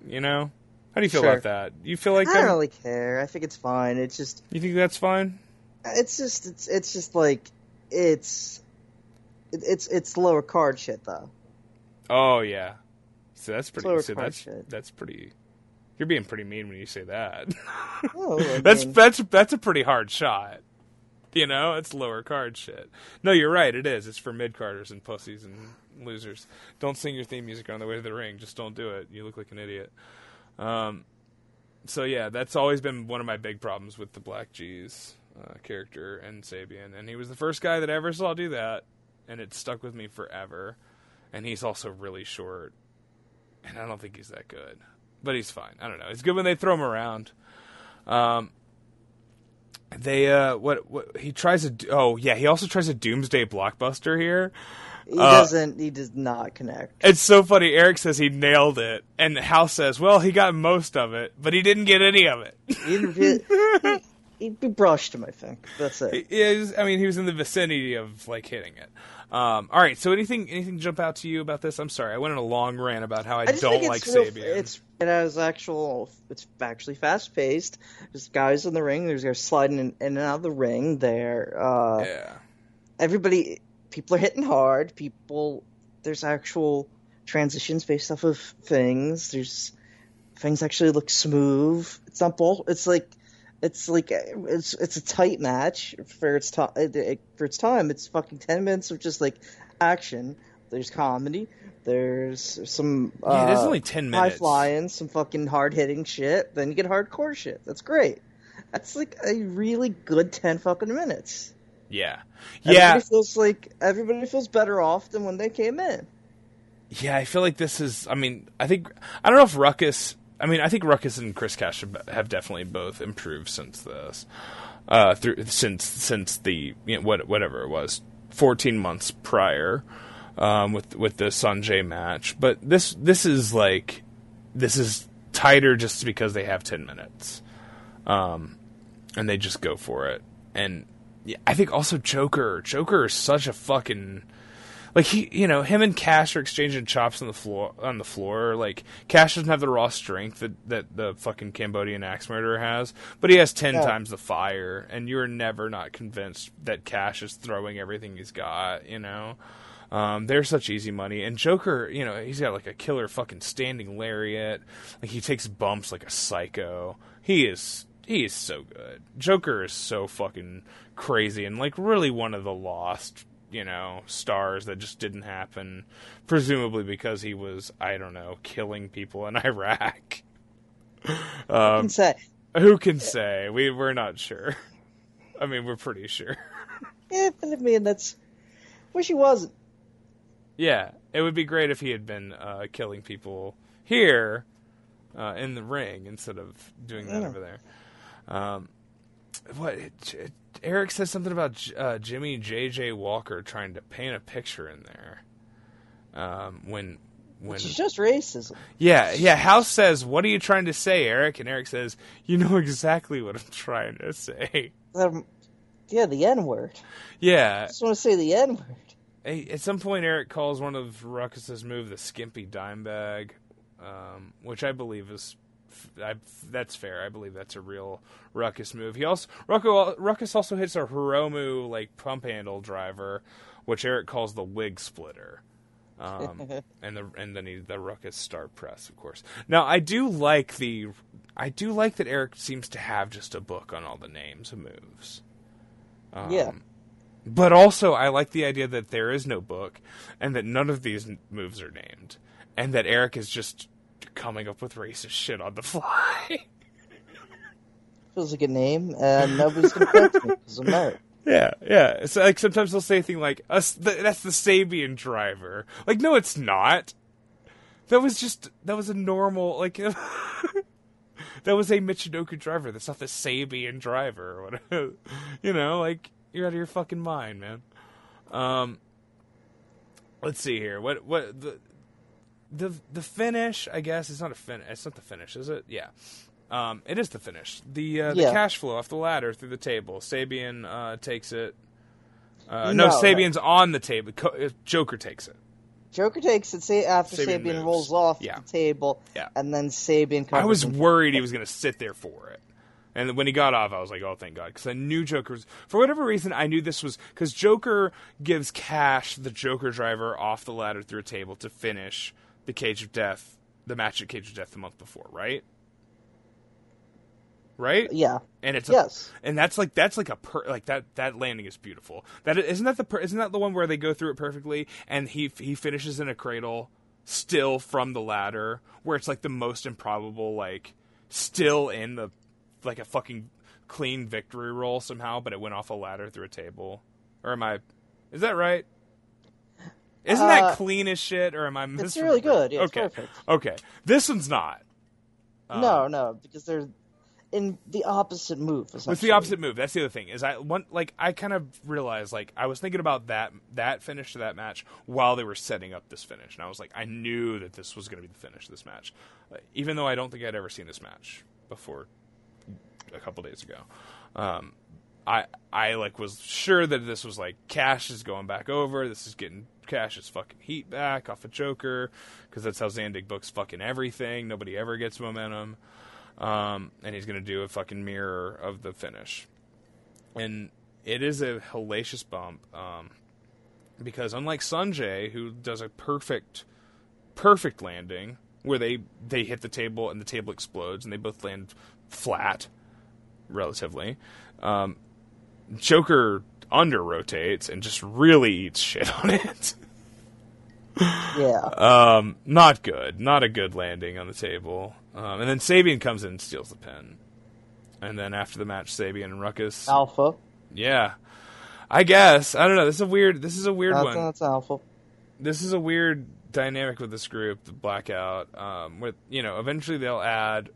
You know? How do you feel Sure. about that? You feel like I don't really care. I think it's fine. It's just. You think that's fine? It's just. It's. It's just like. It's. It's. It's lower card shit though. Oh, yeah. So that's pretty, Slower so card that's, shit. that's pretty, you're being pretty mean when you say that. Oh, I that's, mean, that's, that's a pretty hard shot. You know, it's lower card shit. No, you're right. It is. It's for mid carders and pussies and losers. Don't sing your theme music on the way to the ring. Just don't do it. You look like an idiot. Um, so yeah, that's always been one of my big problems with the Black G's uh, character and Sabian, and he was the first guy that I ever saw do that, and it stuck with me forever. And he's also really short, and I don't think he's that good. but he's fine. I don't know. It's good when they throw him around. Um, they uh, what what he tries to do, oh yeah, he also tries a doomsday blockbuster here. He Uh, doesn't. He does not connect. It's so funny. Eric says he nailed it, and Hal says, "Well, he got most of it, but he didn't get any of it." He, he, he, he brushed him. I think that's it. Yeah, he was- I mean, he was in the vicinity of like hitting it. Um, all right. So anything anything jump out to you about this? I'm sorry, I went on a long rant about how I, I don't like real, Sabian. It's it has actual. It's actually fast paced. There's guys in the ring. There's guys sliding in, in and out of the ring. There. Uh, yeah, Everybody. People are hitting hard. People. There's actual transitions based off of things. There's things actually look smooth. It's not bull. It's like. It's like it's it's a tight match for its time. For its time, it's fucking ten minutes of just like action. There's comedy. There's some yeah. Uh, only ten minutes. high flying, some fucking hard hitting shit. Then you get hardcore shit. That's great. That's like a really good ten fucking minutes. Yeah, Everybody yeah, feels like everybody feels better off than when they came in. yeah. I feel like this is. I mean, I think I don't know if Ruckus. I mean, I think Ruckus and Chris Cash have- have definitely both improved since this. Uh, through since since the you know, what whatever it was, fourteen months prior, um, with with the Sonjay match. But this this is like this is tighter just because they have ten minutes, um, and they just go for it. And yeah, I think also Joker Joker is such a fucking like he you know him and Cash are exchanging chops on the floor on the floor. Like Cash doesn't have the raw strength that that the fucking Cambodian axe murderer has, but he has ten Yeah. times the fire, and you're never not convinced that Cash is throwing everything he's got. You know. Um, they're such easy money, and Joker, you know, he's got like a killer fucking standing lariat. Like he takes bumps like a psycho. He is he is so good. Joker is so fucking crazy, and like really one of the lost, you know, stars that just didn't happen. Presumably because he was, I don't know, killing people in Iraq. Um, can say, Who can say? We we're not sure. I mean, we're pretty sure. yeah, but I mean that's wish he wasn't. Yeah, it would be great if he had been uh, killing people here uh, in the ring instead of doing that over there. Um, what Eric says something about J- uh, Jimmy J.J. Walker trying to paint a picture in there. Um, when when Which is just racism. yeah yeah House says, "What are you trying to say, Eric?" And Eric says, "You know exactly what I'm trying to say." Um, yeah, the N word. Yeah, I just want to say the N word. Hey, at some point, Eric calls one of Ruckus's move the skimpy dime bag, um, which I believe is I, that's fair. I believe that's a real Ruckus move. He also Ruckus, Ruckus also hits a Hiromu like pump handle driver, which Eric calls the wig splitter. Um, and the and then he, the Ruckus start press, of course. Now I do like the I do like that Eric seems to have just a book on all the names of moves. Um, Yeah. But also, I like the idea that there is no book, and that none of these moves are named, and that Eric is just coming up with racist shit on the fly. Feels like a name, and nobody's gonna correct me because I'm married. yeah, yeah. So like sometimes they'll say a thing like, Us, th- "That's the Sabian driver." Like, no, it's not. That was just that was a normal like. that was a Michinoku driver. That's not the Sabian driver or whatever. you know, like you're out of your fucking mind, man. Um, let's see here. What what the the the finish? I guess it's not a fin. It's not the finish, is it? Yeah. Um, it is the finish. The uh, the Yeah. cash flow off the ladder through the table. Sabian uh, takes it. Uh, no, No, no. Sabian's on the table. Co- uh, Joker takes it. Joker takes it say after Sabian Sabian, rolls off Yeah. the table, Yeah. and then Sabian. I was worried he was going to sit there for it. And when he got off, I was like, "Oh, thank God!" Because I knew Joker's. For whatever reason, I knew this was because Joker gives Cash, the Joker driver, off the ladder through a table to finish the Cage of Death, the match at Cage of Death the month before, right? Right? Yeah. And it's a, Yes. and that's like that's like a per, like that that landing is beautiful. That isn't that the per, isn't that the one where they go through it perfectly and he he finishes in a cradle still from the ladder where it's like the most improbable like still in the like a fucking clean victory roll somehow but it went off a ladder through a table. Or am I is that right? Isn't Uh, that clean as shit or am I missing? It's really good. Yeah, it's okay. perfect. Okay. This one's not. no, no, because they're in the opposite move. It's the opposite move. That's the other thing. Is I one like I kind of realized like I was thinking about that that finish to that match while they were setting up this finish, and I was like, I knew that this was going to be the finish of this match, uh, even though I don't think I'd ever seen this match before a couple days ago. Um, I I like was sure that this was like Cash is going back over. This is getting Cash's fucking heat back off of Joker because that's how Zandig books fucking everything. Nobody ever gets momentum um, and he's going to do a fucking mirror of the finish. And it is a hellacious bump um, because unlike Sonjay, who does a perfect, perfect landing where they they hit the table and the table explodes and they both land flat, relatively. Um, Joker under rotates and just really eats shit on it. Yeah. Um, not good. Not a good landing on the table. Um, and then Sabian comes in and steals the pin. And then after the match, Sabian and Ruckus. Alpha. Yeah. I guess. I don't know. This is a weird this is a weird That's, one. that's Alpha. This is a weird dynamic with this group, the blackout. Um, with you know, eventually they'll add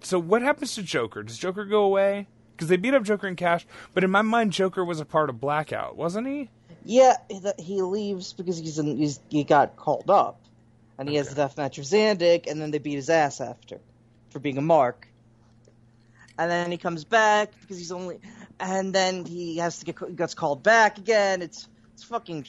So what happens to Joker? Does Joker go away? Because they beat up Joker and Cash, but in my mind Joker was a part of Blackout, wasn't he? Yeah, he- leaves because he's, in, he's he got called up, and he has Okay. the death match with Zandig, and then they beat his ass after for being a mark. And then he comes back because he's only, and then he has to get gets called back again. It's it's fucking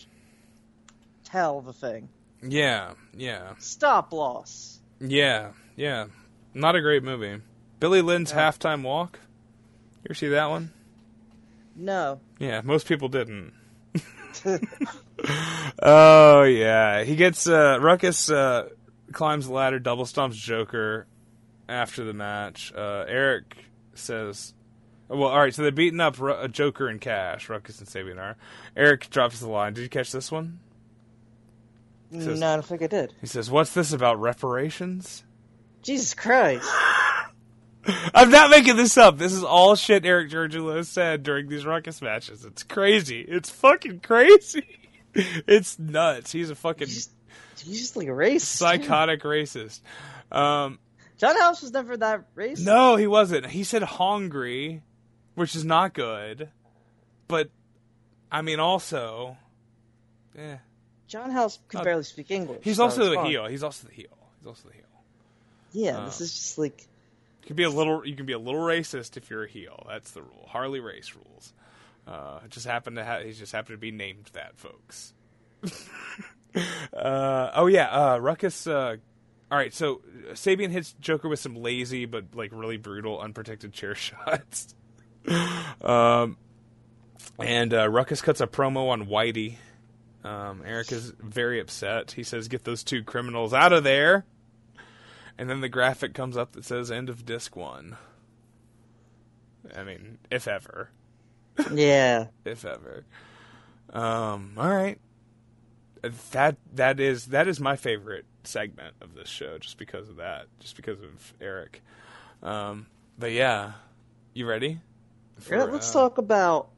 hell of a thing. Yeah, yeah. Stop loss. Yeah, yeah. Not a great movie. Billy Lynn's Yeah. halftime walk. You ever see that one? No. Yeah, most people didn't. Oh yeah, he gets uh, Ruckus uh, climbs the ladder, double stomps Joker after the match. Uh, Eric says, "Well, all right." So they're beating up Ru- uh, Joker and Cash. Ruckus and Sabian are. Eric drops the line. Did you catch this one? Says- no, I don't think I did. He says, "What's this about reparations?" Jesus Christ. I'm not making this up. This is all shit Eric Gargiulo said during these Ruckus matches. It's crazy. It's fucking crazy. It's nuts. He's a fucking He's, he's just like a racist. psychotic racist. Um, John House was never that racist. no, he wasn't. He said hungry, which is not good. But I mean, also, eh. John House could Uh, barely speak English. He's so also the heel. He's also the heel. He's also the heel. Yeah, Uh, this is just like You can be a little. You can be a little racist if you're a heel. That's the rule. Harley Race rules. Uh, it just happened to have. He's just happened to be named that, folks. uh, oh yeah, uh, Ruckus. Uh, all right, so Sabian hits Joker with some lazy but like really brutal, unprotected chair shots. um, and uh, Ruckus cuts a promo on Whitey. Um, Eric is very upset. He says, "Get those two criminals out of there." And then the graphic comes up that says "End of Disc One." I mean, if ever, yeah. if ever. Um, all right. That that is that is my favorite segment of this show, just because of that, just because of Eric. Um, but yeah, you ready? For, Yeah, let's uh, talk about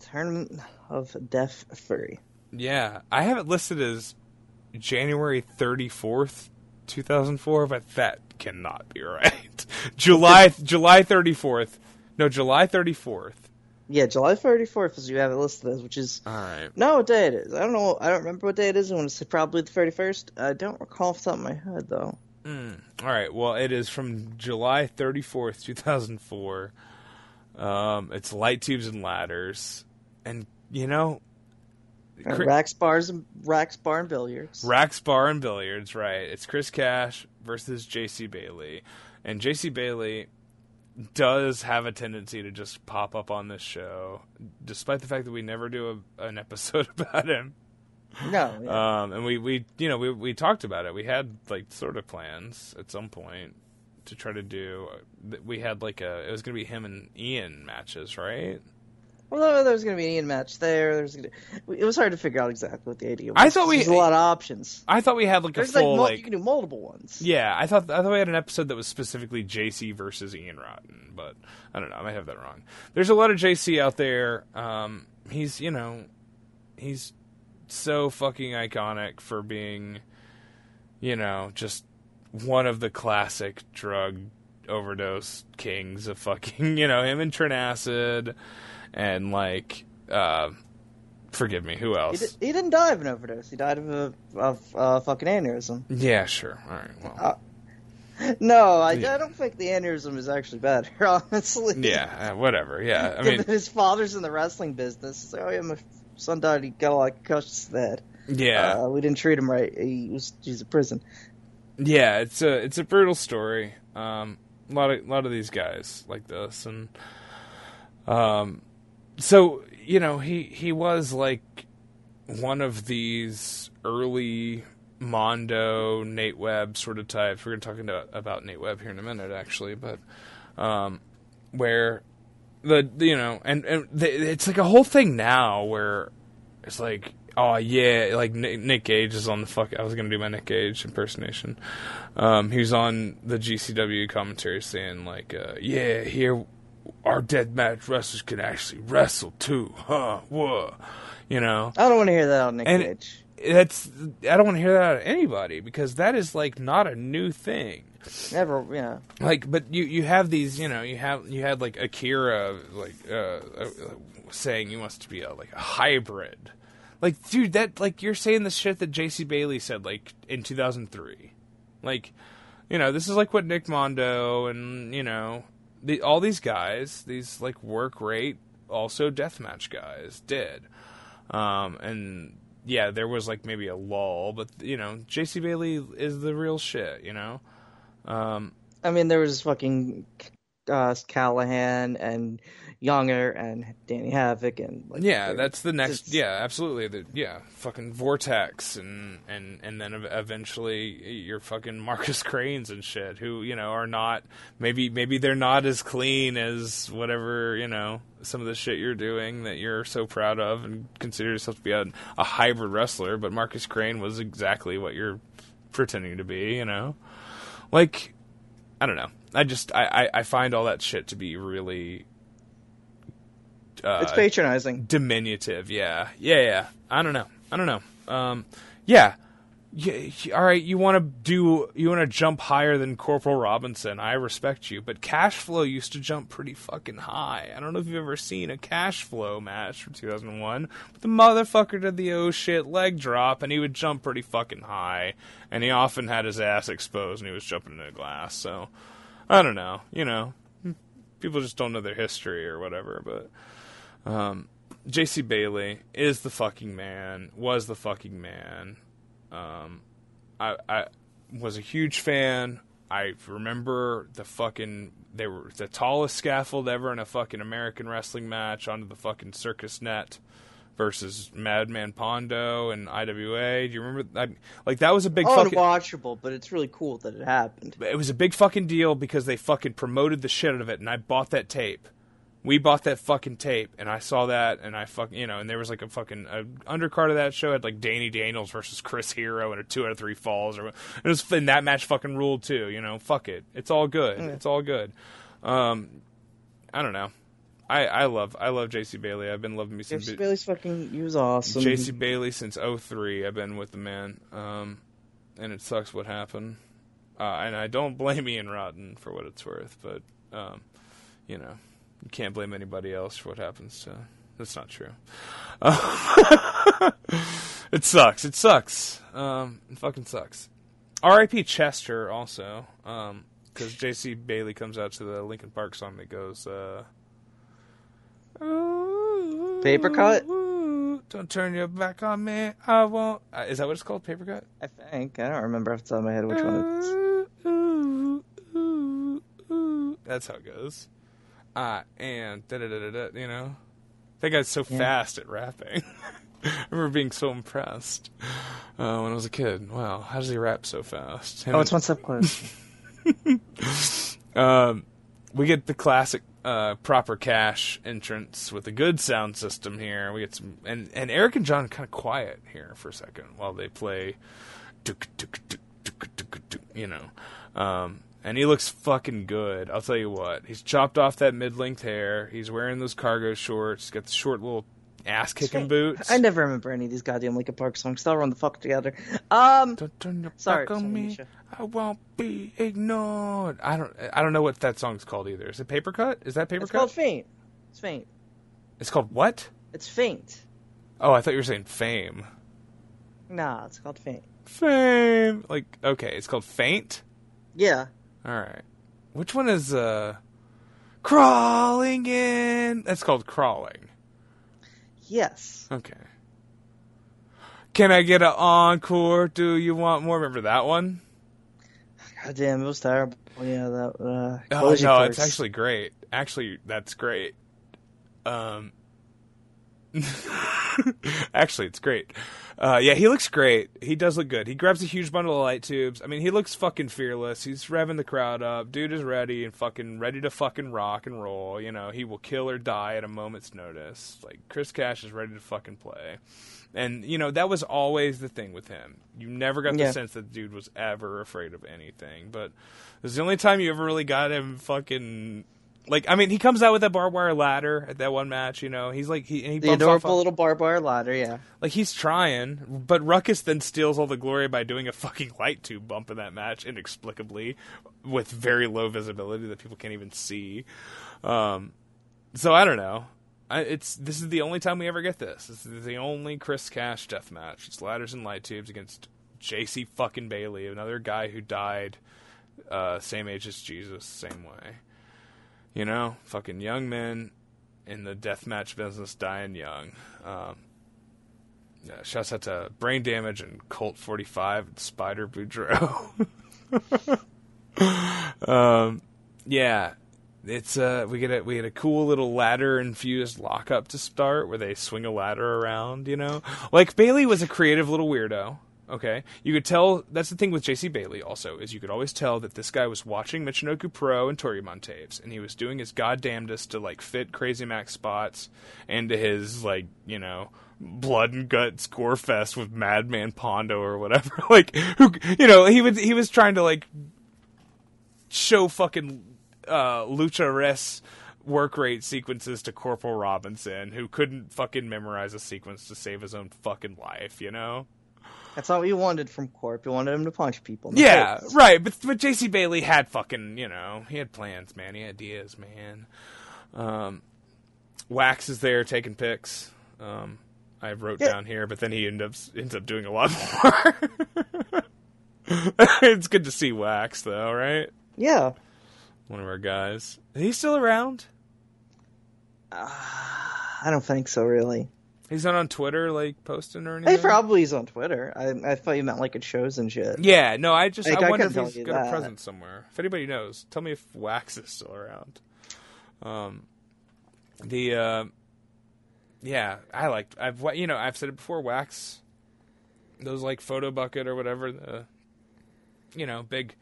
Tournament of Death Fury. Yeah, I have it listed as January thirty fourth, two thousand four, but that cannot be right. July July thirty fourth. No, July thirty fourth. Yeah, July 34th is you have it listed as, which is All right. no what day it is. I don't know. I don't remember what day it is. I want to say probably the 31st. I don't recall off the top of my head though. Mm. All right. Well, it is from July 34th, 2004. Um, it's light tubes and ladders, and you know, Cri- Racks bars and Racks bar and billiards. Racks Bar and Billiards. Right. It's Chris Cash versus J.C. Bailey, and J.C. Bailey does have a tendency to just pop up on this show, despite the fact that we never do a, an episode about him. No, yeah. Um, and we, we you know we we talked about it. We had like sort of plans at some point to try to do. We had like a it was gonna be him and Ian matches, right? Well, there was going to be an Ian match there. There was gonna, it was hard to figure out exactly what the idea was. I thought we- There's a lot of options. I thought we had like a There's like, full mul- like, you can do multiple ones. yeah. I thought I thought we had an episode that was specifically JC versus Ian Rotten, but I don't know. I might have that wrong. There's a lot of JC out there. Um, he's you know he's so fucking iconic for being you know just one of the classic drug overdose kings of fucking, you know, him and Trent Acid and like uh forgive me, who He, else? di- he didn't die of an overdose. He died of a of uh, fucking aneurysm. Yeah, sure. All right. Well. Uh, No, I, Yeah. I don't think the aneurysm is actually better, honestly. yeah, uh, whatever. Yeah. I mean, his father's in the wrestling business. Like, oh yeah, my son died. He got a lot of concussions to the head. yeah. Uh, we didn't treat him right. He was he's in prison. yeah, it's a it's a brutal story. Um, a lot of a lot of these guys like this, and um, so you know he he was like one of these early Mondo Nate Webb sort of types. We're going to talk about, Nate Webb here in a minute, actually, but um, where the you know, and and the, it's like a whole thing now where it's like, oh yeah, like Nick, Nick Gage is on the fuck. I was gonna do my Nick Gage impersonation. Um, he was on the GCW commentary saying like, uh, yeah, here our dead match wrestlers can actually wrestle too, huh? Whoa, you know I don't want to hear that on Nick And- Gage. that's I don't want to hear that out of anybody because that is like not a new thing. Never, yeah. Like, but you you have these, you know, you have you had like Akira like uh, uh, saying you must be a like a hybrid. Like, dude, that like you're saying the shit that J.C. Bailey said like in 2003. Like, you know, this is like what Nick Mondo and you know the, all these guys, these like work rate, also deathmatch guys did. Um, and yeah, there was like maybe a lull, but you know, J.C. Bailey is the real shit. You know. Um, I mean, there was fucking uh, Callahan and Younger and Danny Havoc and like, yeah, that's the next. it's- Yeah, absolutely. The, yeah, fucking Vortekz and and and then eventually your fucking Marcus Cranes and shit, who you know are not maybe maybe they're not as clean as whatever you know some of the shit you're doing that you're so proud of and consider yourself to be a, a hybrid wrestler. But Marcus Crane was exactly what you're pretending to be. You know, like I don't know. I just I I, I find all that shit to be really. Uh, It's patronizing. diminutive. Yeah, yeah, yeah. I don't know. I don't know. Um, yeah. Yeah, all right, you want to do you want to jump higher than Corporal Robinson. I respect you, but Cash Flow used to jump pretty fucking high. I don't know if you've ever seen a Cash Flow match from 2001. But the motherfucker did the oh shit leg drop and he would jump pretty fucking high and he often had his ass exposed and he was jumping into a glass. So, I don't know, you know. People just don't know their history or whatever, but um, J.C. Bailey is the fucking man. Was the fucking man. Um, I I was a huge fan. I remember the fucking they were the tallest scaffold ever in a fucking American wrestling match onto the fucking circus net versus Madman Pondo and IWA. Do you remember? I, like that was a big fucking. Unwatchable, but it's really cool that it happened. It was a big fucking deal because they fucking promoted the shit out of it, and I bought that tape. We bought that fucking tape, and I saw that, and I fucking, you know, and there was like a fucking a undercard of that show had like Danny Daniels versus Chris Hero and a two out of three falls, or it was and that match fucking ruled too. You know, fuck it, it's all good, it's all good. Um, I don't know. I I love I love JC Bailey. I've been loving me some J.C. Bailey's fucking, he was awesome. JC Bailey since 03. I've been with the man, um, and it sucks what happened. Uh, and I don't blame Ian Rotten for what it's worth, but um, you know, you can't blame anybody else for what happens to. That's not true. it sucks. It sucks. Um, it fucking sucks. R.I.P. Chester also, because J.C. Bailey comes out to the Linkin Park song that goes. Uh, Paper cut? Don't turn your back on me. I won't. Uh, is that what it's called? Paper cut? I think. I don't remember off the top of my head which one it is. That's how it goes. Uh, and da da da da da. You know, that guy's so fast at rapping. I remember being so impressed uh, when I was a kid. Wow, how does he rap so fast? Him Oh, and- it's one step close. Um, we get the classic uh, proper cash entrance with a good sound system here. We get some, and and Eric and John are kind of quiet here for a second while they play, you know. Um, and he looks fucking good. I'll tell you what. He's chopped off that mid-length hair. He's wearing those cargo shorts. Got the short little ass kicking boots. I never remember any of these goddamn Linkin Park songs. They'll run the fuck together. Um, Don't turn your Sorry, back on sorry, me. Misha. I won't be ignored. I don't. I don't know what that song's called either. Is it Paper Cut? Is that Paper it's Cut? called Faint. It's Faint. It's called what? It's Faint. Oh, I thought you were saying Fame. Nah, it's called Faint. Fame. Like okay, it's called Faint. Yeah. All right. Which one is uh crawling in? That's called crawling. Yes. Okay. Can I get an encore? Do you want more? Remember that one? God damn, it was terrible. Yeah, that. Uh, Oh no, it's actually great. Actually, that's great. Um, actually, it's great. Uh, yeah, he looks great. He does look good. He grabs a huge bundle of light tubes. I mean, he looks fucking fearless. He's revving the crowd up. Dude is ready and fucking ready to fucking rock and roll. You know, he will kill or die at a moment's notice. Like Chris Cash is ready to fucking play. And you know that was always the thing with him. You never got the Yeah. sense that the dude was ever afraid of anything. But this is the only time you ever really got him fucking like. I mean, he comes out with that barbed wire ladder at that one match. You know, he's like he, and he The bumps off adorable little barbed wire ladder, yeah. like he's trying, but Ruckus then steals all the glory by doing a fucking light tube bump in that match inexplicably, with very low visibility that people can't even see. Um, so I don't know. I, it's this is the only time we ever get this. This is the only Chris Cash death match. It's ladders and light tubes against J.C. fucking Bailey, another guy who died uh, same age as Jesus, same way. You know, fucking young men in the deathmatch business dying young. Um, yeah, shouts out to Brain Damage and Colt 45 and Spider Boudreaux. um, yeah, it's uh, we get a we get a cool little ladder infused lockup to start where they swing a ladder around. You know, like Bailey was a creative little weirdo. Okay, you could tell. That's the thing with JC Bailey. Also, is you could always tell that this guy was watching Michinoku Pro and Toryumon tapes, and he was doing his goddamnedest to like fit Crazy Max spots into his like you know blood and guts gore fest with Madman Pondo or whatever. like who you know he was he was trying to like show fucking uh, lucha res work rate sequences to Corporal Robinson, who couldn't fucking memorize a sequence to save his own fucking life. You know. That's not what you wanted from Corp. You wanted him to punch people. Yeah, face. right. But but J.C. Bailey had fucking you know he had plans, man. He had ideas, man. Um, Wax is there taking pics. Um, I wrote Yeah. down here, but then he ends up ends up doing a lot more. it's good to see Wax though, right? Yeah. One of our guys. Is he still around? I don't think so, really. He's not on Twitter, like posting or anything. He probably is on Twitter. I, I thought you meant like at shows and shit. Yeah, no, I just Like, I wonder if he's got a that. presence somewhere. If anybody knows, tell me if Wax is still around. Um, the uh, yeah, I like I've you know I've said it before. Wax, those like photo bucket or whatever the, you know, big,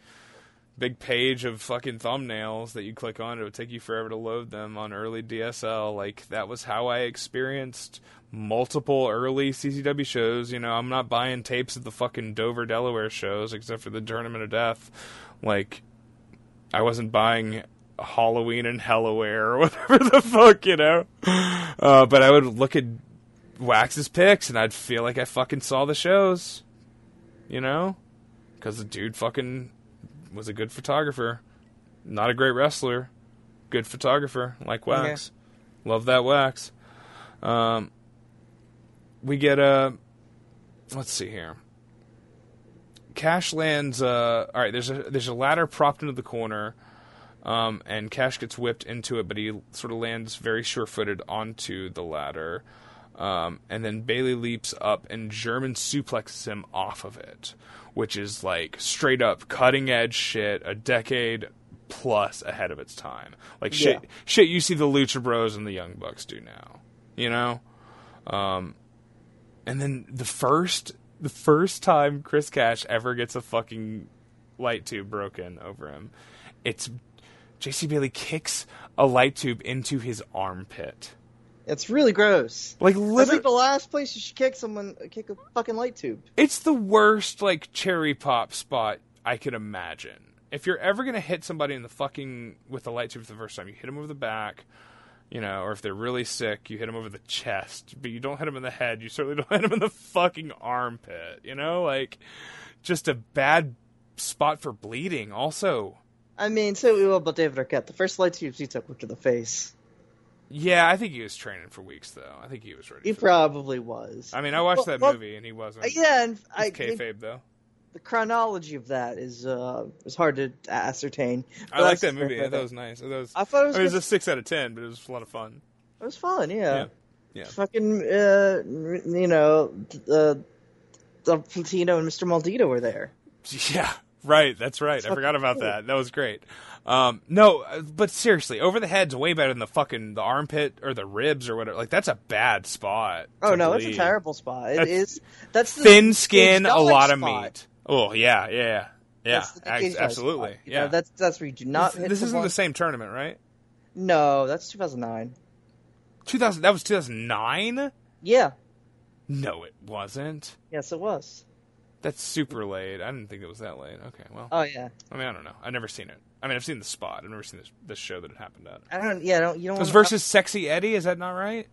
big page of fucking thumbnails that you click on. It would take you forever to load them on early DSL. Like that was how I experienced multiple early CZW shows. You know, I'm not buying tapes of the fucking Dover, Delaware shows except for the Tournament of Death. Like, I wasn't buying Halloween and Hellaware or whatever the fuck, you know. Uh, but I would look at Wax's pics and I'd feel like I fucking saw the shows, you know, because the dude fucking was a good photographer, not a great wrestler, good photographer like Wax. Love that Wax. Um, we get a. Let's see here. Cash lands. Uh, all right, there's a there's a ladder propped into the corner, um, and Cash gets whipped into it, but he sort of lands very sure-footed onto the ladder, um, and then Bailey leaps up and German suplexes him off of it, which is like straight up cutting edge shit, a decade plus ahead of its time. Like shit, Yeah. shit you see the Lucha Bros and the Young Bucks do now, you know. Um, and then the first the first time Chris Cash ever gets a fucking light tube broken over him, it's JC Bailey kicks a light tube into his armpit. It's really gross. Like That's literally, like the last place you should kick someone, kick a fucking light tube. it's the worst like cherry pop spot I could imagine. If you're ever gonna hit somebody in the fucking with a light tube for the first time, you hit them over the back, You know, or if they're really sick, you hit them over the chest, but you don't hit them in the head. You certainly don't hit them in the fucking armpit. You know, like just a bad spot for bleeding. Also, I mean, say what we will about David Arquette. The first light tubes he took were to the face. Yeah, I think he was training for weeks though. I think he was ready. He probably was. I mean, I watched Well, that well, movie and he wasn't. Uh, yeah, and I kayfabe though. the chronology of that is uh is hard to ascertain. I like that movie. I thought it was nice. I thought it was, I thought it was I mean, it was a six out of ten, but it was a lot of fun. It was fun, yeah. Yeah. Yeah. Fucking, uh, you know, the the Platino and Mr. Maldito were there. Yeah, right. That's right. I forgot about that. That was great. Um, no, uh, but seriously, over the head's way better than the fucking the armpit or the ribs or whatever. Like that's a bad spot. Oh no, it's a terrible spot. It That's is. That's the Thin skin, a lot of meat. Oh yeah, yeah, yeah. That's the Ex- absolutely. spot. Yeah. know, that's that's where you do not this hit this the isn't one- the same tournament, right? No, that's 2009. 2000. That was 2009. Yeah. No, it wasn't. Yes, it was. That's super late. I didn't think it was that late. Okay, well, Oh yeah. I mean, I don't know. I've never seen it. I mean, I've seen the spot. I've never seen this this show that it happened at. I don't. Yeah, I don't. You don't. It was versus Sexy Eddie. Is that not right?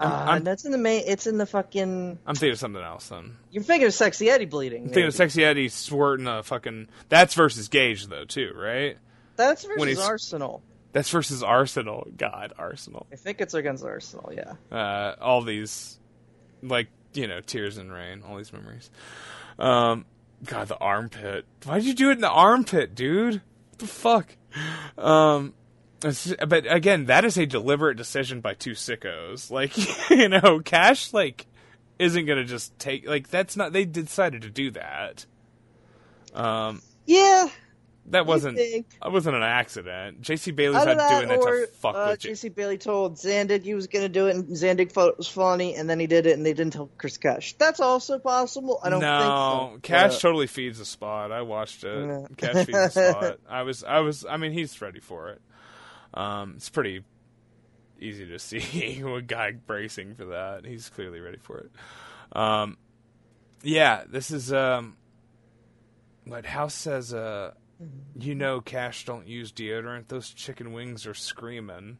Uh, I'm- that's in the main. It's in the fucking. I'm thinking of something else then. You're thinking of Sexy Eddie bleeding. I'm thinking of. Sexy Eddie squirting a fucking. That's versus Gage though too, right? That's versus Arsenal. That's versus Arsenal. God, Arsenal. I think it's against Arsenal. Yeah. Uh, all these, like you know, tears and rain. All these memories. Um, God, the armpit. Why'd you do it in the armpit, dude? What the fuck? Um. But again, that is a deliberate decision by two sickos. Like, you know, Cash like isn't gonna just take like that's not. They decided to do that. Um, Yeah. That wasn't. That wasn't an accident. J.C. Bailey's not that doing that or to fuck uh, with you. JC Bailey told Zandig he was going to do it, and Zandig thought it was funny, and then he did it, and they didn't tell Chris Cash. That's also possible. I don't no, think so. Cash totally feeds the spot. I watched it. Yeah. Cash feeds the spot. I was, I was. I mean, he's ready for it. Um, it's pretty easy to see a guy bracing for that. He's clearly ready for it. Um, yeah, this is um, what House says. Uh, you know, Cash don't use deodorant. Those chicken wings are screaming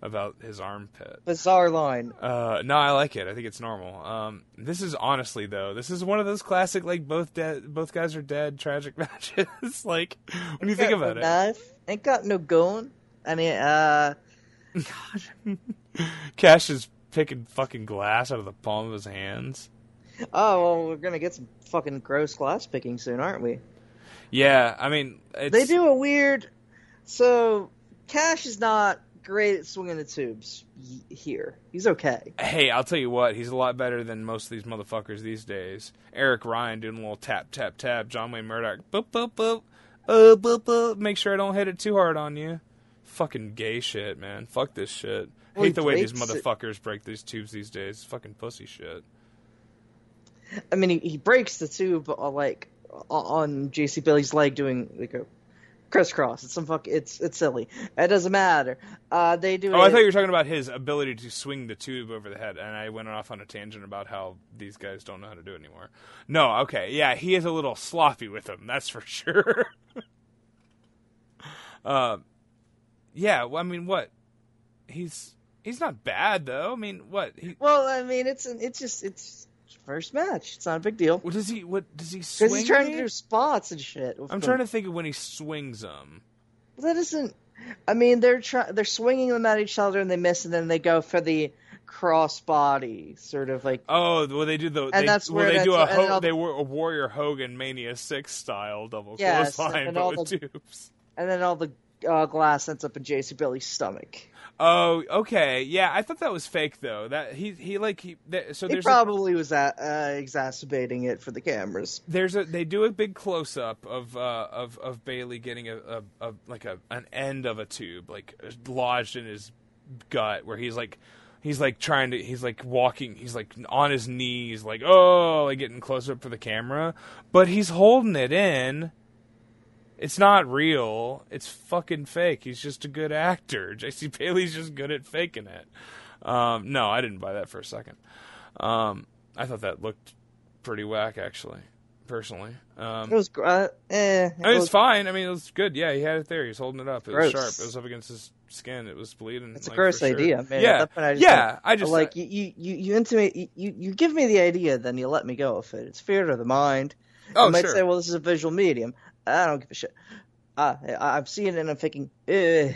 about his armpit. bizarre line. Uh, no, I like it. I think it's normal. Um, this is honestly though, this is one of those classic like both dead, both guys are dead tragic matches. like when you think about no it, knife. Ain't got no gun. I mean, uh, gosh, Cash is picking fucking glass out of the palm of his hands. oh well, we're gonna get some fucking gross glass picking soon, aren't we? Yeah, I mean, it's, They do a weird. So Cash is not great at swinging the tubes here. He's okay. Hey, I'll tell you what, he's a lot better than most of these motherfuckers these days. Eric Ryan doing a little tap tap tap. John Wayne Murdoch, boop boop boop, uh, boop boop. Make sure I don't hit it too hard on you. Fucking gay shit, man. Fuck this shit. Well, Hate the way these breaks it. motherfuckers break these tubes these days. Fucking pussy shit. I mean, he, he breaks the tube uh, like on JC Billy's leg doing like a crisscross. It's some fuck. It's it's silly. It doesn't matter. Uh, they do. Oh, it, I thought you were talking about his ability to swing the tube over the head, and I went off on a tangent about how these guys don't know how to do it anymore. No, okay, yeah, he is a little sloppy with them, that's for sure. uh, yeah, well, I mean, what? He's he's not bad though. I mean, what? He, Well, I mean, it's it's just it's first match. It's not a big deal. what does he? What does he? Because he's trying to do spots and shit. I'm trying to think of when he swings them. That isn't. I mean, they're try- they're swinging them at each other and they miss, and then they go for the cross body, sort of like. Oh, well, they do the. And they, that's well, where they do a Ho- they were a Warrior Hogan Mania Six style double Yes, clothesline, and but all with the- tubes. And then all the uh, glass ends up in JC Billy's stomach. Oh, okay. Yeah, I thought that was fake though. That he he like he th- so He there's a, probably was uh, uh, exacerbating it for the cameras. there's a they do a big close up of uh of of Bailey getting a, a, a like a an end of a tube like lodged in his gut where he's like he's like trying to he's like walking he's like on his knees like oh like getting close up for the camera but he's holding it in it's not real it's fucking fake he's just a good actor jc bailey's just good at faking it um no i didn't buy that for a second um i thought that looked pretty whack actually personally. Um, It was uh, eh. It I mean, was, it's fine. I mean, it was good. Yeah, he had it there. He was holding it up. It Gross. was sharp. It was up against his skin. It was bleeding. It's a like, gross for sure. idea, man. Yeah, At that point, I just yeah. don't- I just like you, you, you, you intimate, you, you, you give me the idea, then you let me go with it. It's theater of the mind. oh you might sure. say, well, this is a visual medium. I don't give a shit. Uh, I, I'm seeing it and I'm thinking, eh,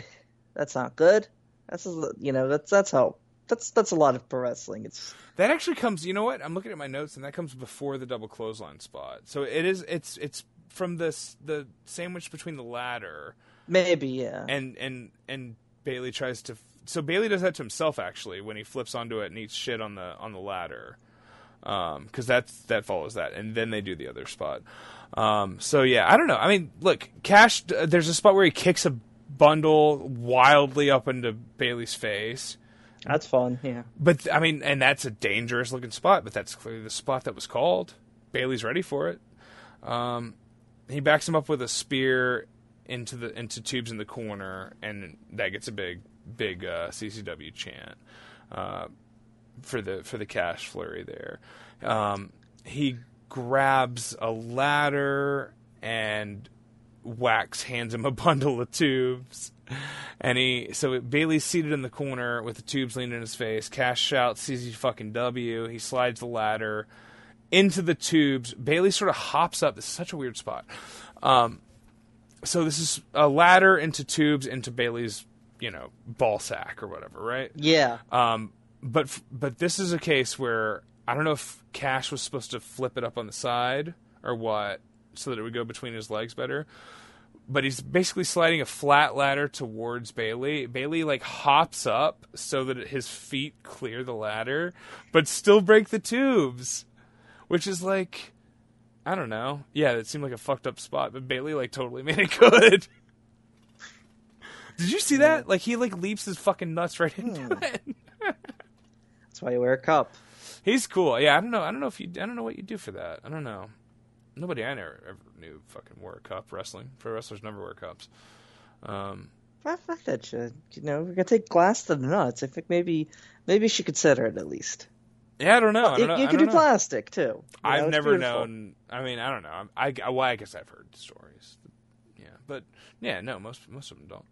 that's not good. That's a- you know, that's that's how that's that's a lot of pro wrestling. It's That actually comes. You know what? I'm looking at my notes, and that comes before the double clothesline spot. So it is. It's it's from this the sandwich between the ladder maybe yeah. and and and Bailey tries to. So Bailey does that to himself actually when he flips onto it and eats shit on the on the ladder, because that's that follows that, and then they do the other spot. Um, so yeah, I don't know. I mean, look, Cash. There's a spot where he kicks a bundle wildly up into Bailey's face. That's fun. Yeah. But I mean, and that's a dangerous looking spot. But that's clearly the spot that was called. Bailey's ready for it. Um, he backs him up with a spear into the into tubes in the corner, and that gets a big big uh, CZW chant uh, for the for the cash flurry there. Um, he grabs a ladder and Wax hands him a bundle of tubes. And he, so Bailey's seated in the corner with the tubes leaning in his face. Cash shouts, CZ fucking W. He slides the ladder into the tubes. Bailey sort of hops up. This is such a weird spot. Um, so this is a ladder into tubes into Bailey's, you know, ball sack or whatever, right? Yeah. Um, but but this is a case where I don't know if Cash was supposed to flip it up on the side or what, so that it would go between his legs better. But he's basically sliding a flat ladder towards Bailey. Bailey like hops up so that his feet clear the ladder, but still break the tubes, which is like. I don't know. Yeah, it seemed like a fucked up spot, but Bailey like totally made it good. Did you see that? Like he like leaps his fucking nuts right into hmm. it. That's why you wear a cup. He's cool. Yeah, I don't know. I don't know if you. I don't know what you do for that. I don't know. Nobody I never ever knew fucking wore a cup wrestling. Pro wrestlers never wear cups. Um, Fuck, fuck that shit. You know, we're gonna take glass to the nuts. I think maybe maybe she could consider it at least. yeah, I don't know. I you don't know. you could don't know. plastic too. You I've it's never beautiful. known. I mean, I don't know. I, I, well, I guess I've heard stories. Yeah, but yeah, no, most most of them don't.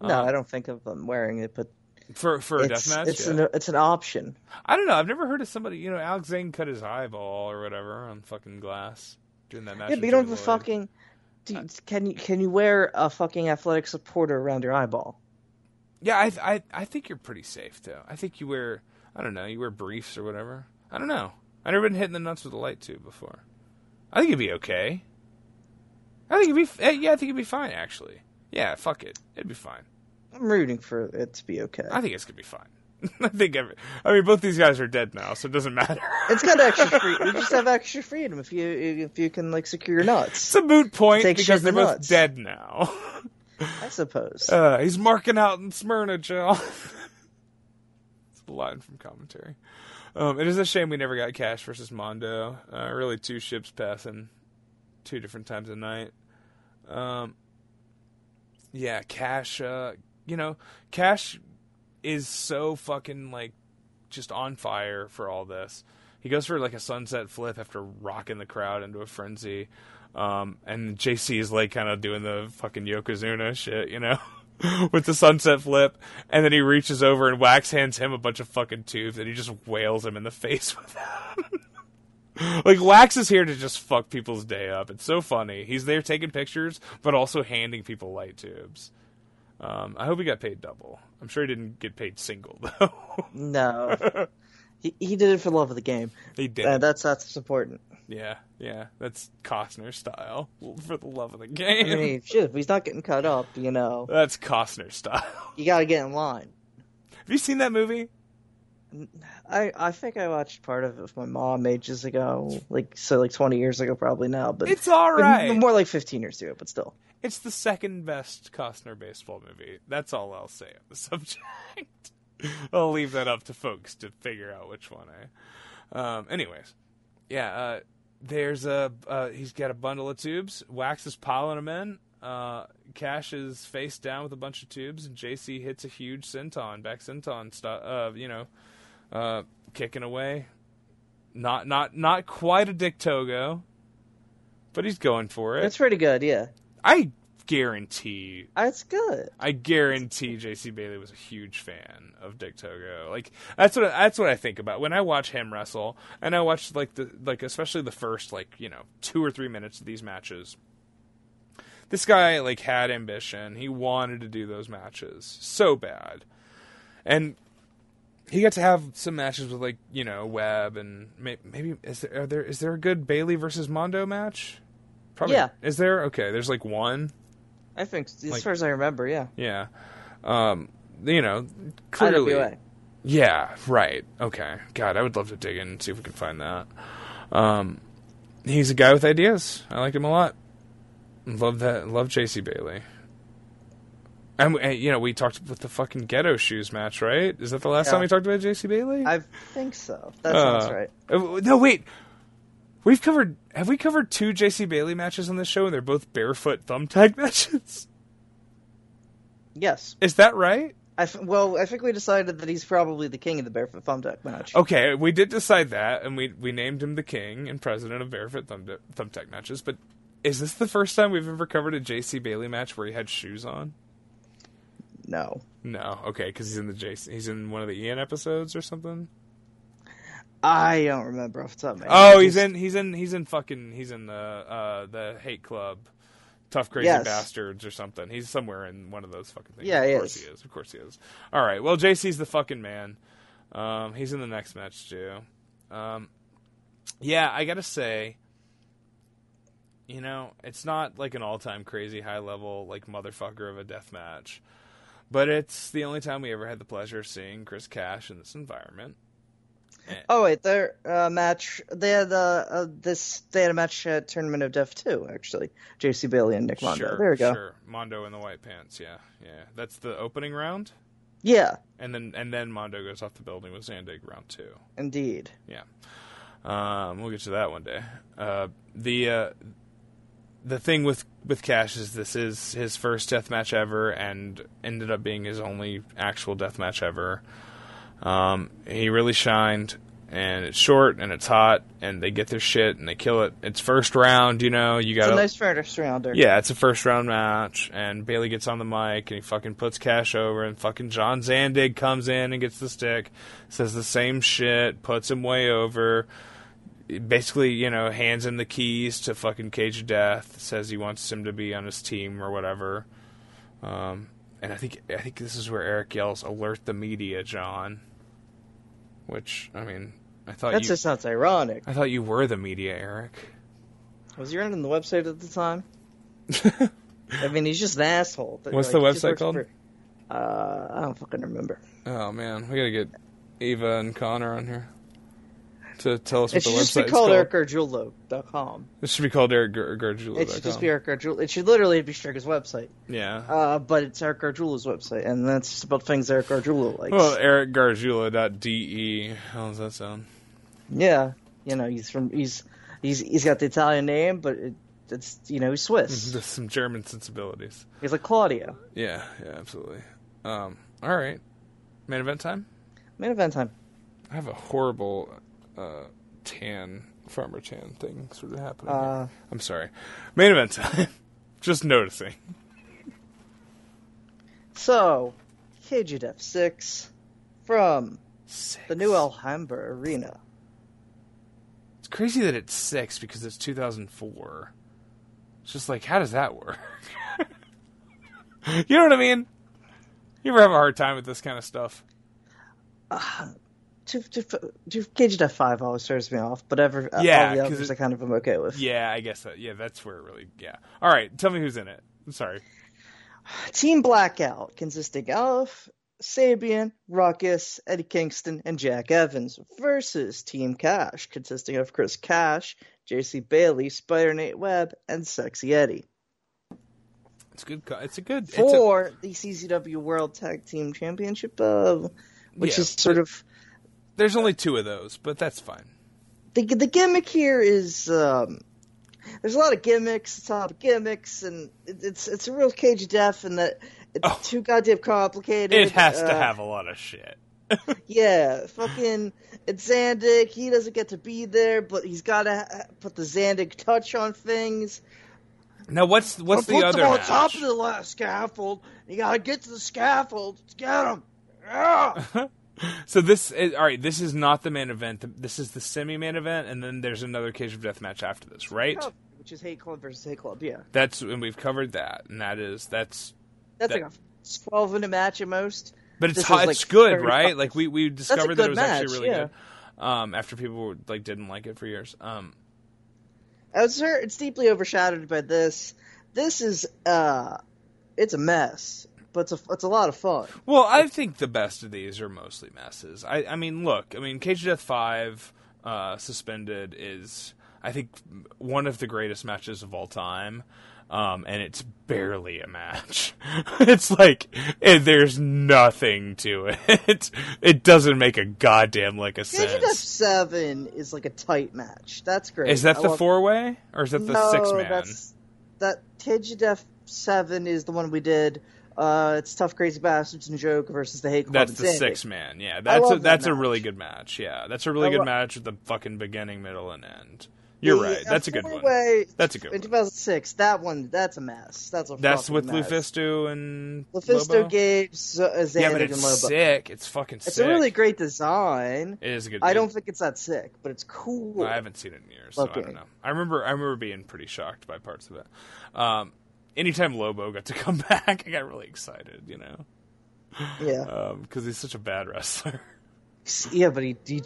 No, Um, I don't think of them wearing it, but For for a death match, it's yeah. an it's an option. I don't know. I've never heard of somebody. You know, Alex Zane cut his eyeball or whatever on fucking glass during that match. Yeah, but you don't have a fucking. Do, can you can you wear a fucking athletic supporter around your eyeball? Yeah, I, I I think you're pretty safe though. I think you wear I don't know, you wear briefs or whatever. I don't know. I've never been hit in the nuts with a light tube before. I think it'd be okay. I think it'd be eh, yeah, I think it'd be fine actually. Yeah, fuck it, it'd be fine. I'm rooting for it to be okay. I think it's gonna be fine. I think every, I mean both these guys are dead now, so it doesn't matter. It's got extra free. You just have extra freedom if you if you can like secure your nuts. it's a moot point Take because they're both nuts. dead now. I suppose. Uh, he's marking out in Smyrna, Joe. it's a line from commentary. Um, it is a shame we never got Cash versus Mondo. Uh, really, two ships passing, two different times a night. Um, yeah, Cash. Uh, you know, Cash is so fucking like just on fire for all this. He goes for like a sunset flip after rocking the crowd into a frenzy. Um, and JC is like kind of doing the fucking Yokozuna shit, you know, with the sunset flip. And then he reaches over and Wax hands him a bunch of fucking tubes and he just wails him in the face with them. like Wax is here to just fuck people's day up. It's so funny. He's there taking pictures, but also handing people light tubes. Um, I hope he got paid double. I'm sure he didn't get paid single though. No, he he did it for the love of the game. he did. Uh, that's that's important. yeah, yeah. That's Costner style for the love of the game. I mean, shit, if he's not getting cut up, you know, That's Costner style. you got to get in line. Have you seen that movie? I I think I watched part of it with my mom ages ago, like so, like twenty years ago, probably now, but It's all right. more like fifteen years ago, but still. It's the second best Costner baseball movie. That's all I'll say on the subject. I'll leave that up to folks to figure out which one. Eh? Um, anyways, yeah. Uh, there's a uh, he's got a bundle of tubes. Wax is piling them in. Uh, Cash is face down with a bunch of tubes, and JC hits a huge senton, back senton stuff. Uh, you know, uh, kicking away. Not not not quite a Dick Togo. but he's going for it. It's pretty good, yeah. I guarantee that's good. I guarantee JC Bailey was a huge fan of Dick Togo. Like that's what that's what I think about when I watch him wrestle, and I watch like the like especially the first like you know two or three minutes of these matches. This guy like had ambition. He wanted to do those matches so bad, and he got to have some matches with like you know Webb and may, maybe is there are there is there a good Bailey versus Mondo match? Probably. Yeah. Is there? Okay. There's like one. I think, as Like- far as I remember, yeah. Yeah. Um, you know, clearly. IWA. Yeah, right. Okay. God, I would love to dig in and see if we can find that. Um, he's a guy with ideas. I like him a lot. Love that. Love JC Bailey. And, and, you know, we talked with the fucking ghetto shoes match, right? Is that the last Yeah. time we talked about JC Bailey? I think so. That sounds Uh, right. uh, No, wait. We've covered. Have we covered two JC Bailey matches on this show, and they're both barefoot thumbtack matches? Yes. Is that right? I f- well, I think we decided that he's probably the king of the barefoot thumbtack match. Okay, we did decide that, and we we named him the king and president of Barefoot Thumb Thumbtack matches. But is this the first time we've ever covered a JC Bailey match where he had shoes on? No. No, okay, because he's in the JC, he's in one of the Ian episodes or something. I don't remember off the top of my head. Oh, he's in he's in he's in fucking he's in the uh the Hate Club, Tough Crazy Yes. Bastards or something. He's somewhere in one of those fucking things. Yeah, of he course is. he is. Of course he is. All right, well JC's the fucking man. Um, he's in the next match too. Um, yeah, I gotta say, you know, it's not like an all-time crazy high level like motherfucker of a death match, but it's the only time we ever had the pleasure of seeing Chris Cash in this environment. Oh wait, their uh, match. They had uh, uh, this. They had a match at Tournament of Death too. Actually, J.C. Bailey and Nick Mondo. Sure, there we go. Sure, Mondo in the white pants. Yeah, yeah. That's the opening round, Yeah, and then and then Mondo goes off the building with Zandig round two. indeed. Yeah, um, we'll get to that one day. Uh, the uh, the thing with with Cash is this is his first death match ever, and ended up being his only actual death match ever. Um, he really shined, and it's short and it's hot, and they get their shit and they kill it. It's first round, you know. You got a nice first rounder. yeah, it's a first round match, and Bailey gets on the mic and he fucking puts Cash over, and fucking John Zandig comes in and gets the stick, says the same shit, puts him way over, basically, you know, hands him the keys to fucking Cage of Death, says he wants him to be on his team or whatever. Um, and I think I think this is where Eric yells, "Alert the media, John." Which I mean, I thought That you, just sounds ironic. I thought you were the media, Eric. Was he running the website at the time? I mean, he's just an asshole. What's like, the website called? for- uh, I don't fucking remember. Oh man, we gotta get Ava and Connor on here to tell us It what should the website be is called called. ericgargiulo.com. It should be called Eric Gar- Gargiulo. It should just be Eric Gargiulo. It should literally be Striker's website. Yeah. Uh, but it's Eric Gargiulo's website, and that's just about things Eric Gargiulo likes. well, Eric Gargiulo.de. How does that sound? yeah, you know, he's from he's he's he's got the Italian name, but it, it's you know he's Swiss. Just some German sensibilities. he's like Claudio. Yeah, yeah, absolutely. Um, all right, main event time. Main event time. I have a horrible uh, tan farmer tan thing sort of happening. Uh, I'm sorry. Main event time. Just noticing. so, KGDF six from Six. the new Alhambra Arena. It's crazy that it's six because it's 2004. It's just like, how does that work? you know what I mean? You ever have a hard time with this kind of stuff? Two, two, two, KGDF five always throws me off, but ever Yeah, all the others I kind of am okay with. Yeah, I guess that. Yeah, that's where it really. Yeah. All right, tell me who's in it. I'm sorry. Team Blackout, consisting of Sabian, Ruckus, Eddie Kingston, and Jack Evans, versus Team Cash, consisting of Chris Cash, JC Bailey, Spider Nate Webb, and Sexy Eddie. It's good. It's a good. It's a, For the CZW World Tag Team Championship, uh, which Yeah, is sort of there's only two of those, but that's fine. the the gimmick here is um, there's a lot of gimmicks, top gimmicks, and it, it's it's a real cage of death, and that it's Oh. too goddamn complicated. It has to uh, have a lot of shit. Yeah, fucking it's Zandig. He doesn't get to be there, but he's got to ha- put the Zandig touch on things. Now what's what's the put other them on match? top of the last scaffold. You gotta get to the scaffold. Let's get him. Yeah. So this is, all right. This is not the main event. This is the semi-main event, and then there's another cage of death match after this, right? Which is Hate Club versus Hate Club. Yeah, That's and we've covered that, and that is that's. that's That- like a twelve minute match at most. But it's hot, is it's good, right? Like we we discovered that it was actually really yeah. good. Um, after people were, like didn't like it for years. Um, I was hurt. It's deeply overshadowed by this. This is uh, it's a mess, but it's a it's a lot of fun. Well, I think the best of these are mostly messes. I, I mean, look, I mean, Cage of Death Five uh, suspended is, I think, one of the greatest matches of all time, um, and it's barely a match. it's like it, there's nothing to it. It doesn't make a goddamn lick of Cage of Death. Seven is like a tight match. That's great. Is that I the love- four way or is that the no, six man? That's, that Cage of Death Seven is the one we did. Uh, it's Tough Crazy Bastards and Joke versus the Hate Club. That's the Sandy. six man. Yeah, that's a, that that's a really good match. Yeah, that's a really I good lo- match with the fucking beginning, middle, and end. You're The, right. That's a good one. four-way That's a good one. In one. 2006, that one, that's a mess. That's a That's with mess. Lufisto and Lufisto Lobo? gave uh, Yeah, but and it's Lobo. sick. It's fucking It's sick. a really great design. It is a good. I don't think it's that sick, but it's cool. I haven't seen it in years, so I don't know. I remember. I remember being pretty shocked by parts of it. Um, anytime Lobo got to come back, I got really excited. You know, Yeah, because he's such a bad wrestler. yeah, but he, he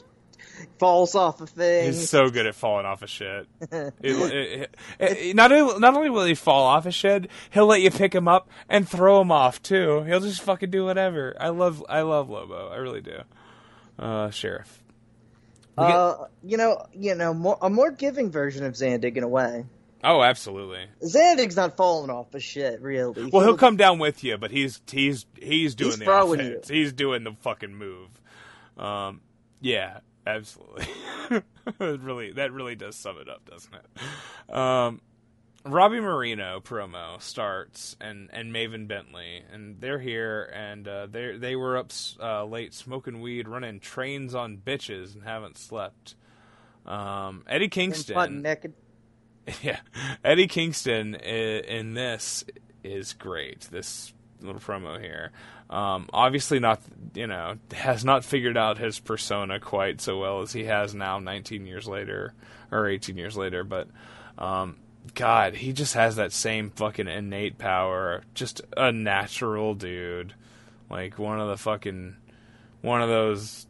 falls off of thing. He's so good at falling off of shit. It- it- it- not only, not only will he fall off of shit, he'll let you pick him up and throw him off too. He'll just fucking do whatever. I love I love Lobo. I really do. Uh, Sheriff. Uh, you know, you know, more, a more giving version of Zandig in a way. Oh, absolutely. Zandig's not falling off of shit, really. Well, he'll come down with you, but he's he's he's doing He's the offense. He's doing the fucking move. Um, yeah, absolutely. really, that really does sum it up, doesn't it? Um, Robbie Mireno promo starts, and and Maven Bentley, and they're here, and uh, they they were up uh, late smoking weed, running trains on bitches, and haven't slept. Um, Eddie Kingston, naked. yeah, Eddie Kingston in this is great. This little promo here, um, obviously not, you know, has not figured out his persona quite so well as he has now, 19 years later or 18 years later. But um, God, he just has that same fucking innate power. Just a natural dude, like one of the fucking one of those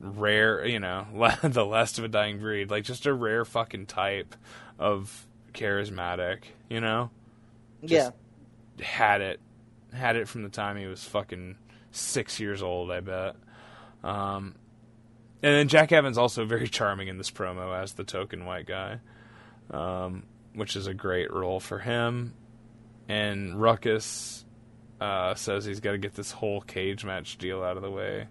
rare, you know, the last of a dying breed, like just a rare fucking type of charismatic, you know? yeah, Had it. Had it from the time he was fucking six years old, I bet. Um, and then Jack Evans also very charming in this promo as the token white guy, um, which is a great role for him. And Ruckus uh, says he's got to get this whole cage match deal out of the way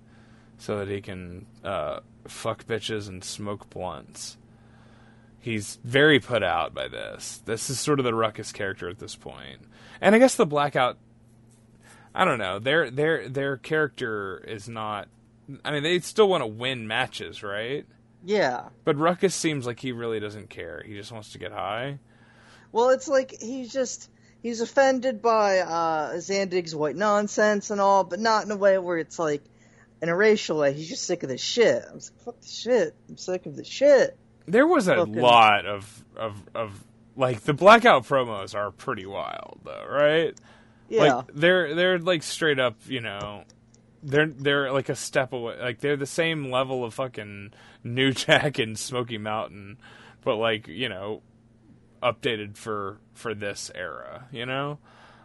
so that he can uh, fuck bitches and smoke blunts. He's very put out by this. This is sort of the Ruckus character at this point. and I guess the Blackout. I don't know. Their their their character is not. I mean, they still want to win matches, right? yeah. But Ruckus seems like he really doesn't care. He just wants to get high. Well, it's like he's just he's offended by uh, Zandig's white nonsense and all, but not in a way where it's like in a racial way. He's just sick of this shit. I'm like, fuck this shit. I'm sick of this shit. There was a Fucking- lot of of of like the blackout promos are pretty wild though, right? Yeah. Like they're they're like straight up, you know, they're they're like a step away. Like they're the same level of fucking New Jack and Smoky Mountain, but like you know, updated for for this era. You know,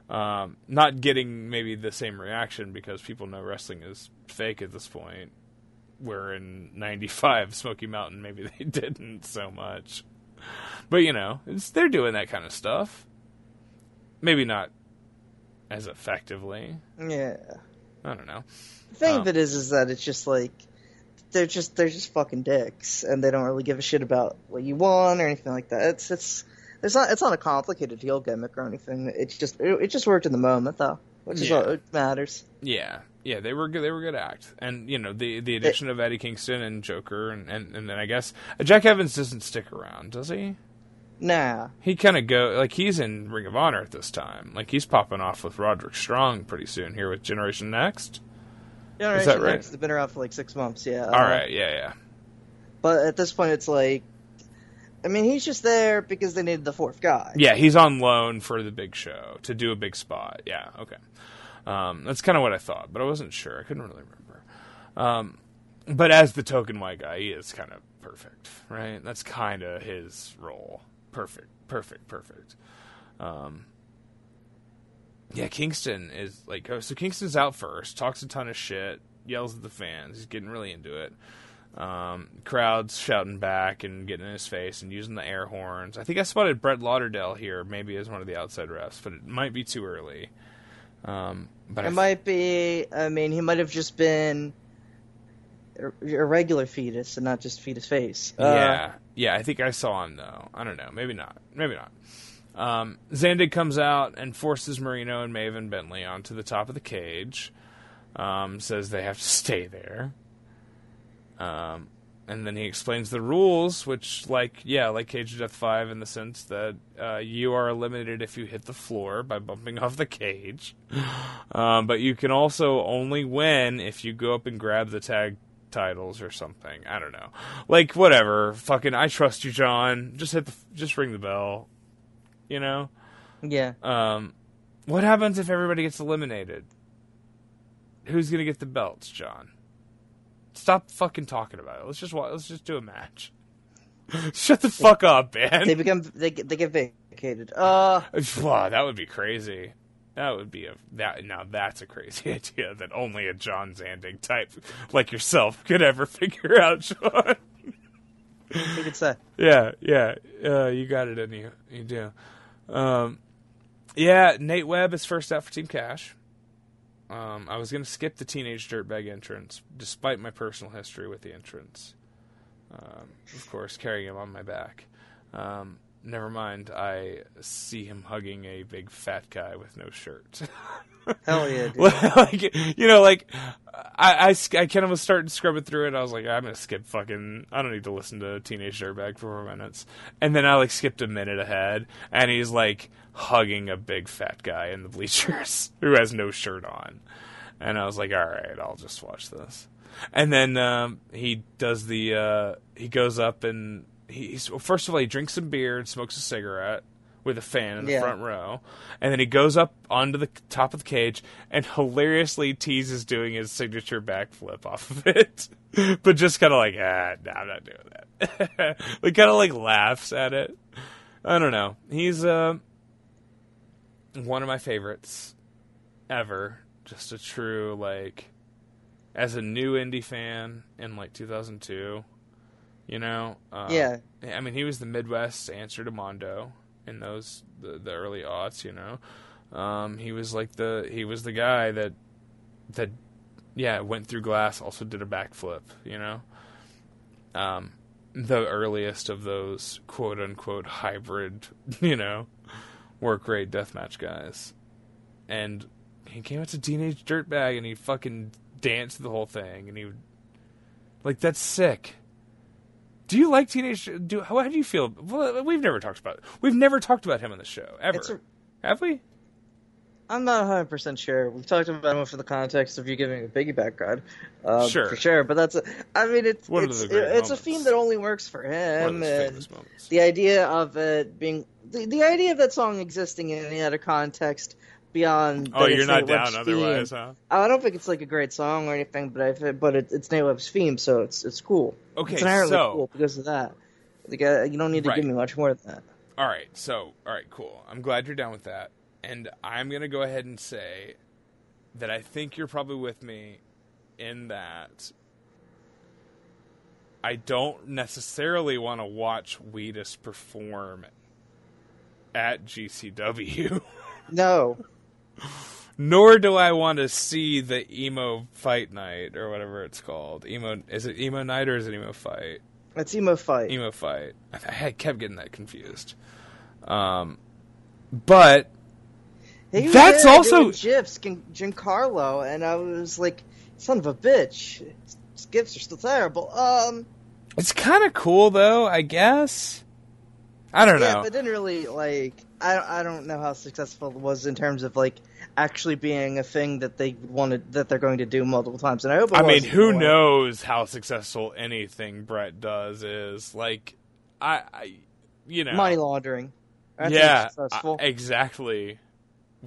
um, not getting maybe the same reaction because people know wrestling is fake at this point. Where in '95, Smoky Mountain, maybe they didn't so much, but you know, it's, they're doing that kind of stuff. Maybe not as effectively. yeah. I don't know. The thing Um, of it is, is that it's just like they're just they're just fucking dicks, and they don't really give a shit about what you want or anything like that. It's it's it's not it's not a complicated deal gimmick or anything. It's just it, it just worked in the moment though, which is Yeah. all that matters. Yeah, Yeah, they were good. They were good act, and you know the the addition of Eddie Kingston and Joker, and and, and then I guess uh, Jack Evans doesn't stick around, does he? Nah. He kind of go like he's in Ring of Honor at this time. Like he's popping off with Roderick Strong pretty soon here with Generation Next. Generation that right? Next has been around for like six months. Yeah. All right, yeah, yeah. But at this point, it's like, I mean, he's just there because they needed the fourth guy. Yeah, he's on loan for the big show to do a big spot. Yeah, okay. Um, that's kind of what I thought, but I wasn't sure. I couldn't really remember. Um, but as the token white guy, he is kind of perfect, right? That's kind of his role. Perfect, perfect, perfect. Um, yeah, Kingston is like oh, so. Kingston's out first, talks a ton of shit, yells at the fans. He's getting really into it. Um, crowds shouting back and getting in his face and using the air horns. I think I spotted Brett Lauderdale here, maybe as one of the outside refs, but it might be too early. Um, but I It th- might be. I mean, he might have just been a a regular fetus and not just fetus face. Uh, yeah, yeah. I think I saw him though. I don't know. Maybe not. Maybe not. Um, Zandig comes out and forces Mireno and Maven Bentley onto the top of the cage. Um, says they have to stay there. Um, and then he explains the rules, which, like, yeah, like Cage of Death 5 in the sense that uh, you are eliminated if you hit the floor by bumping off the cage. Um, but you can also only win if you go up and grab the tag titles or something. I don't know. Like, whatever. Fucking, I trust you, John. Just hit the, just ring the bell. You know? Yeah. Um, what happens if everybody gets eliminated? Who's gonna get the belts, John? Stop fucking talking about it. Let's just let's just do a match. Shut the fuck up, man. They become. They get. They get vacated. Uh. wow, that would be crazy. That would be a that now that's a crazy idea that only a John Zandig type like yourself could ever figure out, Sean. Who could say? Yeah, yeah, uh, you got it in you. You do. Um, yeah, Nate Webb is first out for Team Cash. Um, I was going to skip the teenage dirtbag entrance, despite my personal history with the entrance. Um, of course, carrying him on my back. Um, never mind. I see him hugging a big fat guy with no shirt. Hell yeah, dude. like you know, like I, I, I kind of was starting to scrubbing through it. I was like, I'm gonna skip fucking. I don't need to listen to Teenage Dirtbag for four minutes. And then I like skipped a minute ahead, and he's like hugging a big fat guy in the bleachers who has no shirt on. And I was like, all right, I'll just watch this. And then um, he does the uh, he goes up and he, he's well, first of all he drinks some beer and smokes a cigarette with a fan in the Yeah. front row, and then he goes up onto the top of the cage and hilariously teases doing his signature backflip off of it, but just kind of like ah, no, I'm not doing that. like kind of like laughs at it. I don't know. He's uh, one of my favorites ever. Just a true like as a new indie fan in like 2002. You know, um, Yeah. I mean, he was the Midwest answer to Mondo in those the, the early aughts. You know, um, he was like the he was the guy that that yeah went through glass, also did a backflip. You know, um, the earliest of those quote unquote hybrid, you know, work rate deathmatch guys, and he came out to Teenage Dirtbag and he fucking danced the whole thing, and he would like that's sick. Do you like teenage? Do how, how do you feel? Well, we've never talked about we've never talked about him on the show ever, a- have we? I'm not 100 percent sure. We've talked about him for the context of you giving a piggy background, uh, Sure. for sure. But that's, a, I mean, it's One of it's the great it's a theme that only works for him, and the idea of it being the, the idea of that song existing in any other context beyond. oh, you're not Nate Webb's down theme. otherwise, huh? I don't think it's like a great song or anything, but I but it, it's Nate Webb's theme, so it's it's cool. Okay, it's inherently so- cool because of that. Like, uh, you don't need to Right. give me much more than that. All right, so all right, cool. I'm glad you're down with that, and I'm gonna go ahead and say that I think you're probably with me in that. I don't necessarily want to watch Wheatus perform at GCW. No, nor do I want to see the emo fight night or whatever it's called. Emo is it emo night or is it emo fight? it's emo fight. Emo fight. I, I kept getting that confused. Um, but He was That's also- gifs, Gin- Giancarlo, and I was like, son of a bitch. His gifts are still terrible. Um, It's kind of cool though, I guess. I don't yeah, know. but didn't really like. I I don't know how successful it was in terms of like actually being a thing that they wanted that they're going to do multiple times. And I hope. I mean, who knows how successful anything Brett does is? Like, I, I you know, Money laundering. That's yeah, successful. uh, exactly.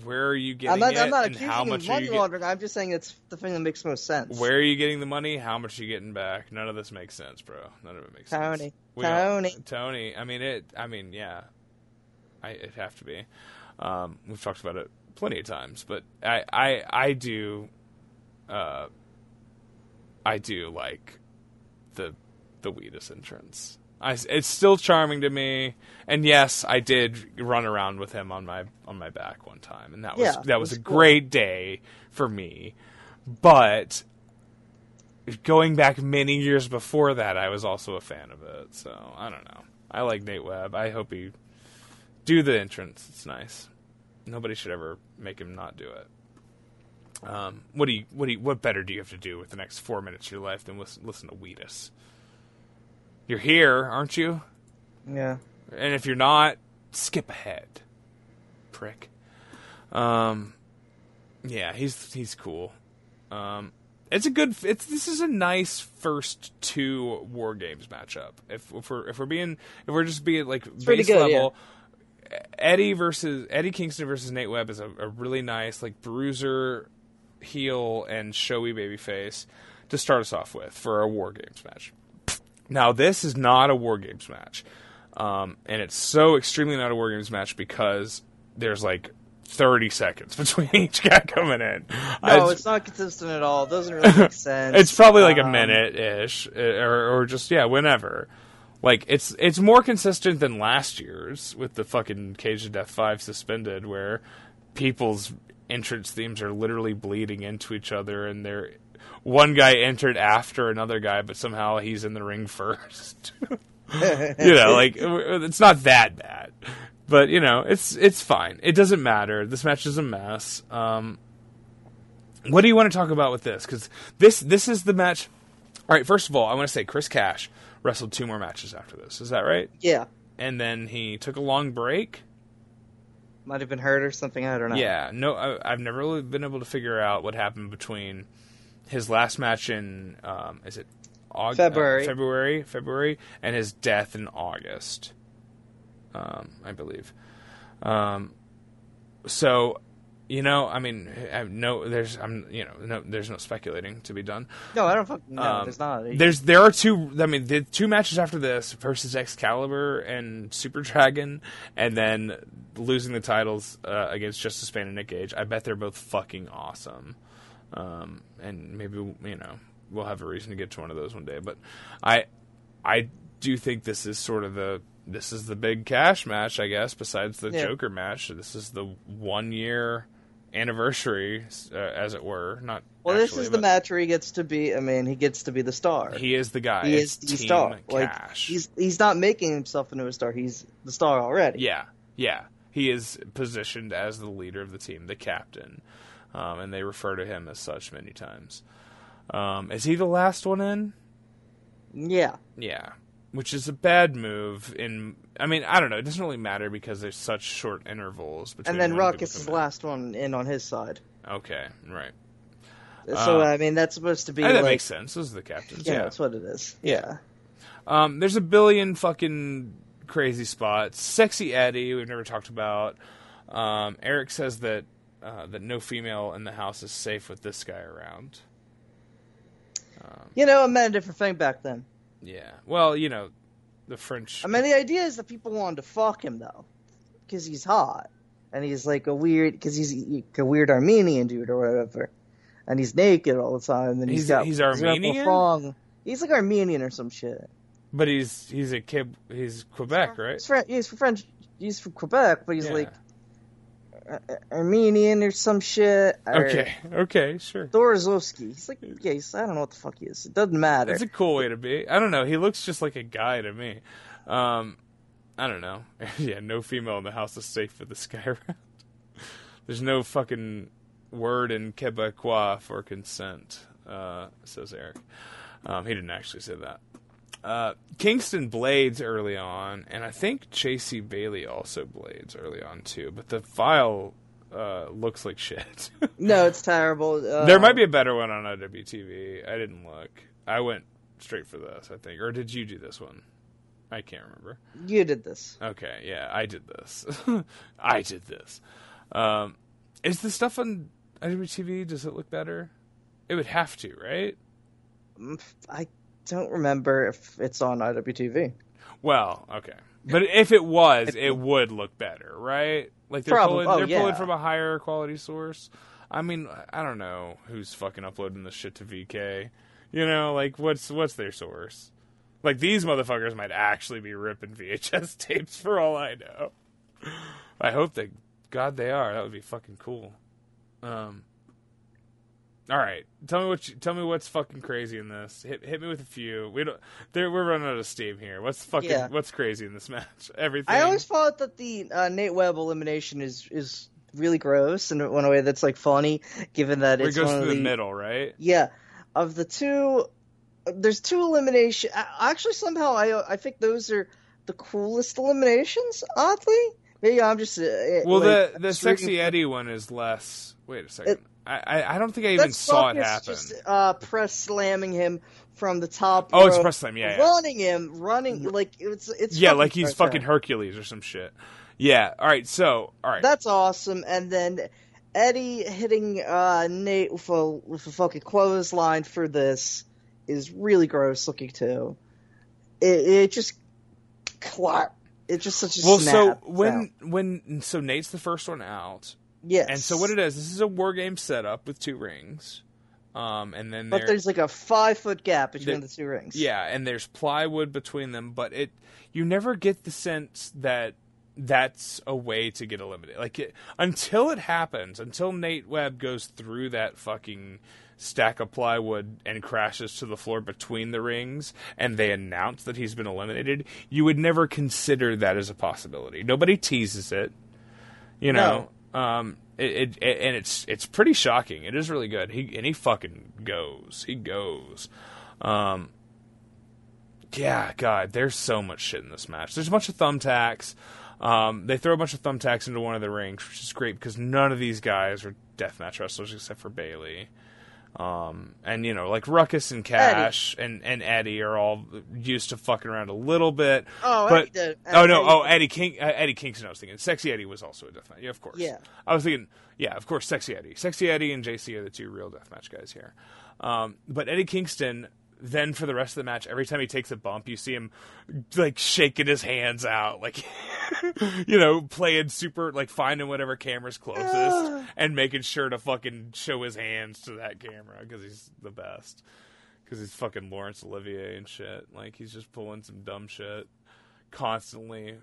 Where are you getting I'm not. it? I'm not accusing how much of money laundering. I'm just saying it's the thing that makes most sense. Where are you getting the money? How much are you getting back? None of this makes sense, bro. None of it makes sense. Tony, Tony. Tony. I mean it. I mean, yeah. I it have to be. Um, we've talked about it plenty of times, but I I I do. Uh, I do like the the Wheatus entrance. I, it's still charming to me, and yes, I did run around with him on my on my back one time, and that was Yeah, that was a cool. great day for me. But going back many years before that, I was also a fan of it. So I don't know. I like Nate Webb. I hope he do the entrance. It's nice. Nobody should ever make him not do it. Um, what do you what do you, what better do you have to do with the next four minutes of your life than listen, listen to Wheatus? You're here, aren't you? Yeah. And if you're not, skip ahead, prick. Um, yeah, he's he's cool. Um, it's a good. It's this is a nice first two war games matchup. If, if we're if we're being if we're just being like pretty base good, level, Eddie versus Eddie Kingston versus Nate Webb is a, a really nice like bruiser heel and showy babyface to start us off with for a war games match. Now this is not a war games match, um, and it's so extremely not a war games match because there's like 30 seconds between each guy coming in. No, I- it's not consistent at all. It doesn't really make sense. it's probably like a Um, minute ish, or or just yeah, whenever. Like it's it's more consistent than last year's with the fucking Cage of Death Five suspended, where people's entrance themes are literally bleeding into each other, and they're one guy entered after another guy, but somehow he's in the ring first. you know, like it's not that bad, but you know, it's it's fine. It doesn't matter. This match is a mess. Um, what do you want to talk about with this? Because this this is the match. All right, first of all, I want to say Chris Cash wrestled two more matches after this. Is that right? Yeah. And then he took a long break. Might have been hurt or something. I don't know. Yeah, no, I, I've never really been able to figure out what happened between his last match in um, is it Aug- February. uh, February, February, and his death in August, um, I believe. Um, so, you know, I mean, I, no, there's, I'm, you know, no, there's no speculating to be done. No, I don't fucking know. Um, there's not. There's there are two. I mean, the two matches after this versus Excalibur and Super Dragon, and then losing the titles uh, against Justice Pain and Nick Gage. I bet they're both fucking awesome. Um, and maybe you know we'll have a reason to get to one of those one day. But I I do think this is sort of the this is the big cash match, I guess. Besides the Yeah. Joker match, this is the one year anniversary, uh, as it were. Not well, this is the match where he gets to be. I mean, he gets to be the star. he is the guy. He is the star. Like he's he's not making himself into a star. He's the star already. yeah, yeah. He is positioned as the leader of the team, the captain, um, and they refer to him as such many times. Um, is he the last one in? Yeah. Yeah, which is a bad move. In I mean, I don't know. It doesn't really matter because there's such short intervals between. And then people is the last one in on his side. Okay, right. So Uh, I mean, that's supposed to be And that like, makes sense. Those are the captains. yeah, Yeah. that's what it is. Yeah. Um, there's a billion fucking crazy spots. Sexy Eddie, we've never talked about. Um, Eric says that uh, that no female in the house is safe with this guy around. You know, it meant a different thing back then. Yeah. Well, you know, the French. I mean, the idea is that people wanted to fuck him though, because he's hot and he's like a weird, because he's like a weird Armenian dude or whatever, and he's naked all the time. And he's He's- he's got a Armenian? thong. He's like Armenian or some shit. but he's he's a kid. He's Quebec, right? He's, French, he's from French. He's from Quebec, but he's Yeah. like Armenian or some shit. Or Okay. Okay. Sure. Dorozovsky. He's like, yeah, he's, I don't know what the fuck he is. It doesn't matter. It's a cool way to be. I don't know. He looks just like a guy to me. Um, I don't know. yeah, no female in the house is safe for this guy around. There's no fucking word in Quebecois for consent, uh, says Eric. Um, he didn't actually say that. Uh, Kingston blades early on, and I think JC Bailey also blades early on too. But the file uh, looks like shit. No, it's terrible. Uh, there might be a better one on IWTV. I didn't look. I went straight for this, I think. Or did you do this one? I can't remember. You did this. Okay, yeah, I did this. I did this. Um, is the stuff on IWTV? Does it look better? It would have to, right? Mm, I don't remember if it's on IWTV. Well, okay, but if it was, it would look better, right? Like they're Probably. pulling, Oh, they're yeah. pulling from a higher quality source. I mean, I don't know who's fucking uploading this shit to VK. You know, like what's what's their source? Like these motherfuckers might actually be ripping VHS tapes for all I know. I hope that God they are. That would be fucking cool. Um. All right, tell me what you, tell me what's fucking crazy in this. Hit hit me with a few. We don't. we're running out of steam here. What's fucking Yeah. what's crazy in this match? Everything. I always thought that the uh, Nate Webb elimination is is really gross in one way that's like funny, given that where it it's goes through the the middle, right? yeah of the two. There's two elimination. Actually, somehow I I think those are the coolest eliminations. Oddly, maybe I'm just uh, Well, like, the the sexy Eddie one is less. Wait a second. It- I, I don't think I even That's saw it happen. Just uh, press slamming him from the top. Oh, it's rope, press slam, yeah, yeah. running him, running like it's it's yeah, like he's fucking. Hercules or some shit. Yeah. All right. So, all right. That's awesome. And then Eddie hitting uh, Nate with a with a fucking clothesline for this is really gross looking too. It, it just clap. It's just such a well, so when sound. when so Nate's the first one out, yes, and so what it is, this is a war game setup with two rings, um, and then but there's like a five foot gap between There- the two rings. Yeah, and there's plywood between them, but it you never get the sense that that's a way to get eliminated. Like it, until it happens, until Nate Webb goes through that fucking stack of plywood and crashes to the floor between the rings and they announce that he's been eliminated, you would never consider that as a possibility. Nobody teases it. You know. Um it, it, and it's it's pretty shocking. It is really good. He and he fucking goes. He goes. Um yeah, God, there's so much shit in this match. There's a bunch of thumbtacks. Um, they throw a bunch of thumbtacks into one of the rings, which is great because none of these guys are deathmatch wrestlers except for Bailey. Um, and you know, like Ruckus and Cash and, and Eddie are all used to fucking around a little bit. Oh, but Eddie did- oh no, Eddie- oh Eddie King, uh, Eddie Kingston. I was thinking, Sexy Eddie was also a deathmatch. Yeah, of course. Yeah. I was thinking, yeah, of course, Sexy Eddie, Sexy Eddie, and JC are the two real deathmatch guys here. Um, but Eddie Kingston, then for the rest of the match, every time he takes a bump, you see him like shaking his hands out, like you know, playing super, like finding whatever camera's closest and making sure to fucking show his hands to that camera because he's the best. Because he's fucking Laurence Olivier and shit. Like he's just pulling some dumb shit constantly,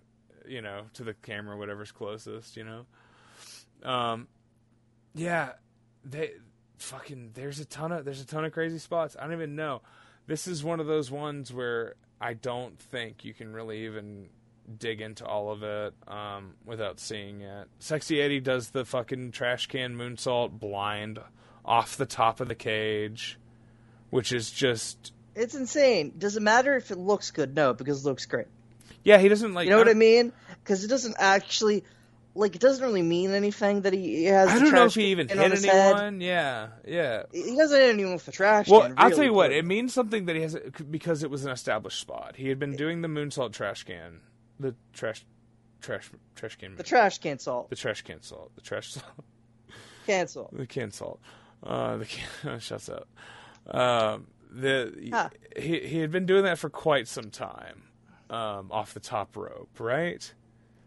you know, to the camera, whatever's closest, you know. Um, yeah, they fucking there's a ton of there's a ton of crazy spots. I don't even know. This is one of those ones where I don't think you can really even dig into all of it um, without seeing it. Sexy Eddie does the fucking trash can moonsault blind off the top of the cage, which is just It's insane. Does it matter if it looks good? No, because it looks great. yeah. He doesn't like You know what I mean? Because it doesn't actually, like, it doesn't really mean anything that he, he has. I don't know if he even hit head. anyone. Yeah, yeah. He doesn't hit anyone with the trash can. Well, can. I'll tell you what. It means something that he has because it was an established spot. He had been doing the moonsault trash can, the trash, trash, trash can, the trash can salt. the trash can salt, the trash salt, Cancel. the can salt, uh, the can. shuts up. Um, the Huh. he he had been doing that for quite some time, um, off the top rope, right?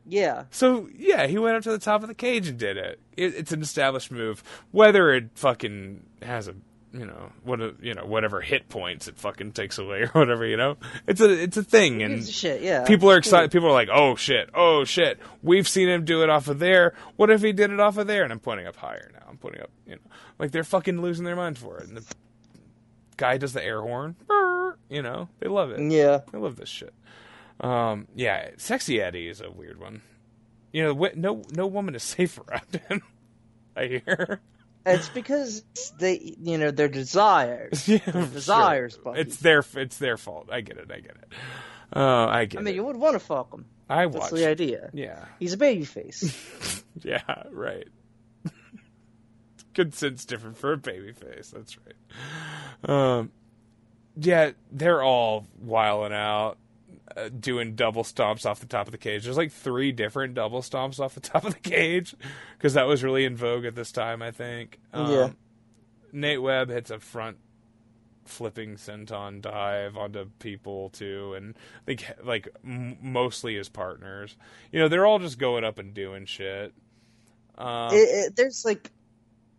Yeah. So yeah, he went up to the top of the cage and did it. it it's an established move. Whether it fucking has a you know what a, you know whatever hit points it fucking takes away or whatever you know, it's a it's a thing and shit? Yeah. people are excited. People are like, oh shit, oh shit. We've seen him do it off of there. What if he did it off of there? And I'm pointing up higher now. I'm pointing up. You know, like they're fucking losing their mind for it. And the guy does the air horn. You know, they love it. Yeah. they love this shit. Um, yeah, sexy Eddie is a weird one. You know, no no woman is safe around him. I hear. It's because they, you know, their desires. yeah, Their desires, sure. It's their it's their fault. I get it. I get it. Uh, I get I mean, it. you would want to fuck him. I That's the idea. Yeah, He's a baby face. yeah, right. Good sense different for a baby face. That's right. Um, yeah, they're all wiling out, uh, doing double stomps off the top of the cage. There's like three different double stomps off the top of the cage because that was really in vogue at this time. I think. Um, Yeah. Nate Webb hits a front flipping senton dive onto people too, and I think like m- mostly his partners. You know, they're all just going up and doing shit. Um, it, it, there's like,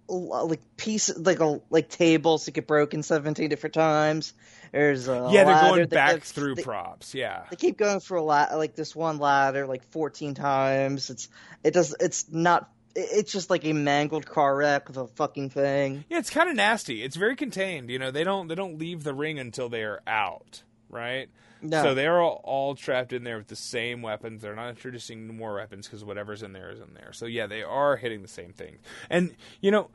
like pieces, like a like tables that get broken seventeen different times. There's a yeah, they're ladder going that back through They, props. Yeah, they keep going through a la- like this one ladder like fourteen times. It's it does it's not. It's just like a mangled car wreck of a fucking thing. yeah, it's kind of nasty. It's very contained. You know, they don't they don't leave the ring until they are out, right? No. So they're all, all trapped in there with the same weapons. They're not introducing more weapons because whatever's in there is in there. So yeah, they are hitting the same thing. And you know,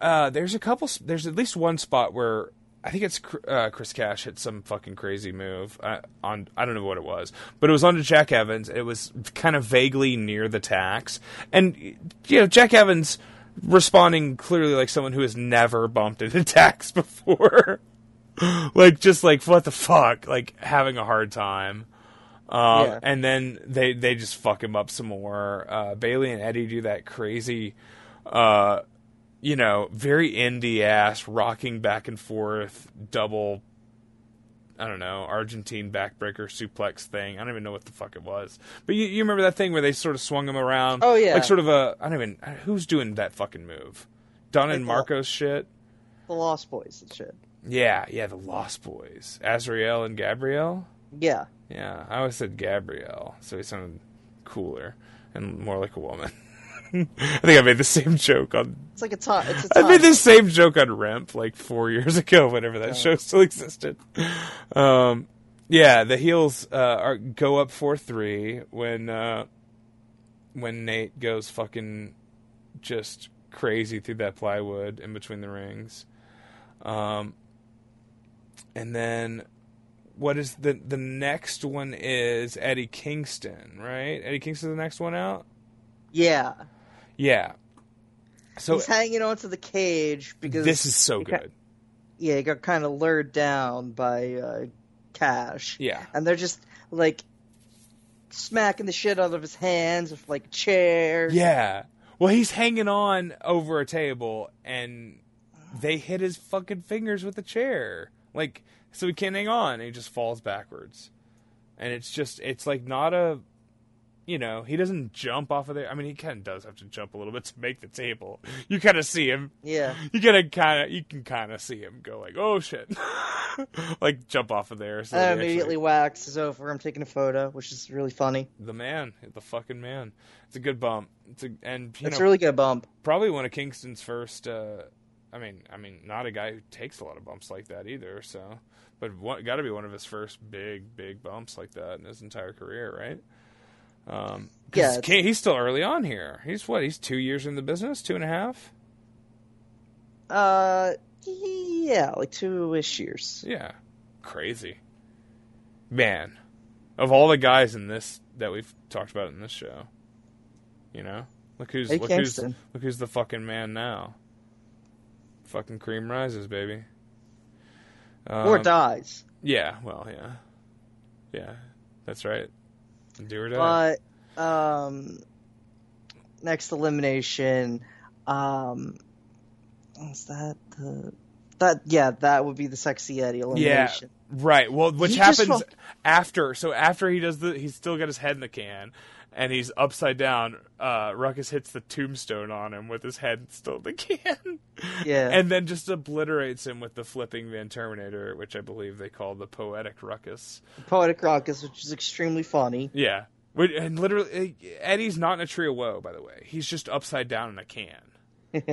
uh, there's a couple. There's at least one spot where I think it's uh, Chris Cash hit some fucking crazy move uh, on. I don't know what it was, but it was onto Jack Evans. It was kind of vaguely near the tacks, and you know Jack Evans responding clearly like someone who has never bumped into tacks before like just like what the fuck like having a hard time um, Yeah. and then they they just fuck him up some more uh, bailey and eddie do that crazy uh, you know very indie ass rocking back and forth double I don't know, Argentine backbreaker suplex thing. I don't even know what the fuck it was. But you, you remember that thing where they sort of swung him around? Oh, yeah. Like sort of a, I don't even, uh, who's doing that fucking move? Don and Marcos shit? The Lost Boys and shit. Yeah, yeah, the Lost Boys. Azrael and Gabrielle? Yeah. Yeah, I always said Gabrielle, so he sounded cooler and more like a woman. I think I made the same joke on. It's like a time. It's a I time. made the same joke on Remp like four years ago, whenever that show still existed. Um, yeah, the heels uh, are go up four three when uh, when Nate goes fucking just crazy through that plywood in between the rings. Um, and then what is the the next one is Eddie Kingston, right? Eddie Kingston's the next one out. Yeah. Yeah. So He's hanging onto the cage because this is so good. yeah, he got kind of lured down by uh, Cash. Yeah. and they're just like smacking the shit out of his hands with like chairs. Yeah. Well, he's hanging on over a table, and they hit his fucking fingers with a chair, like so he can't hang on. And he just falls backwards, and it's just it's like not a, you know, he doesn't jump off of there. I mean, he kind of does have to jump a little bit to make the table. You kind of see him. yeah. You gotta kind of you can kind of see him go like, oh shit, like jump off of there. So And immediately actually- immediately waxes over him taking a photo, which is really funny. the man, the fucking man. It's a good bump. It's a and you It's know a really good bump. probably one of Kingston's first. Uh, I mean, I mean, not a guy who takes a lot of bumps like that either. So, but got to be one of his first big, big bumps like that in his entire career, right? Um, Yeah, he's still early on here. He's what? He's two years in the business, two and a half. Uh, yeah, like two ish years. Yeah, crazy, man. Of all the guys in this that we've talked about in this show, you know, look who's Hey, look who's look who's the fucking man now. Fucking cream rises, baby. or Um, dies. Yeah, well, yeah, yeah, that's right. Do or die. But um, next elimination, um, what's that? The that yeah, that would be the sexy Eddie yeah, elimination. right. Well, which He happens after. So after he does the, he's still got his head in the can, and he's upside down. Uh, Ruckus hits the tombstone on him with his head still in the can. Yeah. and then just obliterates him with the flipping Van Terminator, which I believe they call the poetic ruckus. Poetic Ruckus, which is extremely funny. Yeah, and literally, Eddie's not in a tree of woe, by the way. He's just upside down in a can.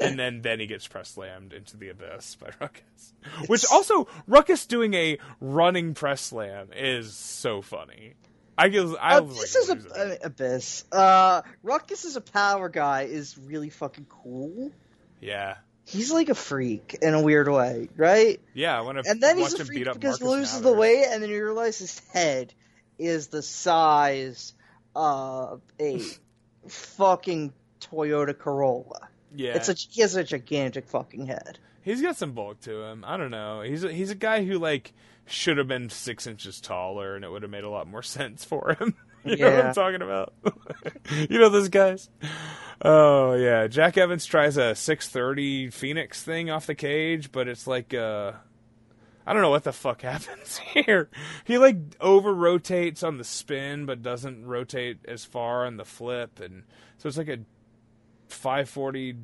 and then then he gets press slammed into the abyss by Ruckus. Which also Ruckus doing a running press slam is so funny. I guess I Uh, this is a, loser. uh, abyss. Uh, Ruckus is a power guy is really fucking cool. yeah, He's like a freak in a weird way, right? yeah. I want to And then he's a freak beat up because he loses the weight, and then you realize his head is the size of a fucking Toyota Corolla. Yeah, It's a he has a gigantic fucking head. he's got some bulk to him. I don't know. He's a, he's a guy who like should have been six inches taller, and it would have made a lot more sense for him. you know what I'm talking about? you know those guys. Oh yeah, Jack Evans tries a 630 Phoenix thing off the cage, but it's like uh I don't know what the fuck happens here. He like over rotates on the spin, but doesn't rotate as far on the flip, and so it's like a 540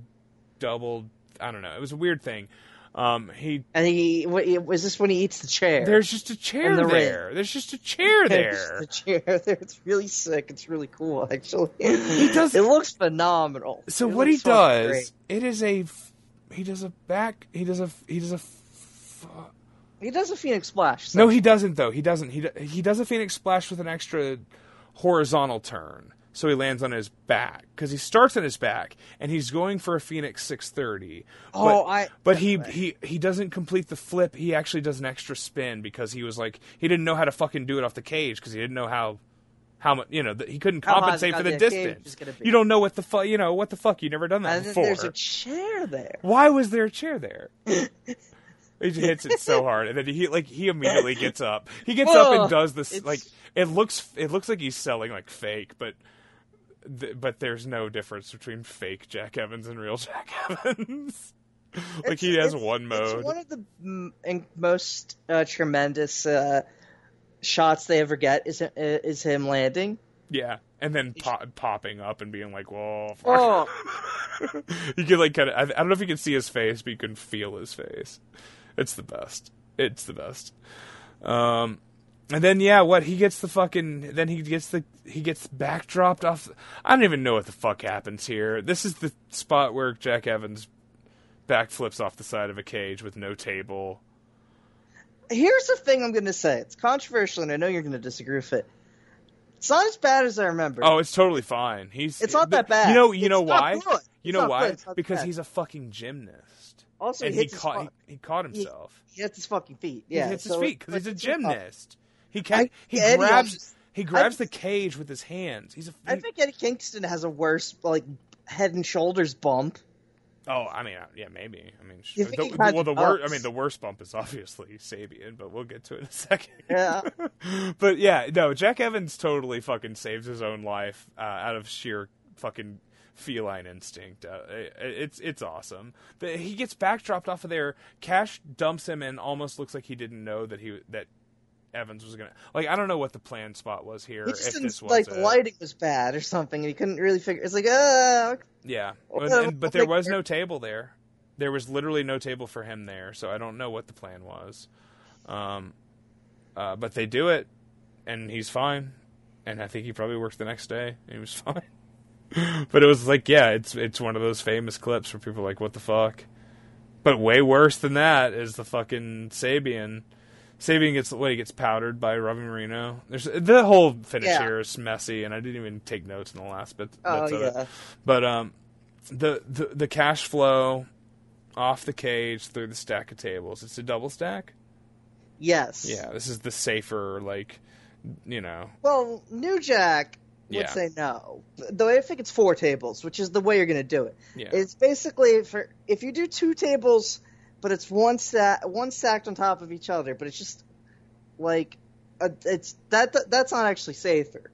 double. I don't know. It was a weird thing. Um, he And he was this when he eats the chair? there's just a chair the ring. there. There's just a chair There's there. the chair there. It's really sick. It's really cool, actually. He does- It looks phenomenal. So It what he does, great. it is a he does a back. He does a he does a. He does a Phoenix Splash. No, he doesn't though. He doesn't. He he does a phoenix splash with an extra horizontal turn, so he lands on his back because he starts on his back and he's going for a phoenix 630. Oh, but, I- But he he he doesn't complete the flip. He actually does an extra spin because he was like he didn't know how to fucking do it off the cage because he didn't know how. How much you know? that He couldn't compensate for the distance. is gonna be. You don't know what the fuck. You know what the fuck? You never done that And before. there's a chair there. Why was there a chair there? he hits it so hard, and then he like he immediately gets up. He gets up and does this it's- like it looks it looks like he's selling like fake, but th- but there's no difference between fake Jack Evans and real Jack Evans. like he has it's- one mode. It's one of the m- most uh, tremendous uh, shots they ever get is is him landing. Yeah, and then pop, popping up and being like, "Whoa!" Fuck. Oh, you can like kind of. I, I don't know if you can see his face, but you can feel his face. It's the best. It's the best. Um, and then yeah, what he gets the fucking. Then he gets the he gets backdropped off. I don't even know what the fuck happens here. This is the spot where Jack Evans backflips off the side of a cage with no table. here's the thing I'm going to say. It's controversial, and I know you're going to disagree with it. It's not as bad as I remember. Oh, it's totally fine. He's It's not that bad. You know, you It's know why? good. You know why? good. It's not Because bad. he's a fucking gymnast. also, and he he caught he, he caught himself. He hits his fucking feet. Yeah, he hits his feet because he's a gymnast. He can he Eddie grabs he grabs I- the cage with his hands. He's a I he- think Eddie Kingston has a worse like head and shoulders bump. oh I mean uh, yeah maybe I mean You the, well the worst I mean the worst bump is obviously Sabian but we'll get to it in a second. Yeah. but yeah no Jack Evans totally fucking saves his own life uh, out of sheer fucking feline instinct. Uh, it, it's it's awesome. But he gets backdropped off of there. Cash dumps him and almost looks like he didn't know that he that Evans was gonna like I don't know what the plan spot was here. He if just this didn't was like the lighting was bad or something, and he couldn't really figure. It's like, uh, Yeah, Well, And- and- but there was no table there. There was literally no table for him there, so I don't know what the plan was. Um, uh, but they do it, and he's fine. And I think he probably worked the next day, and he was fine. but it was like, yeah, it's it's one of those famous clips where people are like, "What the fuck?" But way worse than that is the fucking Sabian. Sabian gets what he gets powdered by Robbie Mireno. There's the whole finish Yeah. here is messy, and I didn't even take notes in the last bit. oh of it. yeah, But um, the, the the cash flow off the cage through the stack of tables. It's a double stack. yes, Yeah, this is the safer, like, you know. Well, New Jack would Yeah. say no. Though I think it's four tables, which is the way you're going to do it. Yeah. It's basically for if you do two tables, but it's one stack, one stacked on top of each other, but it's just like it's that, that that's not actually safer.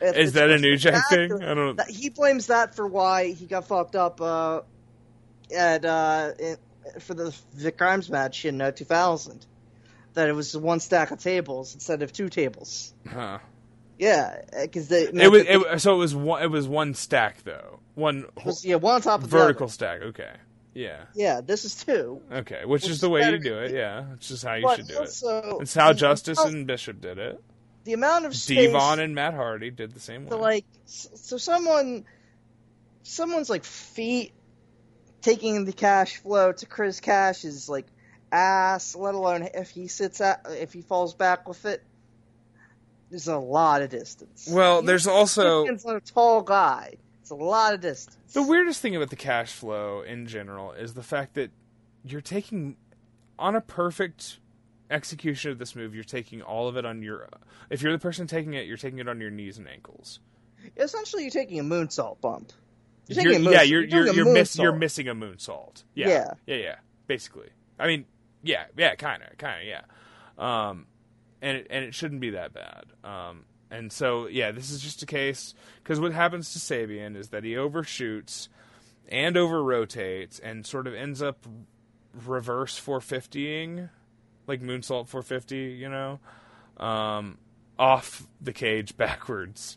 It- Is that a New Jack thing? I don't. that- he blames that for why he got fucked up uh, at uh, in, for the Vic Grimes match in uh, 2000. That it was one stack of tables instead of two tables. Huh. Yeah, because they It was it, so it was one. It was one stack though. One was, yeah, one on top of vertical the stack. Okay. Yeah. Yeah, this is two. Okay. Which, Which is the way you do it. Yeah. It's just how you should do it. It's how Justice and Bishop did it. the amount of space. Devon and Matt Hardy did the same So way. like, so someone, someone's like feet taking the cash flow to Chris Cash is like ass, let alone if he sits at if he falls back with it. There's a lot of distance. Well, there's also a tall guy. It's a lot of distance. the weirdest thing about the cash flow in general is the fact that you're taking on a perfect execution of this move. You're taking all of it on your. If you're the person taking it, you're taking it on your knees and ankles. Essentially, you're taking a moonsault bump. You're You're- moon- yeah, you're you're you're you're, miss, you're missing a moonsault. Yeah, Yeah. yeah, yeah. Basically, I mean, yeah, yeah, kind of, kind of, yeah. Um, and it, and it shouldn't be that bad. Um, and so yeah, this is just a case because what happens to Sabian is that he overshoots and over rotates and sort of ends up reverse 450ing, like moonsault 450, you know, um, off the cage backwards,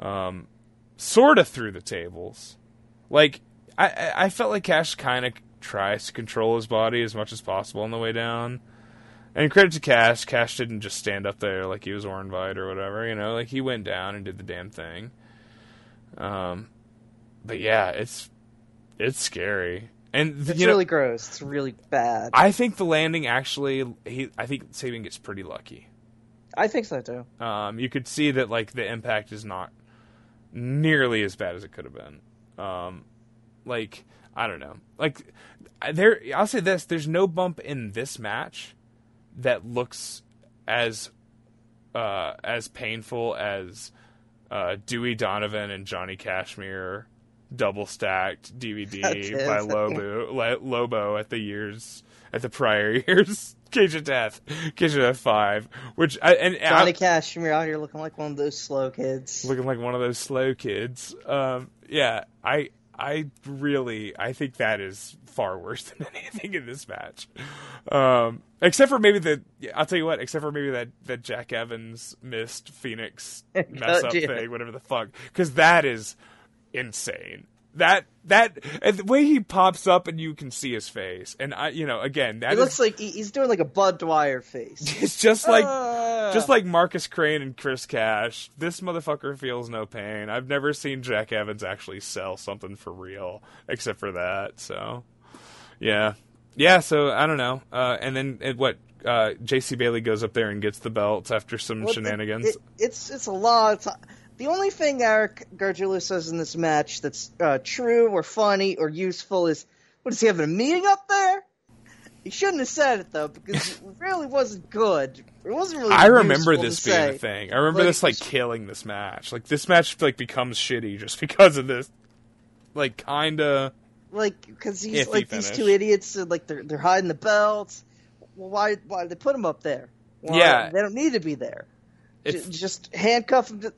um, sort of through the tables. Like I, I I felt like Cash kind of tries to control his body as much as possible on the way down. And credit to Cash, Cash didn't just stand up there like he was Orin Veidt or whatever, you know, like he went down and did the damn thing. Um, but yeah, it's it's scary, and It's you know, really gross. It's really bad. I think the landing actually, he, I think Sabian gets pretty lucky. I think so too. Um, you could see that like the impact is not nearly as bad as it could have been. Um, like I don't know, like there. I'll say this: there's no bump in this match that looks as uh, as painful as uh, Dewey Donovan and Johnny Kashmere double stacked DVD by Lobo Lobo at the years at the prior years Cage of Death Cage of Death Five, which I, and I- Johnny Kashmere out here looking like one of those slow kids. looking like one of those slow kids. Um, yeah, I I really I think that is far worse than anything in this match. Um, except for maybe the I'll tell you what, except for maybe that that Jack Evans missed Phoenix mess up thing, whatever the fuck, because that is insane. That that the way he pops up and you can see his face, and I you know again that is- looks like he's doing like a Bud Dwyer face. it's just like Ah. just like Marcus Crane and Chris Cash, this motherfucker feels no pain. I've never seen Jack Evans actually sell something for real, except for that. So, yeah, yeah. So I don't know. Uh, and then it, what? Uh, J.C. Bailey goes up there and gets the belts after some Well, shenanigans. it- it's it's a lot. Of ti- the only thing Eric Gargiulo says in this match that's uh, true or funny or useful is, what is he having a meeting up there? He shouldn't have said it though because it really wasn't good. It wasn't really. I remember this being say. a thing. I remember Like, this like killing this match. Like this match like becomes shitty just because of this. Like kinda. like because he's like these two idiots. Like they're they're hiding the belts. Well, why why did they put him up there? Why- Yeah. they don't need to be there. Just handcuff him. To,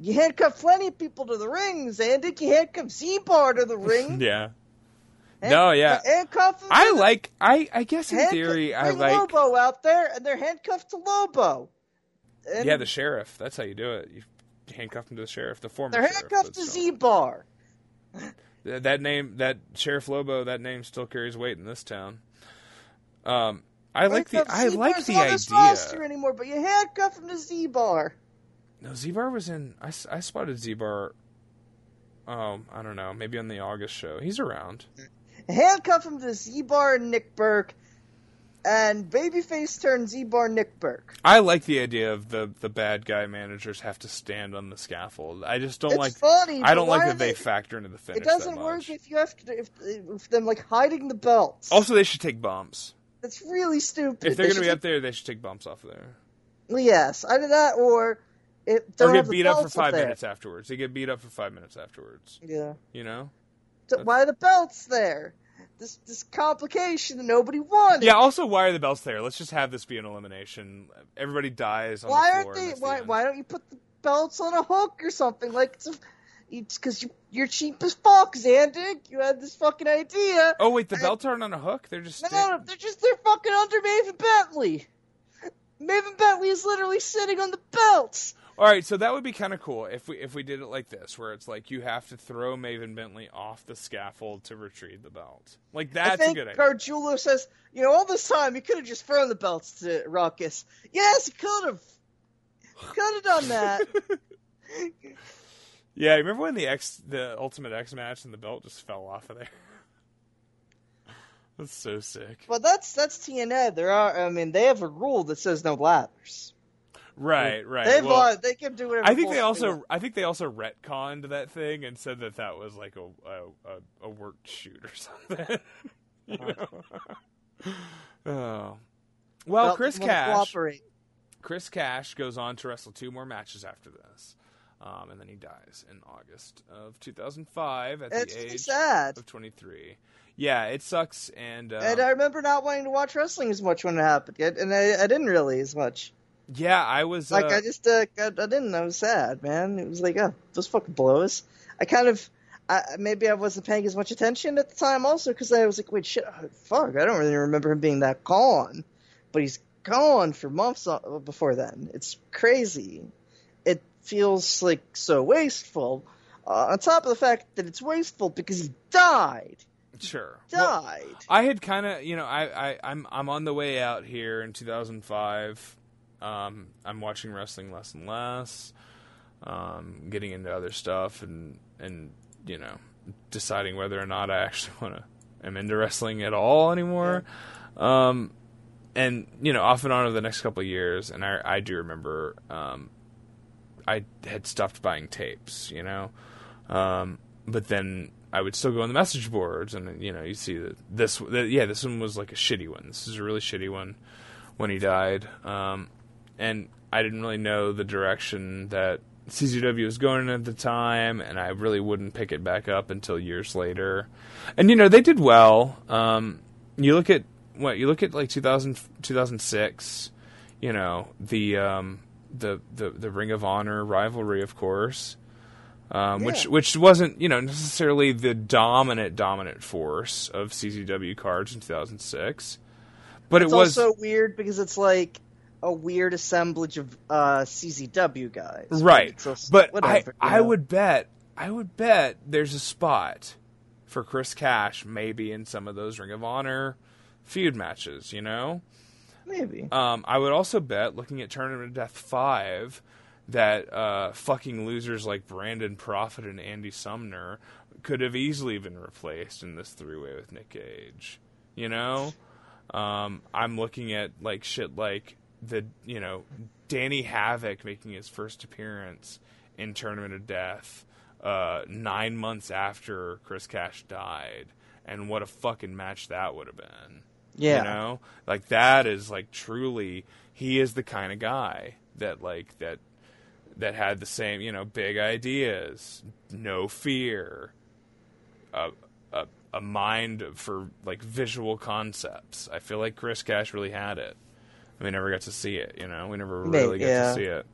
you handcuff plenty of people to the rings, Andy. You handcuff Z-Bar to the ring. Yeah. No, yeah. Handcuff. I like. I I guess in handcuff- theory I like. Lobo out there, and they're handcuffed to Lobo. And Yeah, the sheriff. That's how you do it. You handcuff him to the sheriff, the former. they're handcuffed but to. Z-Bar. That name, that Sheriff Lobo, that name still carries weight in this town. Um, I like the. I like the not on this roster idea. anymore, but you handcuff him to Z-Bar. No, Z-Bar was in. I, I spotted Z-Bar. Um, I don't know. Maybe on the August show. He's around. handcuff him to Z-Bar and Nick Berk, and Babyface turns Z-Bar Nick Berk. I like the idea of the the bad guy managers have to stand on the scaffold. I just don't It's like. funny. I don't like that they factor into the finish. It doesn't work if you have to, if, if them like hiding the belts. Also, they should take bumps. That's really stupid. If they're They going to be should up there, they should take bumps off of there. yes, either that or it. Or get beat up for five there. minutes afterwards. They get beat up for five minutes afterwards. Yeah. You know? So why are the belts there? This this complication that nobody wanted. Yeah. Also, why are the belts there? Let's just have this be an elimination. Everybody dies on Why the aren't floor. they? that's the Why why don't you put the belts on a hook or something? Like it's because you you're cheap as fuck, Zandig. You had this fucking idea. Oh wait, the belts aren't on a hook. They're just. No, no, no, they're just they're fucking under Maven Bentley. Maven Bentley is literally sitting on the belts. All right, so that would be kind of cool if we if we did it like this, where it's like you have to throw Maven Bentley off the scaffold to retrieve the belt. Like I that's a good idea. Gargiulo says, you know, all this time you could have just thrown the belts to Ruckus. Yes, he could have. Could have done that. Yeah, remember when the X the Ultimate X match and the belt just fell off of there? That's so sick. Well, that's that's TNA. There are, I mean, they have a rule that says no ladders. Right, right. They Well, bought. They can do whatever. I think they also. I think they also retconned that thing and said that that was like a a, a, a worked shoot or something. You know? oh. Well, Felt Chris Cash. Cooperate. Chris Cash goes on to wrestle two more matches after this, um, and then he dies in August of 2005 at It's the age sad. of 23. Yeah, it sucks, and, um, and I remember not wanting to watch wrestling as much when it happened, and I, I didn't really as much. Yeah, I was Like uh, I just, uh, I, I didn't. I was sad, man. It was like, oh, those fucking blows. I kind of, I, maybe I wasn't paying as much attention at the time, also because I was like, wait, shit, oh, fuck, I don't really remember him being that gone, but he's gone for months before then. It's crazy. It feels like so wasteful. Uh, on top of the fact that it's wasteful because he died, sure. Well, died. I had kind of, you know, I, I, I'm, I'm on the way out here in 2005. Um, I'm watching wrestling less and less, um, getting into other stuff, and and you know, deciding whether or not I actually want to am into wrestling at all anymore. Um, and you know, off and on over the next couple of years, and I, I do remember, um, I had stopped buying tapes, you know, um, but then I would still go on the message boards, and you know, you see that this, that, yeah, this one was like a shitty one. This is a really shitty one when he died, um, and I didn't really know the direction that CZW was going at the time, and I really wouldn't pick it back up until years later. And you know, they did well. Um, you look at what you look at like 2000, 2006, you know, the um, the the the Ring of Honor rivalry, of course. Um, which Yeah. which wasn't you know necessarily the dominant dominant force of CZW cards in 2006, but It's it was also weird because it's like a weird assemblage of uh, CZW guys. right. Also- but I whatever, I know. would bet I would bet there's a spot for Chris Cash maybe in some of those Ring of Honor feud matches. You know, maybe. um, I would also bet looking at Tournament of Death five that uh, fucking losers like Brandon Prophet and Andy Sumner could have easily been replaced in this three way with Nick Gage. You know, um, I'm looking at like shit like the you know Danny Havoc making his first appearance in Tournament of Death uh, nine months after Chris Cash died, and what a fucking match that would have been. yeah. You know, like that is like truly he is the kind of guy that like that that had the same you know big ideas, no fear, a a, a mind for like visual concepts. I feel like Chris Cash really had it. We never got to see it. You know, we never really got yeah. to see it.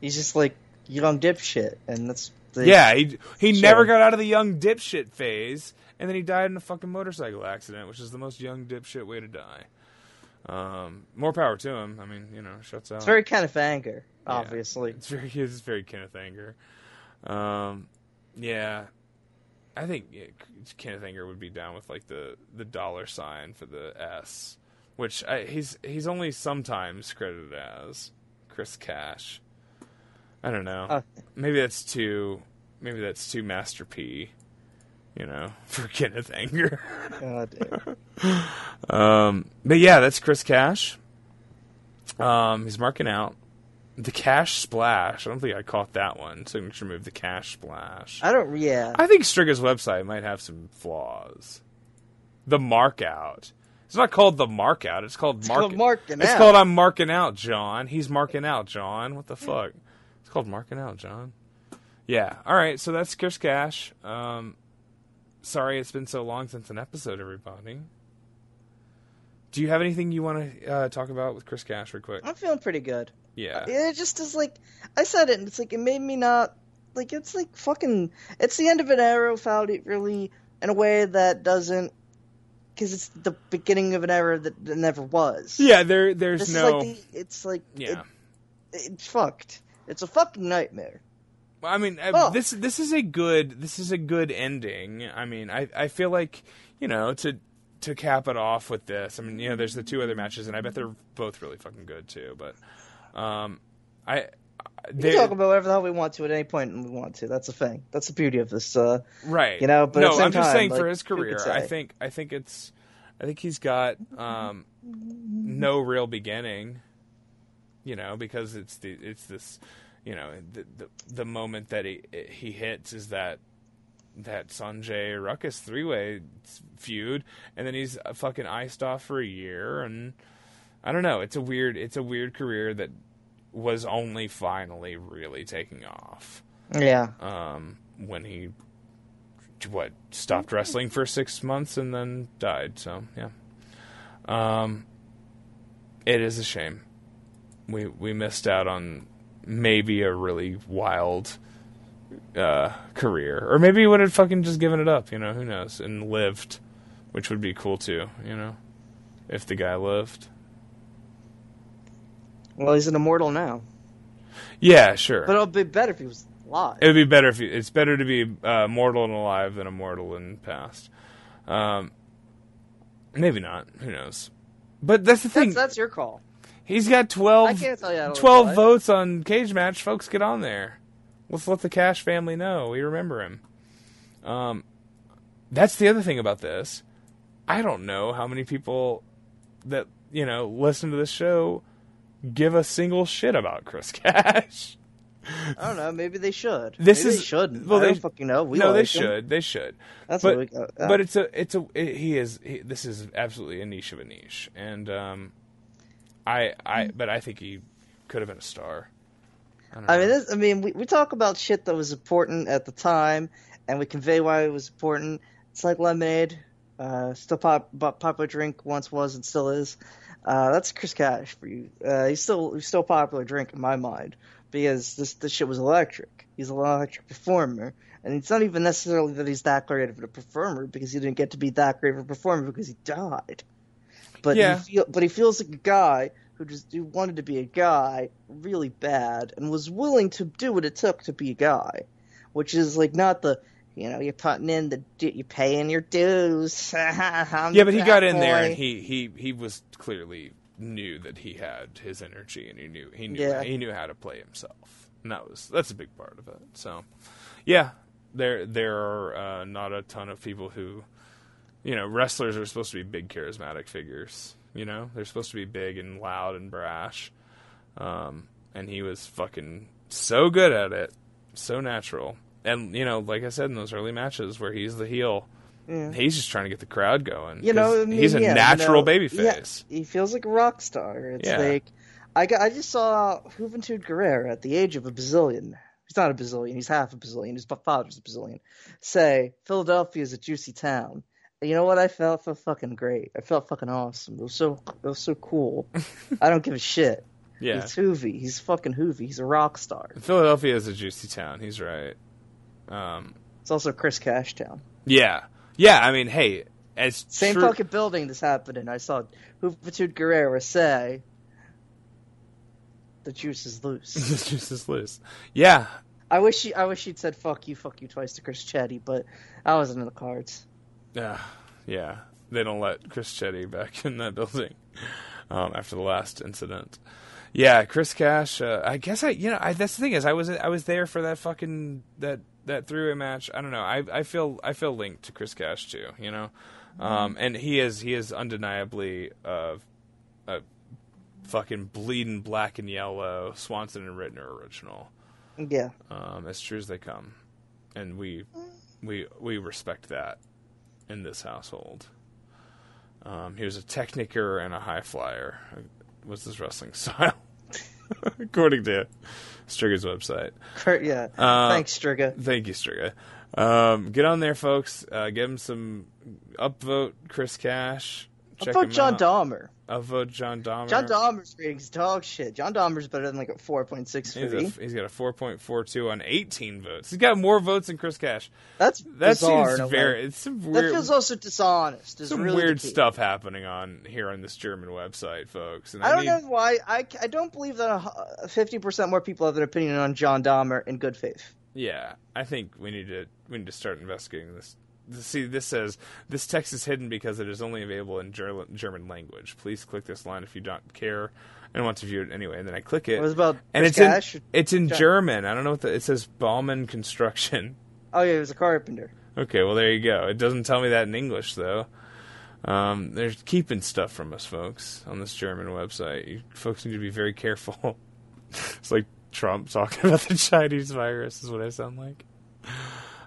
He's just like young dipshit, and that's the, Yeah, he he Sure. never got out of the young dipshit phase, and then he died in a fucking motorcycle accident, which is the most young dipshit way to die. Um, more power to him. I mean, you know, shuts out. It's very kind of anger, Yeah. obviously. It's very it's very Kenneth Anger. Um, yeah, I think yeah, Kenneth Anger would be down with like the the dollar sign for the S, which I, he's he's only sometimes credited as Chris Cash. I don't know. Uh. maybe that's too maybe that's too Master P. You know, for Kenneth Anger. God damn. Um, but yeah, that's Chris Cash. Um, he's marking out the Cash Splash. I don't think I caught that one. Signature move, the Cash Splash. I don't. Yeah. I think Striga's website might have some flaws. The mark out. It's not called the mark out. It's called mark. called marking It's out. called I'm marking out, John. He's marking out, John. What the fuck? It's called marking out, John. Yeah. All right. So that's Chris Cash. Um, sorry it's been so long since an episode, everybody. Do you have anything you want to uh, talk about with Chris Cash, real quick? I'm feeling pretty good. Yeah. It just is like I said it, and it's like it made me not like it's like fucking. It's the end of an era without it really in a way that doesn't because it's the beginning of an era that, never was. Yeah. There. There's This no. like the. It's like yeah. it, it's fucked. It's a fucking nightmare. Well, I mean, Oh. this this is a good this is a good ending. I mean, I I feel like you know to to cap it off with this. I mean, you know, there's the two other matches, and I bet they're both really fucking good too. But um, I We they can talk about whatever the hell we want to at any point we want to. That's the thing. That's the beauty of this. Uh, right, you know, but no, I'm just time, saying for his career, I think I think it's I think he's got um no real beginning. you know, because it's the it's this, you know, the the, the moment that he he hits is that that Sonjay Ruckus three way feud, and then he's fucking iced off for a year, and I don't know. It's a weird it's a weird career that was only finally really taking off Yeah. um, when he what stopped wrestling for six months and then died. So yeah, um, it is a shame. We we missed out on maybe a really wild uh, career, or maybe he would have fucking just given it up. You know, who knows? And lived, which would be cool too. You know, if the guy lived. Well, he's an immortal now. Yeah, sure. But it'll be better if he was alive. It would be better if you, it's better to be uh, mortal and alive than immortal and past. Um, maybe not. Who knows? But that's the thing. that's, that's your call. He's got 12, I can't tell you 12 votes on Cage Match. Folks, get on there. Let's let the Cash family know. We remember him. Um, that's the other thing about this. I don't know how many people that, you know, listen to this show give a single shit about Chris Cash. I don't know. Maybe they should. This maybe is- they shouldn't. well, I don't they- fucking know. We no, they like him. should. They should. That's but what we uh, but it's a it's a it, he is he, this is absolutely a niche of a niche, and um, I I but I think he could have been a star. I, I mean, this, I mean, we, we talk about shit that was important at the time, and we convey why it was important. It's like lemonade, uh, still pop, pop popular drink once was and still is. Uh, that's Chris Cash for you. Uh, he's still he's still a popular drink in my mind because this this shit was electric. He's an electric performer, and it's not even necessarily that he's that great of a performer because he didn't get to be that great of a performer because he died. But Yeah. he feel, but he feels like a guy who just who wanted to be a guy really bad and was willing to do what it took to be a guy, which is like not the you know you're putting in the you're paying your dues. Yeah, but he got in there and he he he was clearly knew that he had his energy and he knew he knew Yeah. he knew how to play himself. And that was that's a big part of it. So, yeah, there there are uh, not a ton of people who, you know, wrestlers are supposed to be big charismatic figures. You know, they're supposed to be big and loud and brash. Um, and he was fucking so good at it, so natural. And you know, like I said in those early matches where he's the heel, Yeah. he's just trying to get the crowd going. you know, I mean, he's a yeah, you natural know, baby yeah, he feels like a rock star. It's like I got, I just saw Juventud Guerrera at the age of a bazillion. He's not a bazillion. He's half a bazillion. His father's a bazillion. Say Philadelphia is a juicy town. And you know what? I felt I felt fucking great. I felt fucking awesome. It was so it was so cool. I don't give a shit. Yeah, He's Hoovy. He's fucking Hoovy. He's a rock star. Philadelphia is a juicy town. He's right. Um, It's also Chris Cashtown. yeah, yeah. I mean, hey, as Same true- fucking building this happened in. I saw Juventud Guerrera say, "The juice is loose." the juice is loose. Yeah, I wish she, I wish she'd said "fuck you, fuck you" twice to Chris Chetti, but that wasn't in the cards. yeah, yeah. They don't let Chris Chetti back in that building um, after the last incident. Yeah, Chris Cash. Uh, I guess I, you know, I, that's the thing is, I was I was there for that fucking that that three way match. I don't know. I I feel I feel linked to Chris Cash too. You know, um, and he is he is undeniably uh, a fucking bleeding black and yellow Swanson and Ritner original. Yeah, um, as true as they come, and we we we respect that in this household. Um, he was a techniker and a high flyer. Was his wrestling style, according to Strigger's website? Yeah. Uh, Thanks, Striga. Thank you, Striga. Um, get on there, folks. Uh, give him some upvote. Chris Cash. Check Fuck him John out. Dahmer. vote John Dahmer. John Dahmer's ratings dog shit. John Dahmer's better than like a four point six for He's, a, he's got a 4.42 on 18 votes. He's got more votes than Chris Cash. That's That bizarre. seems in a way. very. It's some That feels also dishonest. Is some really weird stuff happening on here on this German website, folks. And I, I don't need, know why. I, I don't believe that fifty percent more people have an opinion on John Dahmer in good faith. Yeah, I think we need to we need to start investigating this. See, this says this text is hidden because it is only available in Ger- German language. Please click this line if you don't care and want to view it anyway. And then I click it, It was about and it's in it's in German. I don't know what the, it says. Baumann Construction. Oh yeah, it was a carpenter. Okay, well there you go. It doesn't tell me that in English though. Um, they're keeping stuff from us, folks, on this German website. You folks need to be very careful. it's like Trump talking about the Chinese virus, is what I sound like.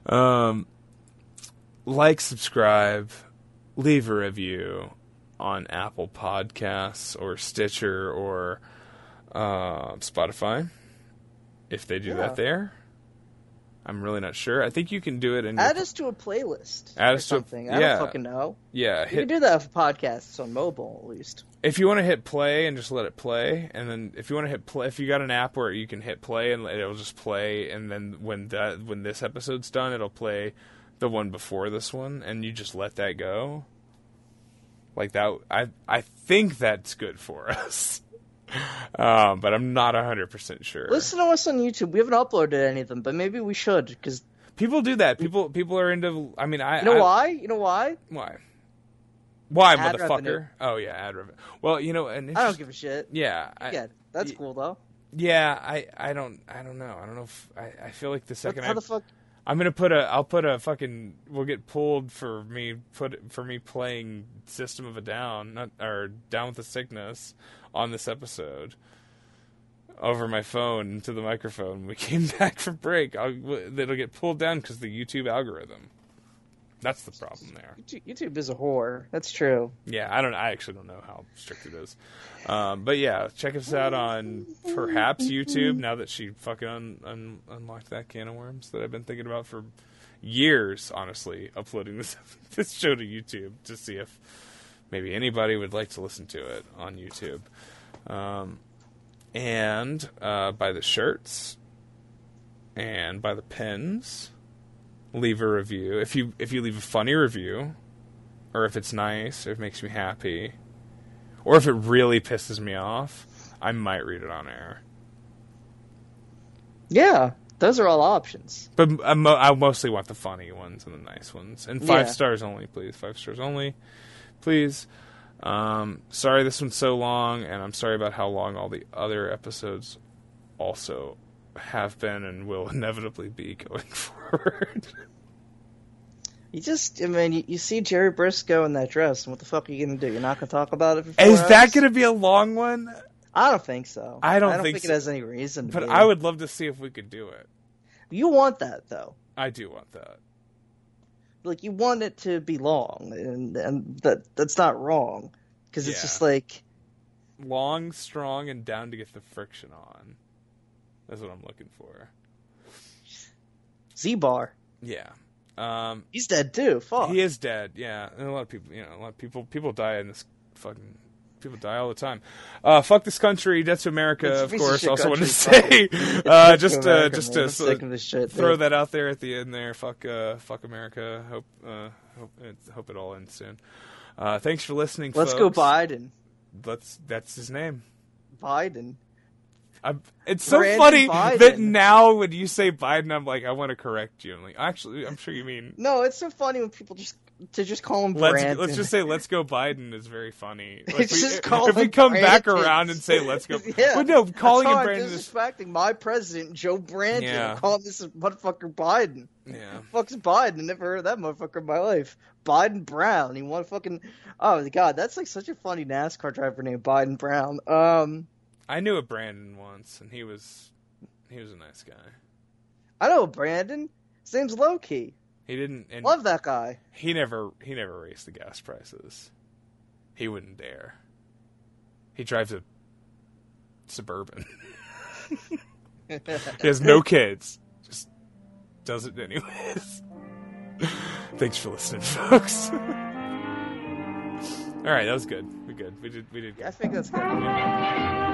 Um, like, subscribe, leave a review on Apple Podcasts or Stitcher or uh, Spotify if they do Yeah. that there. I'm really not sure. I think you can do it in your Add us to a playlist. Add or us to a- something. I yeah. don't fucking know. yeah. You Hit, can do that for podcasts on mobile, at least. if you want to hit play and just let it play, and then if you want to hit play, if you got an app where you can hit play and it'll just play, and then when that when this episode's done, it'll play the one before this one, and you just let that go. Like that, I I think that's good for us, um, but I'm not hundred percent sure. Listen to us on YouTube. We haven't uploaded any of them, but maybe we should. Because people do that. People people are into. I mean, I you know I- why? You know why? Why? Why, Ad motherfucker? revenue. Oh yeah, ad revenue. Well, you know, and I don't give a shit. Yeah, I, Yeah, that's y- cool though. Yeah, I, I don't I don't know. I don't know if I, I feel like the second how I the fuck? I'm gonna put a I'll put a fucking we'll get pulled for me put for me playing System of a Down not or Down with the Sickness on this episode over my phone into the microphone. We came back from break. I'll, it'll get pulled down because the YouTube algorithm. That's the problem there. YouTube- is a whore. That's true. Yeah, I don't. I actually don't know how strict it is, um, but yeah, check us out on perhaps YouTube. Now that she fucking un, un, unlocked that can of worms that I've been thinking about for years, honestly, uploading this this show to YouTube to see if maybe anybody would like to listen to it on YouTube, um, and uh, buy the shirts and buy the pins. Leave a review if you if you leave a funny review or if it's nice, or if it makes me happy, or if it really pisses me off, I might read it on air. Yeah, those are all options. But I, mo- I mostly want the funny ones and the nice ones, and five Yeah. stars only, please. Five stars only, please. Um, sorry this one's so long, and I'm sorry about how long all the other episodes also have been and will inevitably be going forward. You just, I mean, you, you see Jerry Brisco in that dress, and what the fuck are you gonna do? You're not gonna talk about it Is that going to be a long one? I don't think so. I don't I don't think think, so. it has any reason. To But. I would love to see if we could do it. You want that though? I do want that. Like you want it to be long, and and that that's not wrong, because it's Yeah. just like long, strong, and down to get the friction on. That's what I'm looking for. Z Bar. Yeah. Um, He's dead too. Fuck. he is dead. Yeah, and a lot of people, you know, a lot of people, people die in this fucking. People die all the time. Uh, fuck this country. Death to America, It's of course. Also wanted to say, uh, just, to uh, America, just man. to I'm sick of this shit. throw dude. that out there at the end there. Fuck, uh, fuck America. Hope, uh, hope, it, hope it all ends soon. Uh, thanks for listening. Let's go. Biden. Let's. That's his name. Biden. I'm, it's so Brandon funny Biden. that now when you say Biden, I'm like, I want to correct you. I'm like, actually, I'm sure you mean No, it's so funny when people just to just call him let's Brandon. let's just say let's go Biden is very funny. Like, we- just if we come back around and say let's go, yeah. well, no, calling him Brandon I'm is disrespecting my president, Joe Brandon. Yeah. Calling this motherfucker Biden. yeah. Fuck's Biden? I never heard of that motherfucker in my life. Biden Brown. He want fucking. Oh god, that's like such a funny NASCAR driver named Biden Brown. Um, I knew a Brandon once, and he was he was a nice guy. I know Brandon. His name's Low Ki. He didn't, and Love that guy. he never he never raised the gas prices. He wouldn't dare. He drives a suburban. he has no kids. Just does it anyways. Thanks for listening, folks. All right, that was good. We good. We did. We did. Good. I think that's good. Yeah.